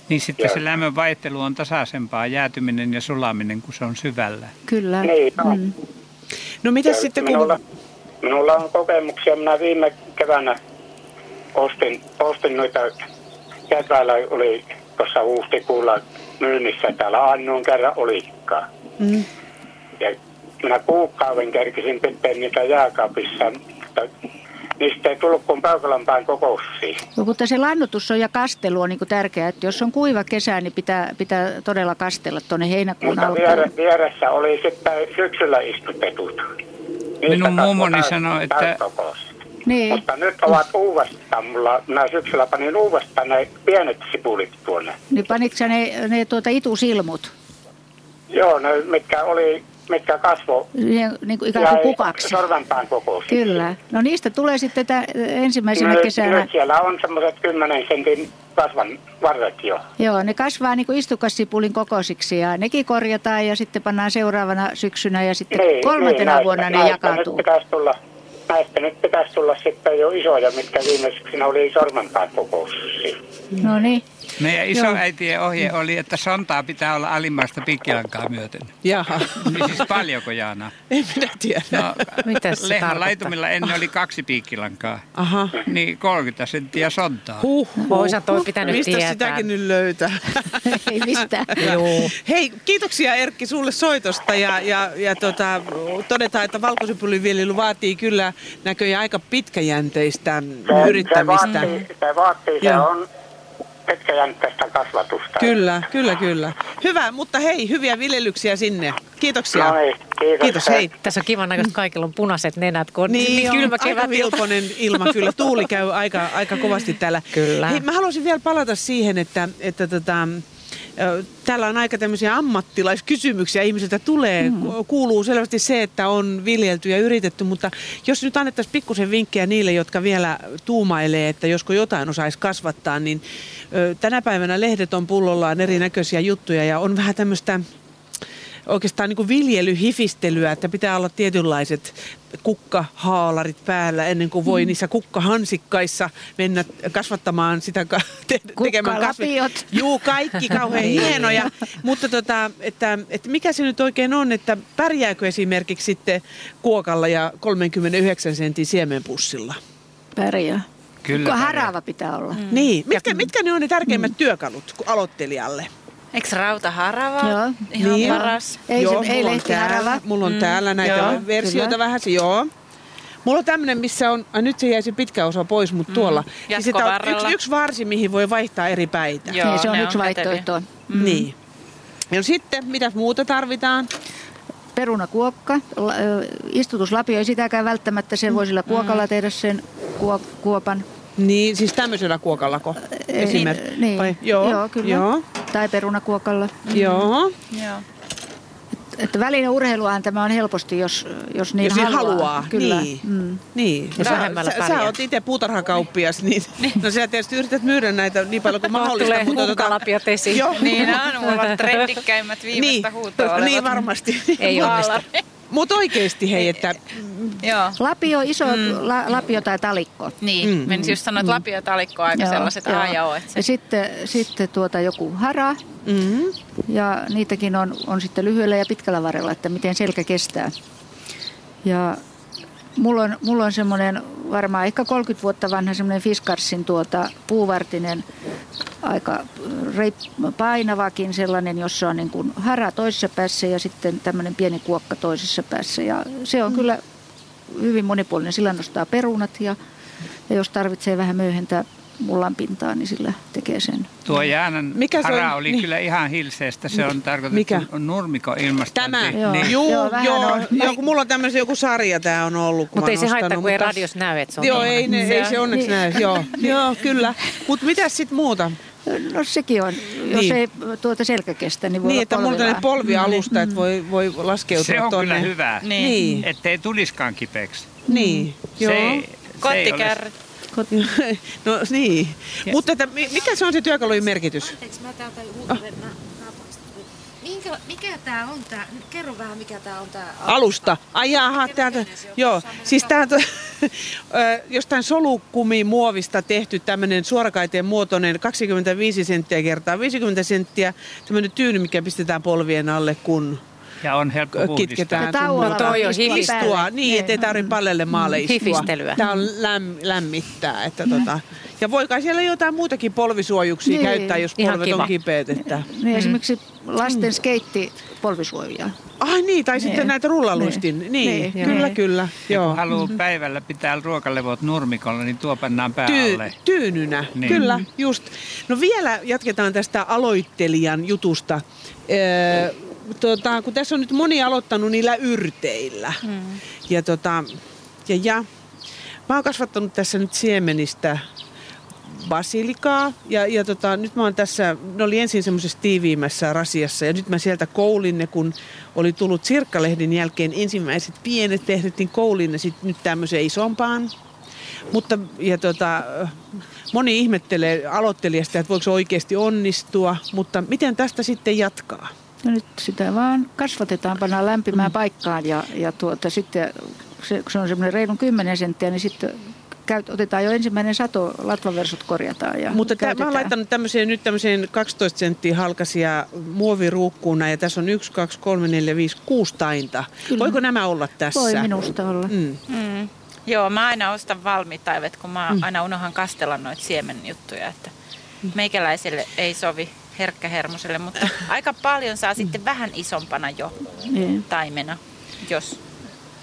Niin sitten ja. se lämmön vaihtelu on tasaisempaa, jäätyminen ja sulaminen, kun se on syvällä. Kyllä. Niin, no. Mm. No mitä sitten kun... Minulla, minulla on kokemuksia. Minä viime keväänä ostin, ostin noita, keväällä oli tuossa huhtikuulla myynnissä täällä Annuun kerran olikkaa. Mm. Ja minä kuukauden kerkisin pitää niitä jääkaapissa, mutta niistä ei tullut kuin Peukalanpään kokoussiin. No, mutta se lannutus on ja kastelu on niin tärkeää, että jos on kuiva kesä, niin pitää, pitää todella kastella tuonne heinäkuun mutta alkuun. Viere, vieressä oli sitten syksyllä istutetut. Niistä Minun mummoni sanoi, että... Niin. Mutta nyt ovat uudestaan, mulla, minä syksyllä panin uudestaan ne pienet sipulit tuonne. Niin panitko ne, ne tuota itusilmut? Joo, ne mitkä oli mitkä kasvo niin, niin kuin ikään kuin kukaksi. Sorvanpään kokoisia. Kyllä. No niistä tulee sitten tä, ensimmäisenä no, kesänä. Nyt siellä on semmoiset 10 sentin kasvan varret jo. Joo, ne kasvaa niin kuin istukassipulin kokoisiksi ja nekin korjataan ja sitten pannaan seuraavana syksynä ja sitten niin, kolmantena niin, vuonna näistä, ne jakautuu. Nyt pitäisi tulla, näistä nyt pitäisi tulla sitten jo isoja, mitkä viimeksi oli sormenpään kokoisia. No niin. Meidän isoäitien ohje oli, että sontaa pitää olla alimmaista pikkilankaa myöten. Jaha. Niin siis paljonko Jaana? En minä tiedä. No, lehmän laitumilla ennen oli kaksi piikkilankaa. Aha. Niin 30 senttiä sontaa. Huh, huh. toi pitänyt Mistä tietää. sitäkin nyt löytää? Ei mistään. Joo. Hei, kiitoksia Erkki sulle soitosta ja, ja, ja tota, todetaan, että valkosipuliviljely vaatii kyllä näköjään aika pitkäjänteistä se, yrittämistä. Se vaatii, se, vaatii, se on pitkäjänteistä kasvatusta. Kyllä, kyllä, kyllä. Hyvä, mutta hei, hyviä viljelyksiä sinne. Kiitoksia. No niin, kiitos. Kiitos, hei. Tässä on kivan näköistä, kaikilla on punaiset nenät, kun on niin, niin kylmä on aika vilponen ilma, kyllä. Tuuli käy aika, aika kovasti täällä. Kyllä. Hei, mä haluaisin vielä palata siihen, että, että tota, Täällä on aika tämmöisiä ammattilaiskysymyksiä ihmisiltä tulee. Mm. Kuuluu selvästi se, että on viljelty ja yritetty, mutta jos nyt annettaisiin pikkusen vinkkejä niille, jotka vielä tuumailee, että josko jotain osaisi kasvattaa, niin tänä päivänä lehdet on pullollaan erinäköisiä juttuja ja on vähän tämmöistä oikeastaan niin kuin viljelyhifistelyä, että pitää olla tietynlaiset kukkahaalarit päällä ennen kuin voi mm. niissä kukkahansikkaissa mennä kasvattamaan sitä, te, tekemään kasvit. Juu, kaikki kauhean niin. hienoja. Mutta tota, että, että mikä se nyt oikein on, että pärjääkö esimerkiksi sitten kuokalla ja 39 sentin siemenpussilla? Pärjää. Kyllä. Kun harava pitää olla. Mm. Niin. Mitkä, mitkä ne on ne tärkeimmät mm. työkalut aloittelijalle? Eikö rautaharava Joo. ihan Niin. paras? Ei, joo, se, ei mulla on lehtiharava. täällä, mulla on Mm, täällä näitä joo, versioita kyllä. vähän, joo. Mulla on tämmönen, missä on, a, nyt se jäi se pitkä osa pois, mutta tuolla. Siis että on yksi, yksi varsi, mihin voi vaihtaa eri päitä. Joo, niin, se on yksi on vaihtoehto. Mm. Niin. Ja sitten, mitä muuta tarvitaan? Perunakuokka, istutuslapio ei sitäkään välttämättä, sen voi sillä kuokalla tehdä sen kuo- kuopan. Niin, siis tämmöisellä kuokallako esimerkiksi? Niin, Vai- Joo, joo, kyllä. Joo, Tai perunakuokalla. joo. Joo. Että välinen urheiluahan tämä on helposti, jos, jos niin Jos niin haluaa. haluaa, Kyllä. niin. Mm. Niin. Jos Sä, vähemmällä sä, sä oot itse puutarhakauppias, niin, no sä tietysti yrität myydä näitä niin paljon kuin mahdollista. Tulee mutta tota- hunkalapiot esiin. Joo. Niin on, mulla on trendikkäimmät viimeistä niin, huutoa olevat. niin varmasti. Ei onnistu. Mutta oikeasti hei, että Joo. Lapio, iso mm. la, lapio tai talikko. Niin, mm. menisin just sanoa, että lapio ja talikko on aika sellaiset A ja O. Että se, Ja sitten, sitten tuota joku hara. Mm-hmm. Ja niitäkin on, on sitten lyhyellä ja pitkällä varrella, että miten selkä kestää. Ja mulla on, mulla on semmoinen varmaan ehkä 30 vuotta vanha semmoinen Fiskarsin tuota, puuvartinen, aika reip, painavakin sellainen, jossa on niin kuin hara toisessa päässä ja sitten tämmöinen pieni kuokka toisessa päässä. Ja se on kyllä hyvin monipuolinen. Sillä nostaa perunat ja, ja jos tarvitsee vähän myöhentää mullan pintaa, niin sillä tekee sen. Tuo Jäänan Mikä se hara on? oli Niin. kyllä ihan hilseestä. Se on tarkoitettu Mikä? nurmiko ilmastointi. Tämä, Joo. Niin. Juu, Joo, joo, on. joo, kun mulla on tämmöisen joku sarja tää on ollut. kun Mutta ei se haittaa, kun ei radios näy, että se on Joo, ei, ne, ei se onneksi Niin. näy, joo, joo kyllä. Mutta mitä sitten muuta? No sekin on. Jos Niin. ei tuota selkä kestä, niin voi Niin, olla että mulla on polvialusta, että voi, voi laskeutua Se on tonne. kyllä hyvä, Niin. Niin, ettei tuliskaan kipeäksi. niin, Se, joo. ei- Kottikärryt. No niin, mutta että, mi- mikä se on se työkalujen merkitys? Anteeksi, mä täältä oh. Minkä, mikä tää on tää? Kerro vähän, mikä tää on tää Alusta. Ai jaha, täältä, joo. Siis täältä, jostain solukumimuovista tehty tämmöinen suorakaiteen muotoinen 25 senttiä kertaa 50 senttiä. Tämmöinen tyyny, mikä pistetään polvien alle, kun Ja on helppo kitketään. Ja sun- vaan toi on istua hifistä. istua, päälle. niin, ettei tarvitse pallelle maalle istua. Hifistelyä. Tämä on läm, lämmittää. Että tota. Ja voi kai siellä jotain muutakin polvisuojuksia Niin. käyttää, jos Ihan polvet kiva. on kipeät. Että. Niin esimerkiksi lasten skeitti polvisuojia. Ai niin, tai sitten Niin. näitä rullaluistin. Niin, Niin, niin kyllä, niin. kyllä. Ja Joo. kun haluaa päivällä pitää ruokalevot nurmikolla, niin tuo pannaan Tyy, päälle. tyynynä, Niin. kyllä, just. No vielä jatketaan tästä aloittelijan jutusta. Öö, tota, kun tässä on nyt moni aloittanut niillä yrteillä. Mm. Ja, tota, ja, ja mä oon kasvattanut tässä nyt siemenistä basilikaa. Ja, ja tota, nyt mä oon tässä, ne oli ensin semmoisessa tiiviimmässä rasiassa ja nyt mä sieltä koulin ne, kun oli tullut sirkkalehden jälkeen ensimmäiset pienet lehdet, niin koulin ne sitten nyt tämmöiseen isompaan. Mutta ja tota, moni ihmettelee aloittelijasta, että voiko se oikeasti onnistua, mutta miten tästä sitten jatkaa? No nyt sitä vaan kasvatetaan, pannaan lämpimään paikkaan ja, ja tuota, sitten se, kun se on semmoinen reilun 10 senttiä, niin sitten käyt, otetaan jo ensimmäinen sato, latvaversut korjataan. Ja Mutta tää, mä oon laittanut tämmöiseen, nyt tämmöiseen 12 senttiä halkasia muoviruukkuuna ja tässä on 1, 2, 3, 4, 5, 6 tainta. Kyllä. Voiko nämä olla tässä? Voi minusta olla. Mm. Mm. Joo, mä aina ostan valmiit taivet, kun mä Mm. aina unohan kastella noita siemenjuttuja, että meikäläiselle ei sovi herkkähermoselle, mutta aika paljon saa sitten vähän isompana jo Niin. taimena, jos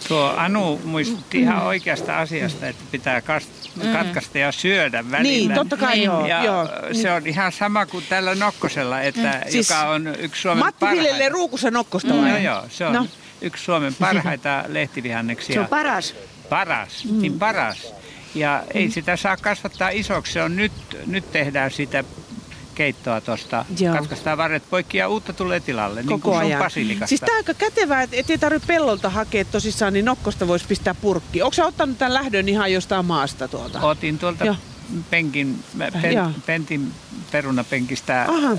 Tuo Anu muistutti ihan oikeasta asiasta, että pitää kast- Mm. katkaista ja syödä välillä. Niin, totta kai Niin. joo. Ja joo. se on ihan sama kuin tällä Nokkosella, että, Mm. Siis joka on yksi Suomen Matti parhaita. viljelee ruukussa nokkosta Mm. vai? Joo, joo, se on No. no. yksi Suomen parhaita lehtivihanneksia. Se on paras. Paras, mm. niin paras. Ja ei Mm. sitä saa kasvattaa isoksi, se on nyt, nyt tehdään sitä keittoa tuosta, katkaistaan varret poikki ja uutta tulee tilalle, niin Koko kuin sun ajan. basilikasta. Siis tää on aika kätevää, että et ei tarvitse pellolta hakea tosissaan, niin nokkosta voisi pistää purkki. Onko ottanut tämän lähdön ihan jostain maasta tuolta? Otin tuolta Joo. penkin, Joo. pen, Pentin perunapenkistä. Aha.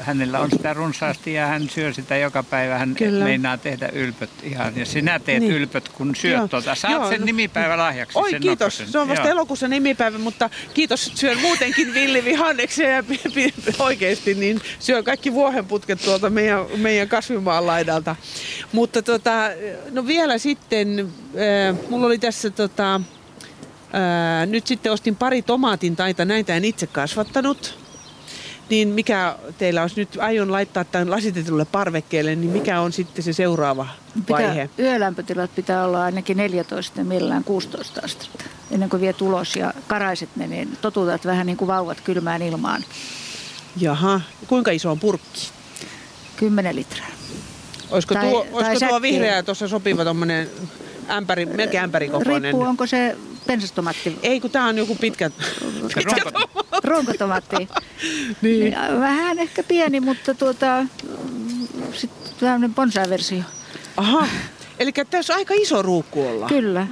Hänellä on sitä runsaasti ja hän syö sitä joka päivä. Hän Kyllä. meinaa tehdä ylpöt ihan. Ja sinä teet Niin. ylpöt, kun syöt Joo. tuota. Saat Joo, sen no- nimipäivä lahjaksi. Oi sen kiitos, nokkosen. se on vasta Joo. elokuussa nimipäivä, mutta kiitos, syön muutenkin villivihanneksia ja oikeasti, niin syön kaikki vuohenputket tuolta meidän, meidän kasvimaan laidalta. Mutta tota, no vielä sitten, äh, mulla oli tässä tota, äh, nyt sitten ostin pari tomaatin taita, näitä en itse kasvattanut. Niin mikä teillä olisi nyt, aion laittaa tämän lasitetulle parvekkeelle, niin mikä on sitten se seuraava vaihe? Pitää, yölämpötilat pitää olla ainakin 14 ja millään 16 astetta ennen kuin vie tulos ja karaiset ne, niin totutat vähän niin kuin vauvat kylmään ilmaan. Jaha, kuinka iso on purkki? 10 litraa. Olisiko Tai- tuo, tai olisiko tuo vihreä tuossa sopiva tuommoinen ämpäri, melkein ämpärin kokoinen? Riippuu, onko se pensastomaatti. Ei, kun tämä on joku pitkä, pitkä Runkotomaatti. niin. Ja Vähän ehkä pieni, mutta tuota, sitten tämmöinen bonsai-versio. Aha, eli tässä on aika iso ruukku olla. Kyllä.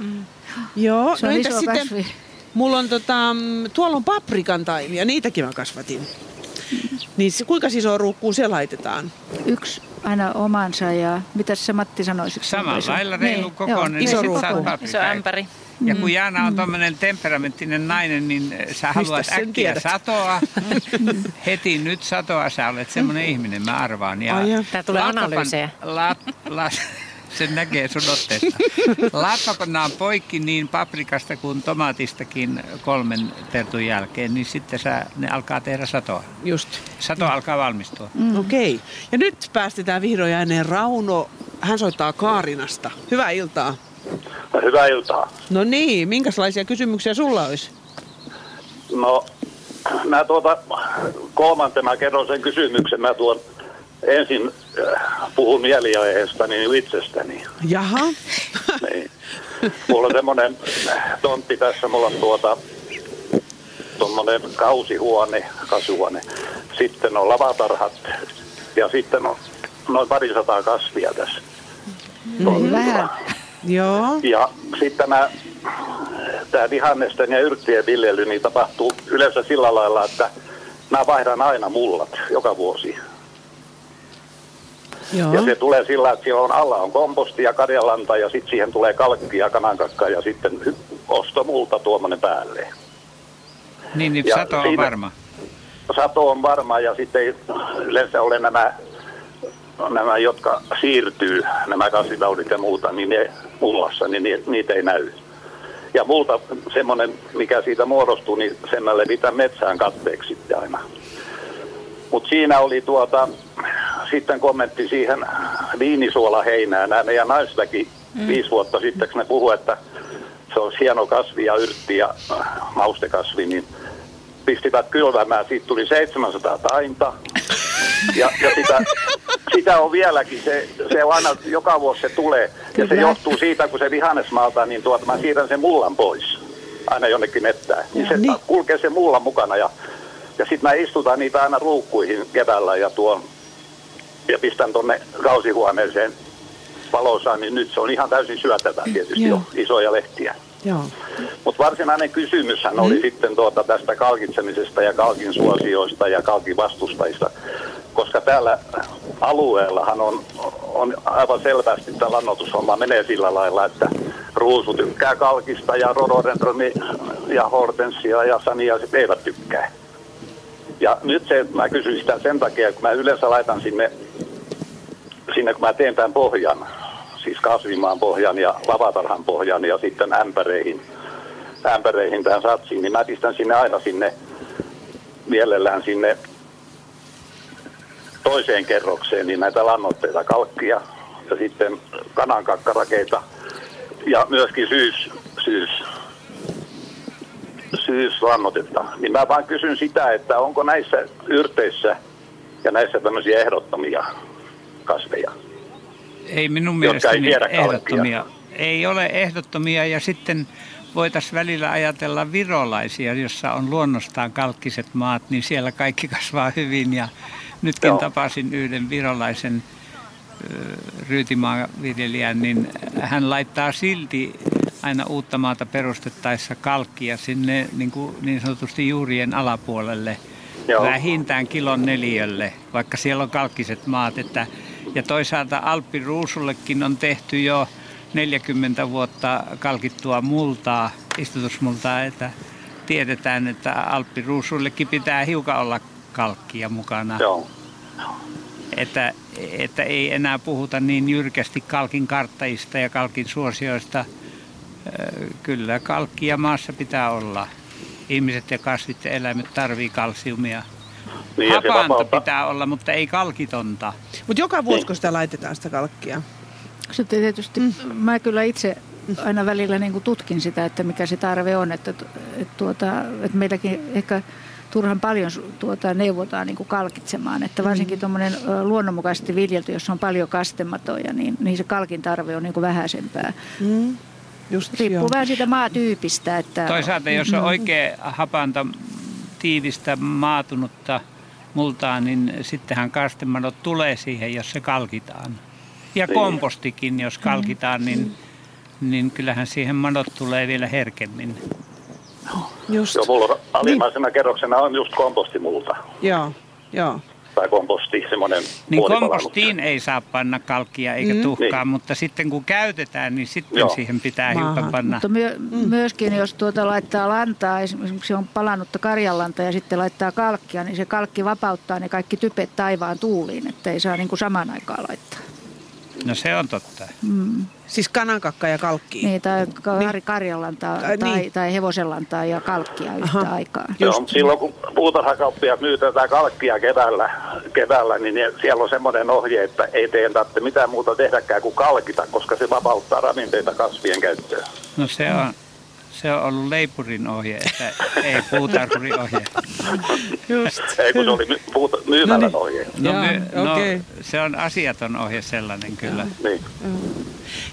Joo, Se no on iso sitten, kasvi. mulla on tota, mm, tuolla on paprikan taimia, niitäkin mä kasvatin. Niin se, kuinka iso ruukkuun se laitetaan? Yksi aina omansa ja mitä se Matti sanoisi? Samalla lailla reilu Niin, kokoinen. joo, niin iso. Iso ämpäri. Ja kun Jaana on tuommoinen temperamenttinen nainen, niin sä haluat sen äkkiä tiedät? satoa. Heti nyt satoa, sä olet semmoinen ihminen, mä arvaan. Ja. Tää tulee analyysejä. La, la, sen näkee sun otteesta. Laattokonaan poikki niin paprikasta kuin tomaatistakin kolmen tertun jälkeen, niin sitten sä, ne alkaa tehdä satoa. Just. Sato alkaa valmistua. Mm. Okei. Okay. Ja nyt päästetään vihdoin ääneen Rauno. Hän soittaa Kaarinasta. Hyvää iltaa. Hyvää iltaa. No niin, minkälaisia kysymyksiä sulla olisi? No, mä tuota, kolmantena kerron sen kysymyksen. Mä tuon ensin äh, puhun mieliaiheestani niin itsestäni. Jaha. Niin. Mulla on semmoinen tontti tässä, mulla on tuota tuommoinen kausihuone, kasvihuone. Sitten on lavatarhat ja sitten on noin parisataa kasvia tässä. Mm, vähän. Joo. Ja sitten tämä, tämä vihannesten ja yrttien viljely niin tapahtuu yleensä sillä lailla, että mä vaihdan aina mullat joka vuosi. Joo. Ja se tulee sillä, että siellä on alla on komposti ja karjalanta ja sitten siihen tulee kalkki ja kanankakka ja sitten ostomulta tuommoinen päälle. Niin, niin Ja sato on siinä- varma. Sato on varma ja sitten yleensä ole nämä, nämä, jotka siirtyy, nämä kasvitaudit ja muuta, niin ne mullassa, niin ni- niitä ei näy. Ja multa semmoinen, mikä siitä muodostuu, niin sen mä levitän metsään katteeksi sitten aina. Mutta siinä oli tuota, sitten kommentti siihen viinisuolaheinään. Nämä meidän naisväki Mm. viisi vuotta sitten, kun ne puhui, että se on hieno kasvi ja yrtti ja äh, maustekasvi, niin pistivät kylvämään. Siitä tuli 700 tainta. Ja, ja sitä, sitä on vieläkin. Se, se on aina, joka vuosi se tulee. Ja se johtuu siitä, kun se vihannesmaalta, niin tuota, mä siirrän sen mullan pois. Aina jonnekin mettään. Niin se Niin. kulkee se mullan mukana. Ja, ja sitten mä istutan niitä aina ruukkuihin keväällä ja tuon ja pistän tonne kausihuoneeseen valosaan, niin nyt se on ihan täysin syötävää tietysti Joo. jo, isoja lehtiä. Mutta varsinainen kysymyshän oli sitten tuota tästä kalkitsemisesta ja kalkin suosioista ja kalkin vastustajista, koska täällä alueellahan on, on aivan selvästi tämä lannoitushomma menee sillä lailla, että ruusu tykkää kalkista ja rhododendroni ja hortensia ja saniaiset eivät tykkää. Ja nyt se, mä kysyn sitä sen takia, kun mä yleensä laitan sinne, sinne kun mä teen tämän pohjan, siis kasvimaan pohjan ja lavatarhan pohjan ja sitten ämpäreihin, ämpäreihin tähän satsiin, niin mä pistän sinne aina sinne, mielellään sinne toiseen kerrokseen, niin näitä lannoitteita, kalkkia ja sitten kanankakkarakeita ja myöskin syys, syys, syyslannotetta. Niin mä vaan kysyn sitä, että onko näissä yrteissä ja näissä tämmöisiä ehdottomia kasveja. Ei minun ei mielestäni kalkkia. ehdottomia. Ei ole ehdottomia ja sitten voitaisiin välillä ajatella virolaisia, jossa on luonnostaan kalkkiset maat, niin siellä kaikki kasvaa hyvin. Ja nytkin Joo. tapasin yhden virolaisen ö, ryytimaanviljelijän, niin hän laittaa silti aina uutta maata perustettaessa kalkkia sinne niin, kuin niin sanotusti juurien alapuolelle. Joo. Vähintään kilon neliölle, vaikka siellä on kalkkiset maat. Että, ja toisaalta Alppiruusullekin on tehty jo 40 vuotta kalkittua multaa, istutusmultaa, että tiedetään, että Alppiruusullekin pitää hiukan olla kalkkia mukana. Joo. Että, että ei enää puhuta niin jyrkästi kalkin karttajista ja kalkin suosioista. Ö, Kyllä kalkkia maassa pitää olla. Ihmiset ja kasvit ja eläimet tarvii kalsiumia. Niin, vapauttaa. pitää olla, mutta ei kalkitonta. Mutta joka vuosi, kun sitä laitetaan sitä kalkkia. Sitten tietysti mm. mä kyllä itse aina välillä niin kuin tutkin sitä, että mikä se tarve on. Että, että, tuota, että meilläkin ehkä turhan paljon tuota, neuvotaan niin kuin kalkitsemaan. Että varsinkin Mm. tuommoinen ö, luonnonmukaisesti viljelty, jos on paljon kastematoja, niin, niin se kalkin tarve on niin kuin vähäisempää. Mm. Just, Riippuu joo. vähän siitä maatyypistä. Että, Toisaalta jos on Mm. oikein hapanta, tiivistä, maatunutta multaa, niin sittenhän kastemadot tulee siihen, jos se kalkitaan. Ja Niin. kompostikin, jos kalkitaan, niin, niin kyllähän siihen madot tulee vielä herkemmin. Just. Joo, mulla alimmaisena kerroksena on just kompostimulta. Joo, joo. Tai komposti, semmoinen Niin kompostiin ei saa panna kalkkia eikä Mm. tuhkaa, Niin. mutta sitten kun käytetään, niin sitten Joo. siihen pitää Maahan. hiukan panna. Mutta myö, myöskin jos tuota laittaa lantaa, esimerkiksi on palannutta karjanlanta ja sitten laittaa kalkkia, niin se kalkki vapauttaa ne kaikki typet taivaan tuuliin, että ei saa niin kuin samaan aikaan laittaa. No se on totta. Mm. Siis kanankakka ja kalkki. Niin, tai kar- karjanlantaa Ai, tai, niin. tai hevosenlantaa ja kalkkia yhtä Aha. aikaa. Joo, silloin kun puutarhakauppiaat myy tätä kalkkia keväällä, keväällä niin ne- siellä on semmoinen ohje, että ei teidän tarvitse mitään muuta tehdäkään kuin kalkita, koska se vapauttaa ravinteita kasvien käyttöön. No se on, se on ollut leipurin ohje, että ei puutarhurin ohje. Just. Ei kun se oli puuta, myymälän No niin. ohje. No, Joo, my, no okei. se on asiaton ohje sellainen kyllä. Niin.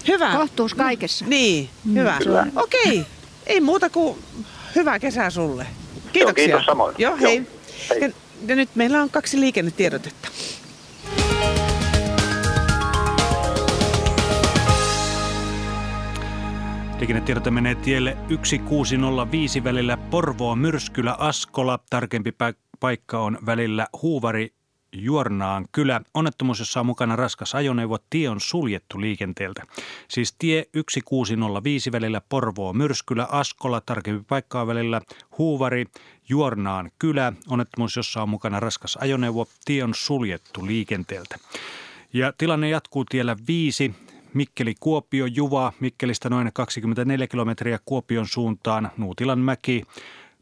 Hyvä. Kohtuus kaikessa. Niin, hyvä. Kyllä. Okei, ei muuta kuin hyvää kesää sulle. Kiitoksia. kiitos samoin. Joo, hei. Joo, hei. Ja, ja nyt meillä on kaksi liikennetiedotetta. Liikennetiedote menee tielle 1605 välillä Porvoo, Myrskylä, Askola. Tarkempi pa- paikka on välillä Huuvari, Juornaan kylä. Onnettomuus, jossa on mukana raskas ajoneuvo. Tie on suljettu liikenteeltä. Siis tie 1605 välillä Porvoo, Myrskylä, Askola. Tarkempi paikka on välillä Huuvari, Juornaan kylä. Onnettomuus, jossa on mukana raskas ajoneuvo. Tie on suljettu liikenteeltä. Ja tilanne jatkuu tiellä 5 Mikkeli-Kuopio, Juva, Mikkelistä noin 24 kilometriä Kuopion suuntaan, Nuutilanmäki,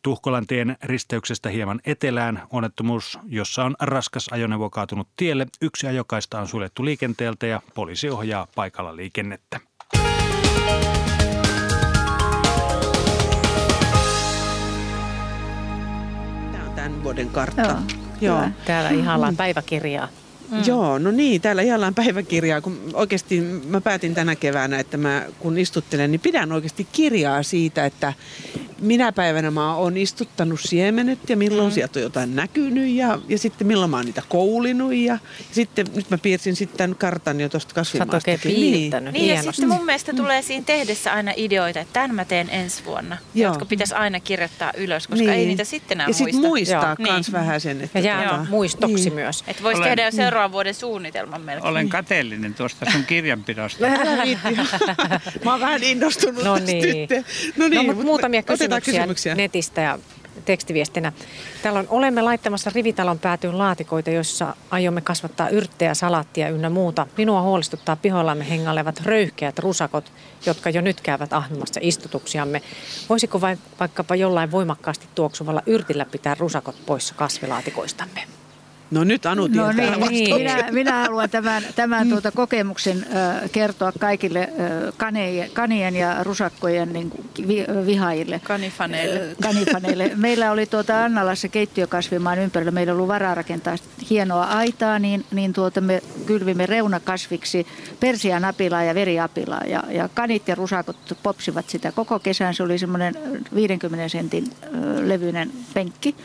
Tuhkolantien risteyksestä hieman etelään onnettomuus, jossa on raskas ajoneuvo kaatunut tielle. Yksi ajokaista on suljettu liikenteeltä ja poliisi ohjaa paikalla liikennettä. Tämä on tämän vuoden kartta. Joo, Joo. Täällä ihallaan päiväkirjaa. Mm. Joo, no niin, täällä ihallaan päiväkirjaa, kun oikeasti mä päätin tänä keväänä, että mä kun istuttelen, niin pidän oikeasti kirjaa siitä, että minä päivänä mä oon istuttanut siemenet ja milloin mm. sieltä on jotain näkynyt ja, ja sitten milloin mä oon niitä koulinut ja, ja sitten nyt mä piirsin sitten kartan jo tuosta kasvimaastakin. oikein piirtänyt. Niin ja Hienosti. sitten mun mielestä tulee siinä tehdessä aina ideoita, että tämän mä teen ensi vuonna, Joo. jotka pitäisi aina kirjoittaa ylös, koska ei niitä sitten enää Ja sitten muista. muistaa Joo. kans Niin. vähän sen, että Ja jää tota, muistoksi niin. myös. Että voisi Olen- tehdä jo seuraavan vuoden suunnitelman melkein. Olen kateellinen tuosta sun kirjanpidosta. Mä oon vähän innostunut No tästä niin. nyt. No, niin, mutta mut muutamia kysymyksiä, kysymyksiä. netistä ja tekstiviestinä. Täällä on, olemme laittamassa rivitalon päätyyn laatikoita, joissa aiomme kasvattaa yrttejä, salaattia ynnä muuta. Minua huolestuttaa pihoillamme hengailevat röyhkeät rusakot, jotka jo nyt käyvät ahmimassa istutuksiamme. Voisiko vai, vaikkapa jollain voimakkaasti tuoksuvalla yrtillä pitää rusakot poissa kasvilaatikoistamme? No nyt Anu tietää No niin, vastauksen. minä, minä haluan tämän, tämän tuota kokemuksen kertoa kaikille kanien ja rusakkojen niin kuin vi, ö, vihaajille. Kanifaneille. Kanifaneille. Meillä oli tuota Annalassa keittiökasvimaan ympärillä, meillä oli varaa rakentaa hienoa aitaa, niin, niin tuota me kylvimme reunakasviksi persianapilaa ja veriapilaa. Ja, ja kanit ja rusakot popsivat sitä koko kesän. Se oli semmoinen 50 sentin levyinen penkki.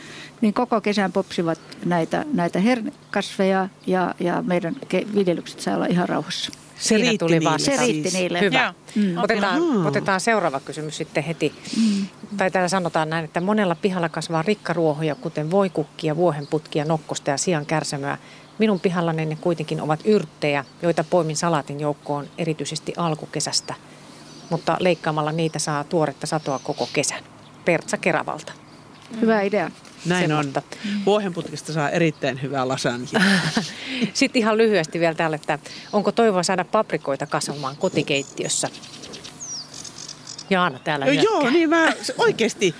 Niin koko kesän popsivat näitä, näitä hernekasveja ja, ja meidän ke- viljelykset saa olla ihan rauhassa. Se Siinä riitti tuli niille. Se riitti niille. Hyvä. Joo. Mm. Otetaan, Ahaa. otetaan seuraava kysymys sitten heti. Mm. Tai täällä sanotaan näin, että monella pihalla kasvaa rikkaruohoja, kuten voikukkia, vuohenputkia, nokkosta ja sian kärsämöä. Minun pihallani ne kuitenkin ovat yrttejä, joita poimin salaatin joukkoon erityisesti alkukesästä. Mutta leikkaamalla niitä saa tuoretta satoa koko kesän. Pertsa Keravalta. Hyvä idea. Näin Semmoista. on. Vuohenputkista saa erittäin hyvää lasagnia. Sitten ihan lyhyesti vielä täällä, että onko toivoa saada paprikoita kasvamaan kotikeittiössä? Jaana täällä Joo, nyökkää. Joo, niin mä oikeasti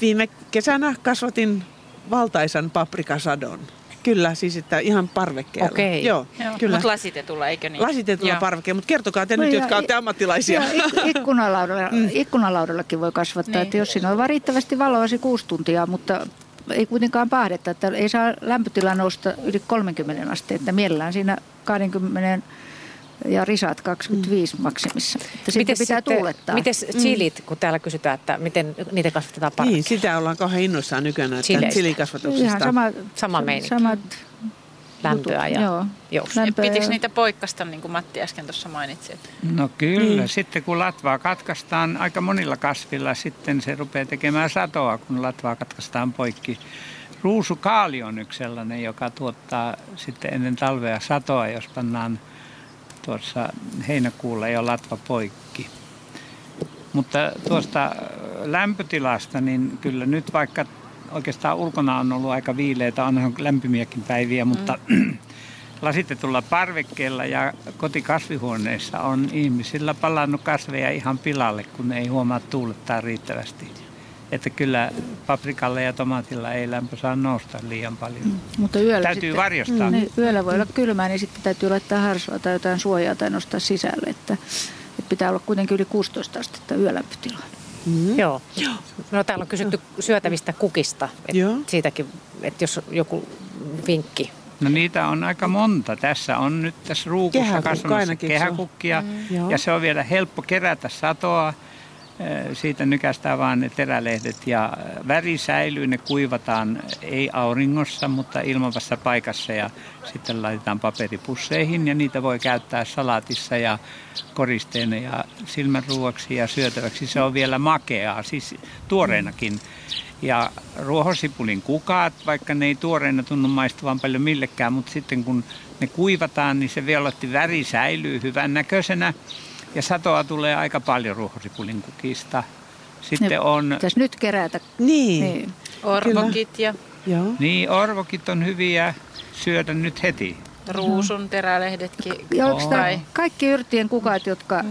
viime kesänä kasvatin valtaisan paprikasadon. Kyllä, siis että ihan parvekkeella. Okei. Joo, Joo. kyllä. Mutta lasitetulla, eikö niin? Lasitetulla Joo. parvekkeella, mutta kertokaa te No nyt, ja- jotka olette ammattilaisia. Ikkunalaudalla, ikkunalaudallakin voi kasvattaa, Niin. että jos siinä on vaan riittävästi valoa se kuusi tuntia, mutta ei kuitenkaan pahdetta, että ei saa lämpötila nousta yli 30 asteen, että mielellään siinä 20 ja risat 25 maksimissa. Että sitten pitää tuulettaa. Miten chilit, kun täällä kysytään, että miten niitä kasvatetaan Niin, parvekkeella? sitä ollaan kauhean innoissaan nykyään näistä Chileistä. chilikasvatuksista. Ihan sama, Sama meininki. samat Lämpöä ja Joo. joustoa. Lämpöä Pitikö ja- niitä poikkasta, niin kuin Matti äsken tuossa mainitsi? Että... No kyllä, Niin. sitten kun latvaa katkaistaan aika monilla kasvilla, sitten se rupeaa tekemään satoa, kun latvaa katkaistaan poikki. Ruusukaali on yksi sellainen, joka tuottaa sitten ennen talvea satoa, jos pannaan tuossa heinäkuulla jo latva poikki. Mutta tuosta lämpötilasta, niin kyllä nyt vaikka oikeastaan ulkona on ollut aika viileitä, onhan lämpimiäkin päiviä, mutta lasitetulla parvekkeella ja kotikasvihuoneissa on ihmisillä palannut kasveja ihan pilalle, kun ei huomaa tuulettaa riittävästi. Että kyllä paprikalla ja tomaatilla ei lämpö saa nousta liian paljon. Mutta yöllä Täytyy sitten, varjostaa. Niin, yöllä voi olla kylmää, niin sitten täytyy laittaa harsua tai jotain suojaa tai nostaa sisälle. Että, että pitää olla kuitenkin yli 16 astetta yölämpötila. Mm. Joo. No täällä on kysytty syötävistä kukista. Et Joo. Siitäkin, että jos joku vinkki. No niitä on aika monta. Tässä on nyt tässä ruukussa Kehäkukka kasvamassa kehäkukkia. Mm. Ja se on vielä helppo kerätä satoa. Eh, Siitä nykästään vaan ne terälehdet ja eh, väri säilyy, ne kuivataan ei auringossa, mutta ilmavassa paikassa ja sitten laitetaan paperipusseihin ja niitä voi käyttää salaatissa ja koristeena ja silmänruoksi ja syötäväksi. Se on vielä makeaa, siis tuoreenakin. Ja ruohosipulin kukaat, vaikka ne ei tuoreena tunnu maistuvan paljon millekään, mutta sitten kun ne kuivataan, niin se violetti väri säilyy hyvän näköisenä. Ja satoa tulee aika paljon ruohosipulin kukista. Sitten Ne on, Pitäisi nyt kerätä. Niin. Niin. Orvokit ja Joo. niin orvokit on hyviä syödä nyt heti. ruusun terälehdetkin. Ja onko tämä Tai- kaikki yrttien kukat, jotka, mm.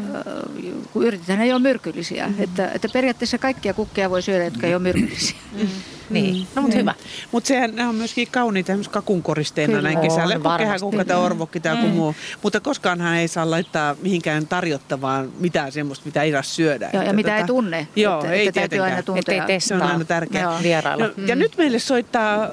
kun yrtithän ei ole myrkyllisiä, mm. että, että periaatteessa kaikkia kukkia voi syödä, jotka ei ole myrkyllisiä. Mm. Niin, no mutta hyvä. Mutta sehän nämä on myöskin kauniita esimerkiksi kakunkoristeena Kyllä. näin kesällä. Joku varmasti. kehäkukka tai orvokki tai joku Mm. muu. Mutta koskaanhan ei saa laittaa mihinkään tarjottavaan mitään semmoista, mitä ei saa syödä. Ja, ja mitä ei tota- tunne. Joo, että, ei että täytyy tietenkään. aina tuntea. Ettei testaa. Se on aina tärkeää. Joo. Vierailla. No, ja nyt meille soittaa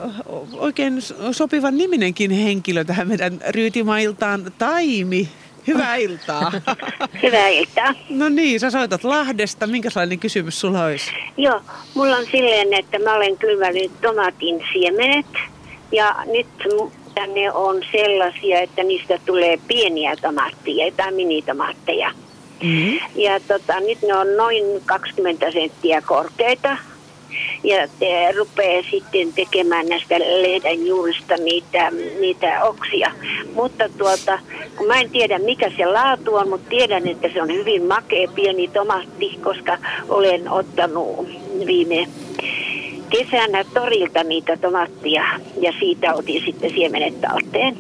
oikein sopivan niminenkin henkilö tähän meidän ryytimailtaan, Taimi. Hyvää iltaa. Hyvää iltaa. No niin, sä soitat Lahdesta. Minkälainen kysymys sulla olisi? Joo, mulla on silleen, että mä olen kylvänyt tomaatin siemenet ja nyt mu- ne on sellaisia, että niistä tulee pieniä tomaatteja tai minitomaatteja. Mm-hmm. Ja tota, nyt ne on noin 20 senttiä korkeita. Ja te rupeaa sitten tekemään näistä lehden juurista niitä, niitä oksia. Mutta tuota, kun mä en tiedä mikä se laatu on, mutta tiedän, että se on hyvin makea pieni tomaatti, koska olen ottanut viime kesänä torilta niitä tomaattia ja siitä otin sitten siemenet talteen.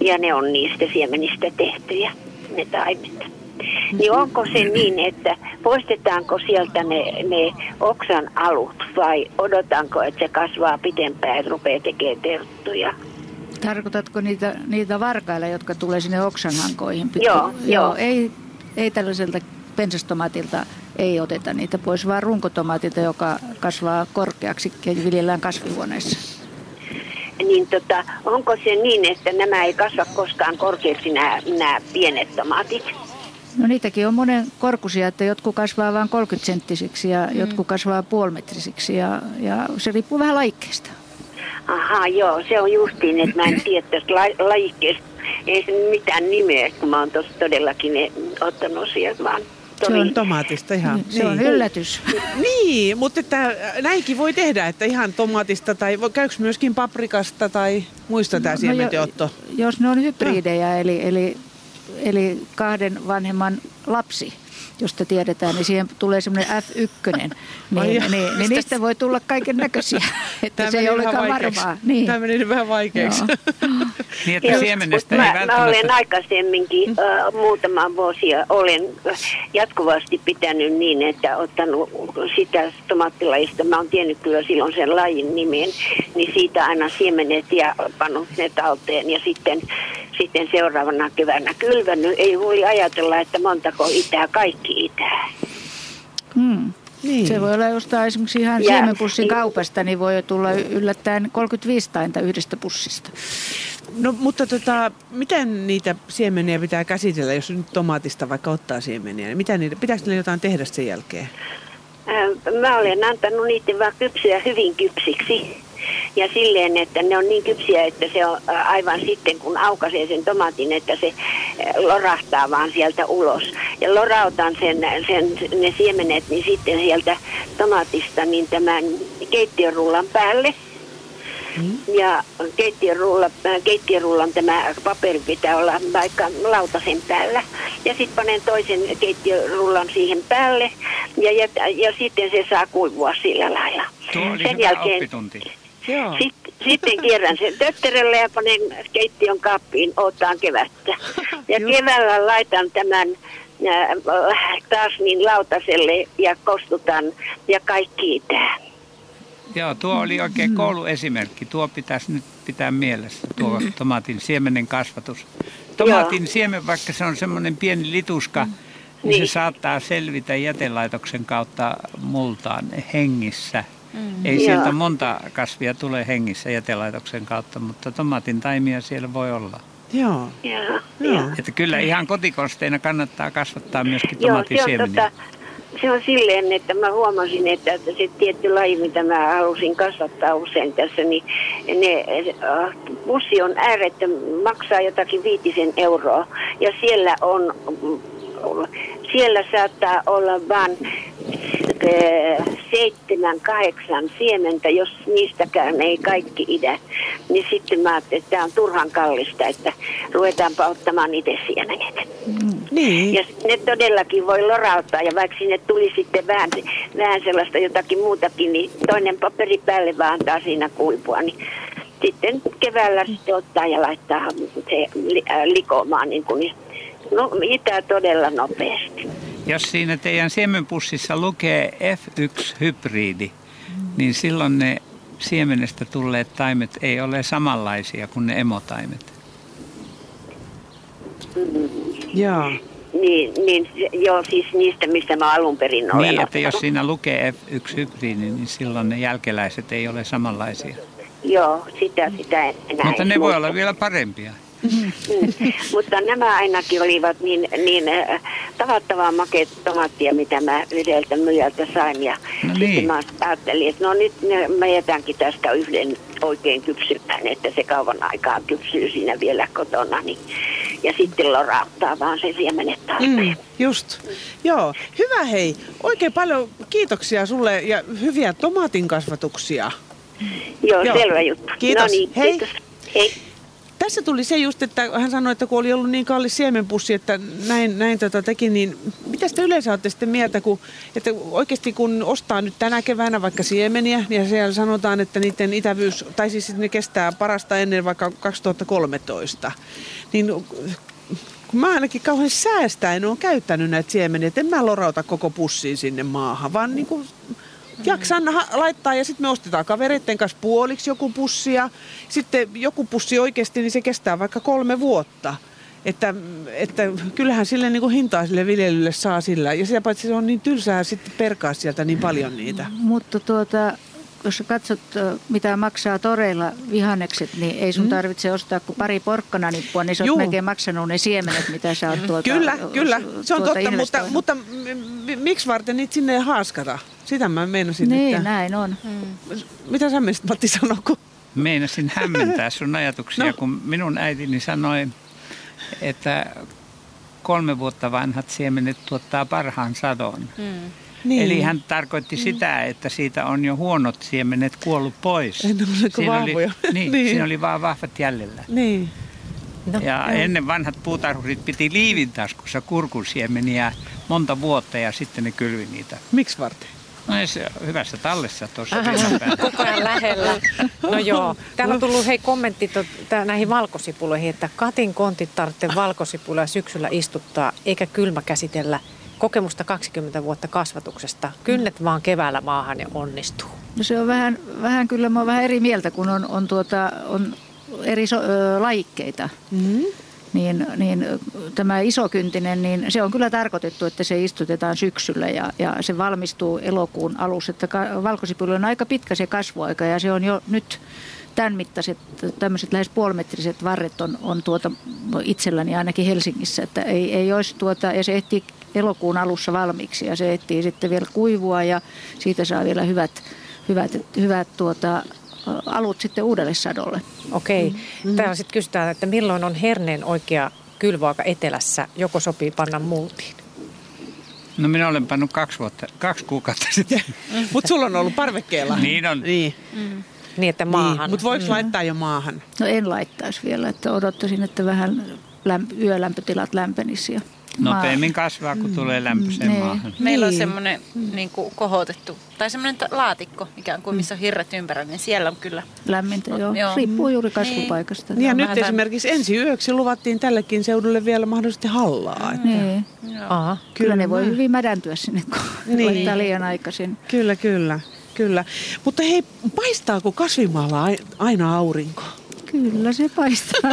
Ja ne on niistä siemenistä tehtyjä, ne taimet. Niin onko se niin, että poistetaanko sieltä ne, ne oksan alut vai odotanko, että se kasvaa pitempään ja rupeaa tekemään terttuja? Tarkoitatko niitä, niitä varkailla, jotka tulee sinne oksanhankoihin? Joo, joo. Ei, ei tällaiselta pensastomaatilta ei oteta niitä pois, vaan runkotomaatilta, joka kasvaa korkeaksi ja viljellään kasvihuoneessa. Niin tota, onko se niin, että nämä ei kasva koskaan korkeaksi nämä, nämä pienet tomaatit? No niitäkin on monen korkuisia, että jotkut kasvaa vain 30 senttisiksi ja mm. jotkut kasvaa puolimetrisiksi ja, ja se riippuu vähän laikkeesta. Aha, joo, se on justiin, että mä en tiedä tästä la- lajikkeesta. Ei se mitään nimeä, kun mä oon tuossa todellakin ottanut sieltä vaan. Se on tomaatista ihan. Niin, se on yllätys. Niin, mutta että näinkin voi tehdä, että ihan tomaatista tai voi- käykö myöskin paprikasta tai muista tämä No, siementeotto? jo- Jos ne on hybridejä, eli, eli, eli kahden vanhemman lapsi, josta tiedetään, niin siihen tulee semmoinen F1, niin, niin, niin, niin niistä voi tulla kaiken näköisiä, että Tämä se ei olekaan varmaa. Niin. Tämä meni vähän vaikeaksi. Joo. Niin, että Joo, siemenestä mut ei mä, mä välttämättä... olen aikaisemminkin äh, muutaman vuosia olen jatkuvasti pitänyt niin, että ottanut sitä tomaattilajista, mä oon tiennyt kyllä silloin sen lajin nimen, niin siitä aina siemenet ja pannut ne talteen ja sitten, sitten seuraavana keväänä kylvänyt. Ei voi ajatella, että montako itää, kaikki itää. Hmm. Niin. Se voi olla jostain esimerkiksi ihan Ja- siemenpussin kaupasta, niin voi tulla yllättäen 35 tainta yhdestä pussista. No mutta tota, miten niitä siemeniä pitää käsitellä, jos nyt tomaatista vaikka ottaa siemeniä? Niin mitä niitä, pitääkö niille jotain tehdä sen jälkeen? Äh, Mä olen antanut niiden vaan kypsyä hyvin kypsiksi. Ja silleen, että ne on niin kypsiä, että se on äh, aivan sitten, kun aukaisee sen tomaatin, että se äh, lorahtaa vaan sieltä ulos. Ja lorautan sen, sen, ne siemenet, niin sitten sieltä tomaatista niin tämän keittiörullan päälle. Ja keittiörullan, äh, keittiörullan tämä paperi pitää olla vaikka lautasen päällä. Ja sitten panen toisen keittiörullan siihen päälle ja, ja, ja sitten se saa kuivua sillä lailla. Tuo oli Sen hyvä jälkeen oppitunti. Joo. sit, sitten kierrän sen tötterelle ja panen keittiön kappiin, oottaan kevättä. Ja keväällä laitan tämän äh, taas niin lautaselle ja kostutan ja kaikki itää. Joo, tuo oli oikein kouluesimerkki. Tuo pitäisi nyt pitää mielessä, tuo tomaatin siemenen kasvatus. Tomaatin siemen, vaikka se on semmoinen pieni lituska, niin, Niin. se saattaa selvitä jätelaitoksen kautta multaan hengissä. Mm. Ei Joo. sieltä monta kasvia tule hengissä jätelaitoksen kautta, mutta tomaatin taimia siellä voi olla. Joo. Joo, Joo. Että kyllä ihan kotikosteina kannattaa kasvattaa myöskin Joo, tomaatin se on, siemeniä. tota, se on silleen, että mä huomasin, että, se tietty laji, mitä mä halusin kasvattaa usein tässä, niin ne, äh, bussi on ääretön, maksaa jotakin viitisen euroa. Ja siellä on, mm, siellä saattaa olla vain äh, seitsemän, kahdeksan siementä, jos niistäkään ei kaikki idä. Niin sitten mä ajattelin, että tämä on turhan kallista, että ruvetaanpa ottamaan itse siemenet. Niin. Ja ne todellakin voi lorauttaa ja vaikka sinne tuli sitten vähän, vähän sellaista jotakin muutakin, niin toinen paperi päälle vaan antaa siinä kuivua. Niin sitten keväällä sitten ottaa ja laittaa se li, likoamaan niin kuin, no, itää todella nopeasti. Jos siinä teidän siemenpussissa lukee F1-hybridi, niin silloin ne siemenestä tulleet taimet ei ole samanlaisia kuin ne emotaimet. Joo. Niin, niin, joo, siis niistä, mistä mä alun perin olen Niin, että jos siinä lukee F1-hybridi, niin silloin ne jälkeläiset ei ole samanlaisia. Joo, sitä, sitä en enää Mutta ne voi olla vielä parempia. Mm. Mutta nämä ainakin olivat niin, niin äh, tavattoman makeat tomaattia, mitä mä yhdeltä myyjältä sain. Ja No sitten niin. mä ajattelin, että no nyt mä jätänkin tästä yhden oikein kypsymään, että se kauan aikaa kypsyy siinä vielä kotona. Niin, ja sitten lorauttaa vaan se siemenet talteen. Mm, just. Joo. Hyvä hei. Oikein paljon kiitoksia sulle ja hyviä tomaatin kasvatuksia. Joo, Joo. selvä juttu. Kiitos. No niin, Hei. kiitos. Hei. Tässä tuli se just, että hän sanoi, että kun oli ollut niin kallis siemenpussi, että näin, näin tota teki, niin mitä te yleensä olette sitten mieltä, kun, että oikeasti kun ostaa nyt tänä keväänä vaikka siemeniä, niin siellä sanotaan, että niiden itävyys, tai siis ne kestää parasta ennen vaikka 2013, niin kun mä ainakin kauhean säästäen olen käyttänyt näitä siemeniä, että en mä lorauta koko pussiin sinne maahan, vaan niin kuin jaksan laittaa ja sitten me ostetaan kavereiden kanssa puoliksi joku pussi ja sitten joku pussi oikeasti, niin se kestää vaikka kolme vuotta. Että, että kyllähän sille niin kuin hintaa sille viljelylle saa sillä. Ja sitä paitsi se on niin tylsää sitten perkaa sieltä niin paljon niitä. Mutta tuota, jos sä katsot, mitä maksaa toreilla vihannekset, niin ei sun tarvitse ostaa kuin pari porkkananippua, niin sä oot melkein maksanut ne siemenet, mitä sä oot tuota, Kyllä, kyllä, se on tuota totta, mutta, mutta miksi varten niitä sinne ei haaskata? Sitä mä meinasin. Niin, että... näin on. Mitä sä menisit Matti sanoa? Kun... Meinasin hämmentää sun ajatuksia, No. kun minun äitini sanoi, että kolme vuotta vanhat siemenet tuottaa parhaan sadon. Niin. Niin. Eli hän tarkoitti sitä, että siitä on jo huonot siemenet kuollut pois. En ole kuin Siinä oli, vahvoja. niin, Niin. niin, siinä oli vaan vahvat jäljellä. Niin. No, ja ennen vanhat puutarhurit piti liivin taskussa kurkunsiemeniä monta vuotta ja sitten ne kylvi niitä. Miksi varten? No ei se hyvässä tallessa tuossa Koko ajan lähellä. No joo. Täällä on tullut hei kommentti tot, näihin valkosipuloihin, että Katin kontit tarvitsee valkosipuloja syksyllä istuttaa, eikä kylmä käsitellä kokemusta 20 vuotta kasvatuksesta. Kynnet vaan keväällä maahan ja onnistuu. No se on vähän, vähän kyllä, mä oon vähän eri mieltä, kun on, on, tuota, on eri so, ö, lajikkeita. Mm-hmm niin, niin tämä isokyntinen, niin se on kyllä tarkoitettu, että se istutetaan syksyllä ja, ja se valmistuu elokuun alussa. Että valkosipuli on aika pitkä se kasvuaika ja se on jo nyt tämän mittaiset, tämmöiset lähes puolimetriset varret on, on tuota itselläni ainakin Helsingissä, että ei, ei olisi tuota, ja se ehtii elokuun alussa valmiiksi ja se ehtii sitten vielä kuivua ja siitä saa vielä hyvät, hyvät, hyvät tuota, alut sitten uudelle sadolle. Okei. Mm-hmm. Täällä sitten kysytään, että milloin on herneen oikea kylvöaika etelässä, joko sopii panna multiin? No minä olen pannut kaksi, vuotta, kaksi kuukautta sitten. Mutta sulla on ollut parvekkeella. niin on. Niin. Mm. Niin, että maahan. Niin, mutta voiko mm. laittaa jo maahan? No en laittaisi vielä, että odottaisin, että vähän lämp- yölämpötilat lämpenisi Nopeammin kasvaa, kun tulee lämpöiseen niin. maahan. Meillä on niin. semmoinen niin kuin kohotettu, tai semmoinen laatikko ikään kuin, missä on hirret ympärillä, niin siellä on kyllä... Lämmintä, joo. joo. Riippuu juuri kasvupaikasta. Niin. Ja nyt esimerkiksi ensi yöksi luvattiin tällekin seudulle vielä mahdollisesti hallaa. Että... Niin. Aha. Kyllä, kyllä ne voi hyvin mädäntyä sinne, kun niin. laittaa liian aikaisin. Kyllä, kyllä. Kyllä. Mutta hei, paistaako kasvimaalla aina aurinko? Kyllä se paistaa.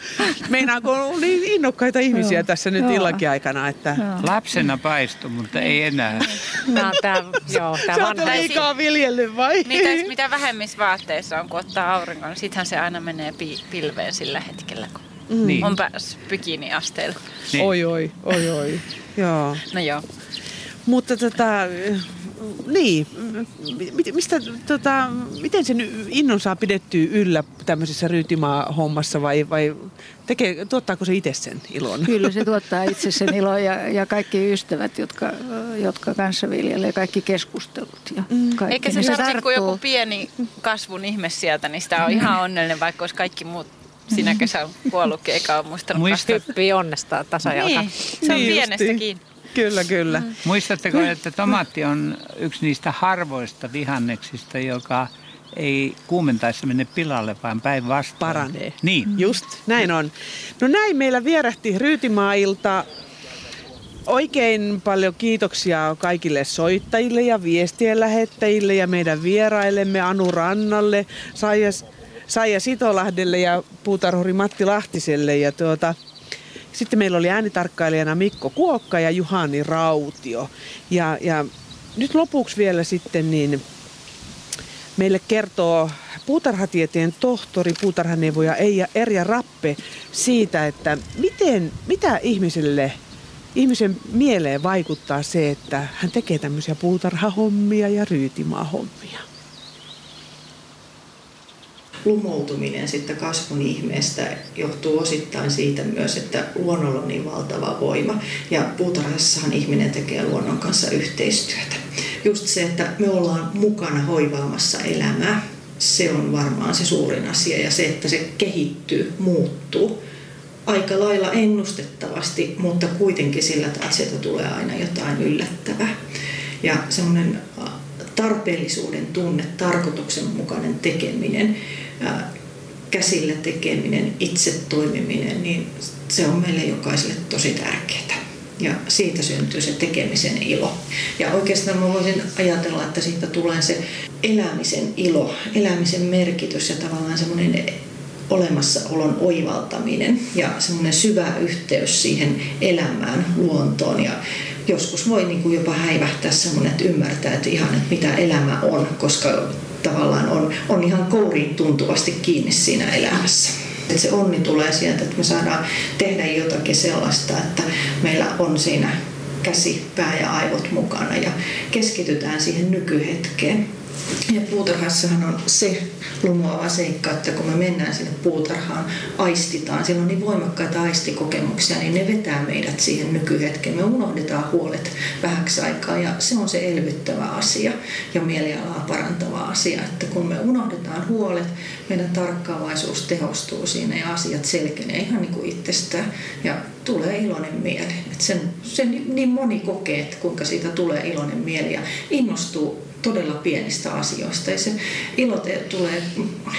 Meinaako on niin innokkaita ihmisiä joo, tässä nyt illakin aikana? Että... Lapsena paistui, mutta ei enää. No, tää, joo, tää Sä liikaa viljellyt vai? Mitä, mitä vähemmissä vaatteissa on, kun ottaa auringon, niin sittenhän se aina menee pi- pilveen sillä hetkellä, kun mm. niin. on päässyt bikini-asteella. Niin. Oi, oi, oi, oi. joo. No joo. Mutta tota, niin, mistä, tota, miten sen innon saa pidettyä yllä tämmöisessä ryytimaa-hommassa vai, vai tekee, tuottaako se itse sen ilon? Kyllä se tuottaa itse sen ilon ja, ja kaikki ystävät, jotka, jotka kanssa viljelee, kaikki keskustelut. Ja mm. kaikki. Eikä se, se tarvitse kuin joku pieni kasvun ihme sieltä, niin sitä on ihan onnellinen, vaikka olisi kaikki muut sinä kesän kuollutkin, eikä ole muistanut Muista. Hyppii onnesta tasajalka. Niin, se on niin pienestäkin. Kyllä, kyllä. Mm. Muistatteko, että tomaatti on yksi niistä harvoista vihanneksista, joka ei kuumentaessa mene pilalle, vaan päinvastoin. Paranee. Niin. Mm. Just, näin on. No näin meillä vierähti Ryytimaailta. Oikein paljon kiitoksia kaikille soittajille ja viestien lähettäjille ja meidän vieraillemme Anu Rannalle, Saija, Saija Sitolahdelle ja puutarhuri Matti Lahtiselle. Ja tuota, sitten meillä oli äänitarkkailijana Mikko Kuokka ja Juhani Rautio. Ja, ja nyt lopuksi vielä sitten niin meille kertoo puutarhatieteen tohtori, puutarhaneuvoja Eija Erja Rappe siitä, että miten, mitä ihmiselle, ihmisen mieleen vaikuttaa se, että hän tekee tämmöisiä puutarhahommia ja ryytimaahommia lumoutuminen sitten kasvun ihmeestä johtuu osittain siitä myös, että luonnolla on niin valtava voima. Ja puutarhassahan ihminen tekee luonnon kanssa yhteistyötä. Just se, että me ollaan mukana hoivaamassa elämää, se on varmaan se suurin asia. Ja se, että se kehittyy, muuttuu aika lailla ennustettavasti, mutta kuitenkin sillä, että sieltä tulee aina jotain yllättävää. Ja semmoinen tarpeellisuuden tunne, tarkoituksenmukainen tekeminen, käsillä tekeminen, itse toimiminen, niin se on meille jokaiselle tosi tärkeää. Ja siitä syntyy se tekemisen ilo. Ja oikeastaan mä voisin ajatella, että siitä tulee se elämisen ilo, elämisen merkitys ja tavallaan semmoinen olemassaolon oivaltaminen ja semmoinen syvä yhteys siihen elämään, luontoon. Ja joskus voi niin kuin jopa häivähtää semmoinen, että ymmärtää, että ihan, että mitä elämä on, koska tavallaan on, on ihan kouriin tuntuvasti kiinni siinä elämässä. Että se onni tulee sieltä, että me saadaan tehdä jotakin sellaista, että meillä on siinä käsi, pää ja aivot mukana ja keskitytään siihen nykyhetkeen. Ja puutarhassahan on se lumoava seikka, että kun me mennään sinne puutarhaan, aistitaan, siellä on niin voimakkaita aistikokemuksia, niin ne vetää meidät siihen nykyhetkeen. Me unohdetaan huolet vähäksi aikaa ja se on se elvyttävä asia ja mielialaa parantava asia, että kun me unohdetaan huolet, meidän tarkkaavaisuus tehostuu siinä ja asiat selkenee ihan niin kuin itsestään ja tulee iloinen mieli. Et sen, sen niin moni kokee, että kuinka siitä tulee iloinen mieli ja innostuu todella pienistä asioista ja se ilote tulee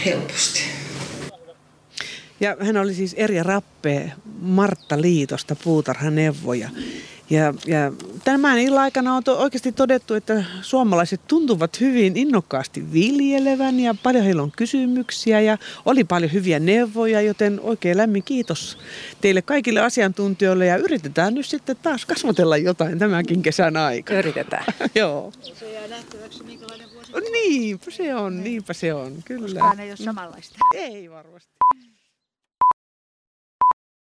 helposti. Ja hän oli siis Erja Rappe Martta Liitosta puutarhaneuvoja. Ja, ja tämän illan aikana on to, oikeasti todettu, että suomalaiset tuntuvat hyvin innokkaasti viljelevän ja paljon heillä on kysymyksiä ja oli paljon hyviä neuvoja, joten oikein lämmin kiitos teille kaikille asiantuntijoille ja yritetään nyt sitten taas kasvatella jotain tämänkin kesän aikana. Yritetään. Joo. Se jää nähtäväksi, minkälainen vuosi Niinpä se on, niinpä se on, kyllä. Koskaan ei ole samanlaista. Ei varmasti.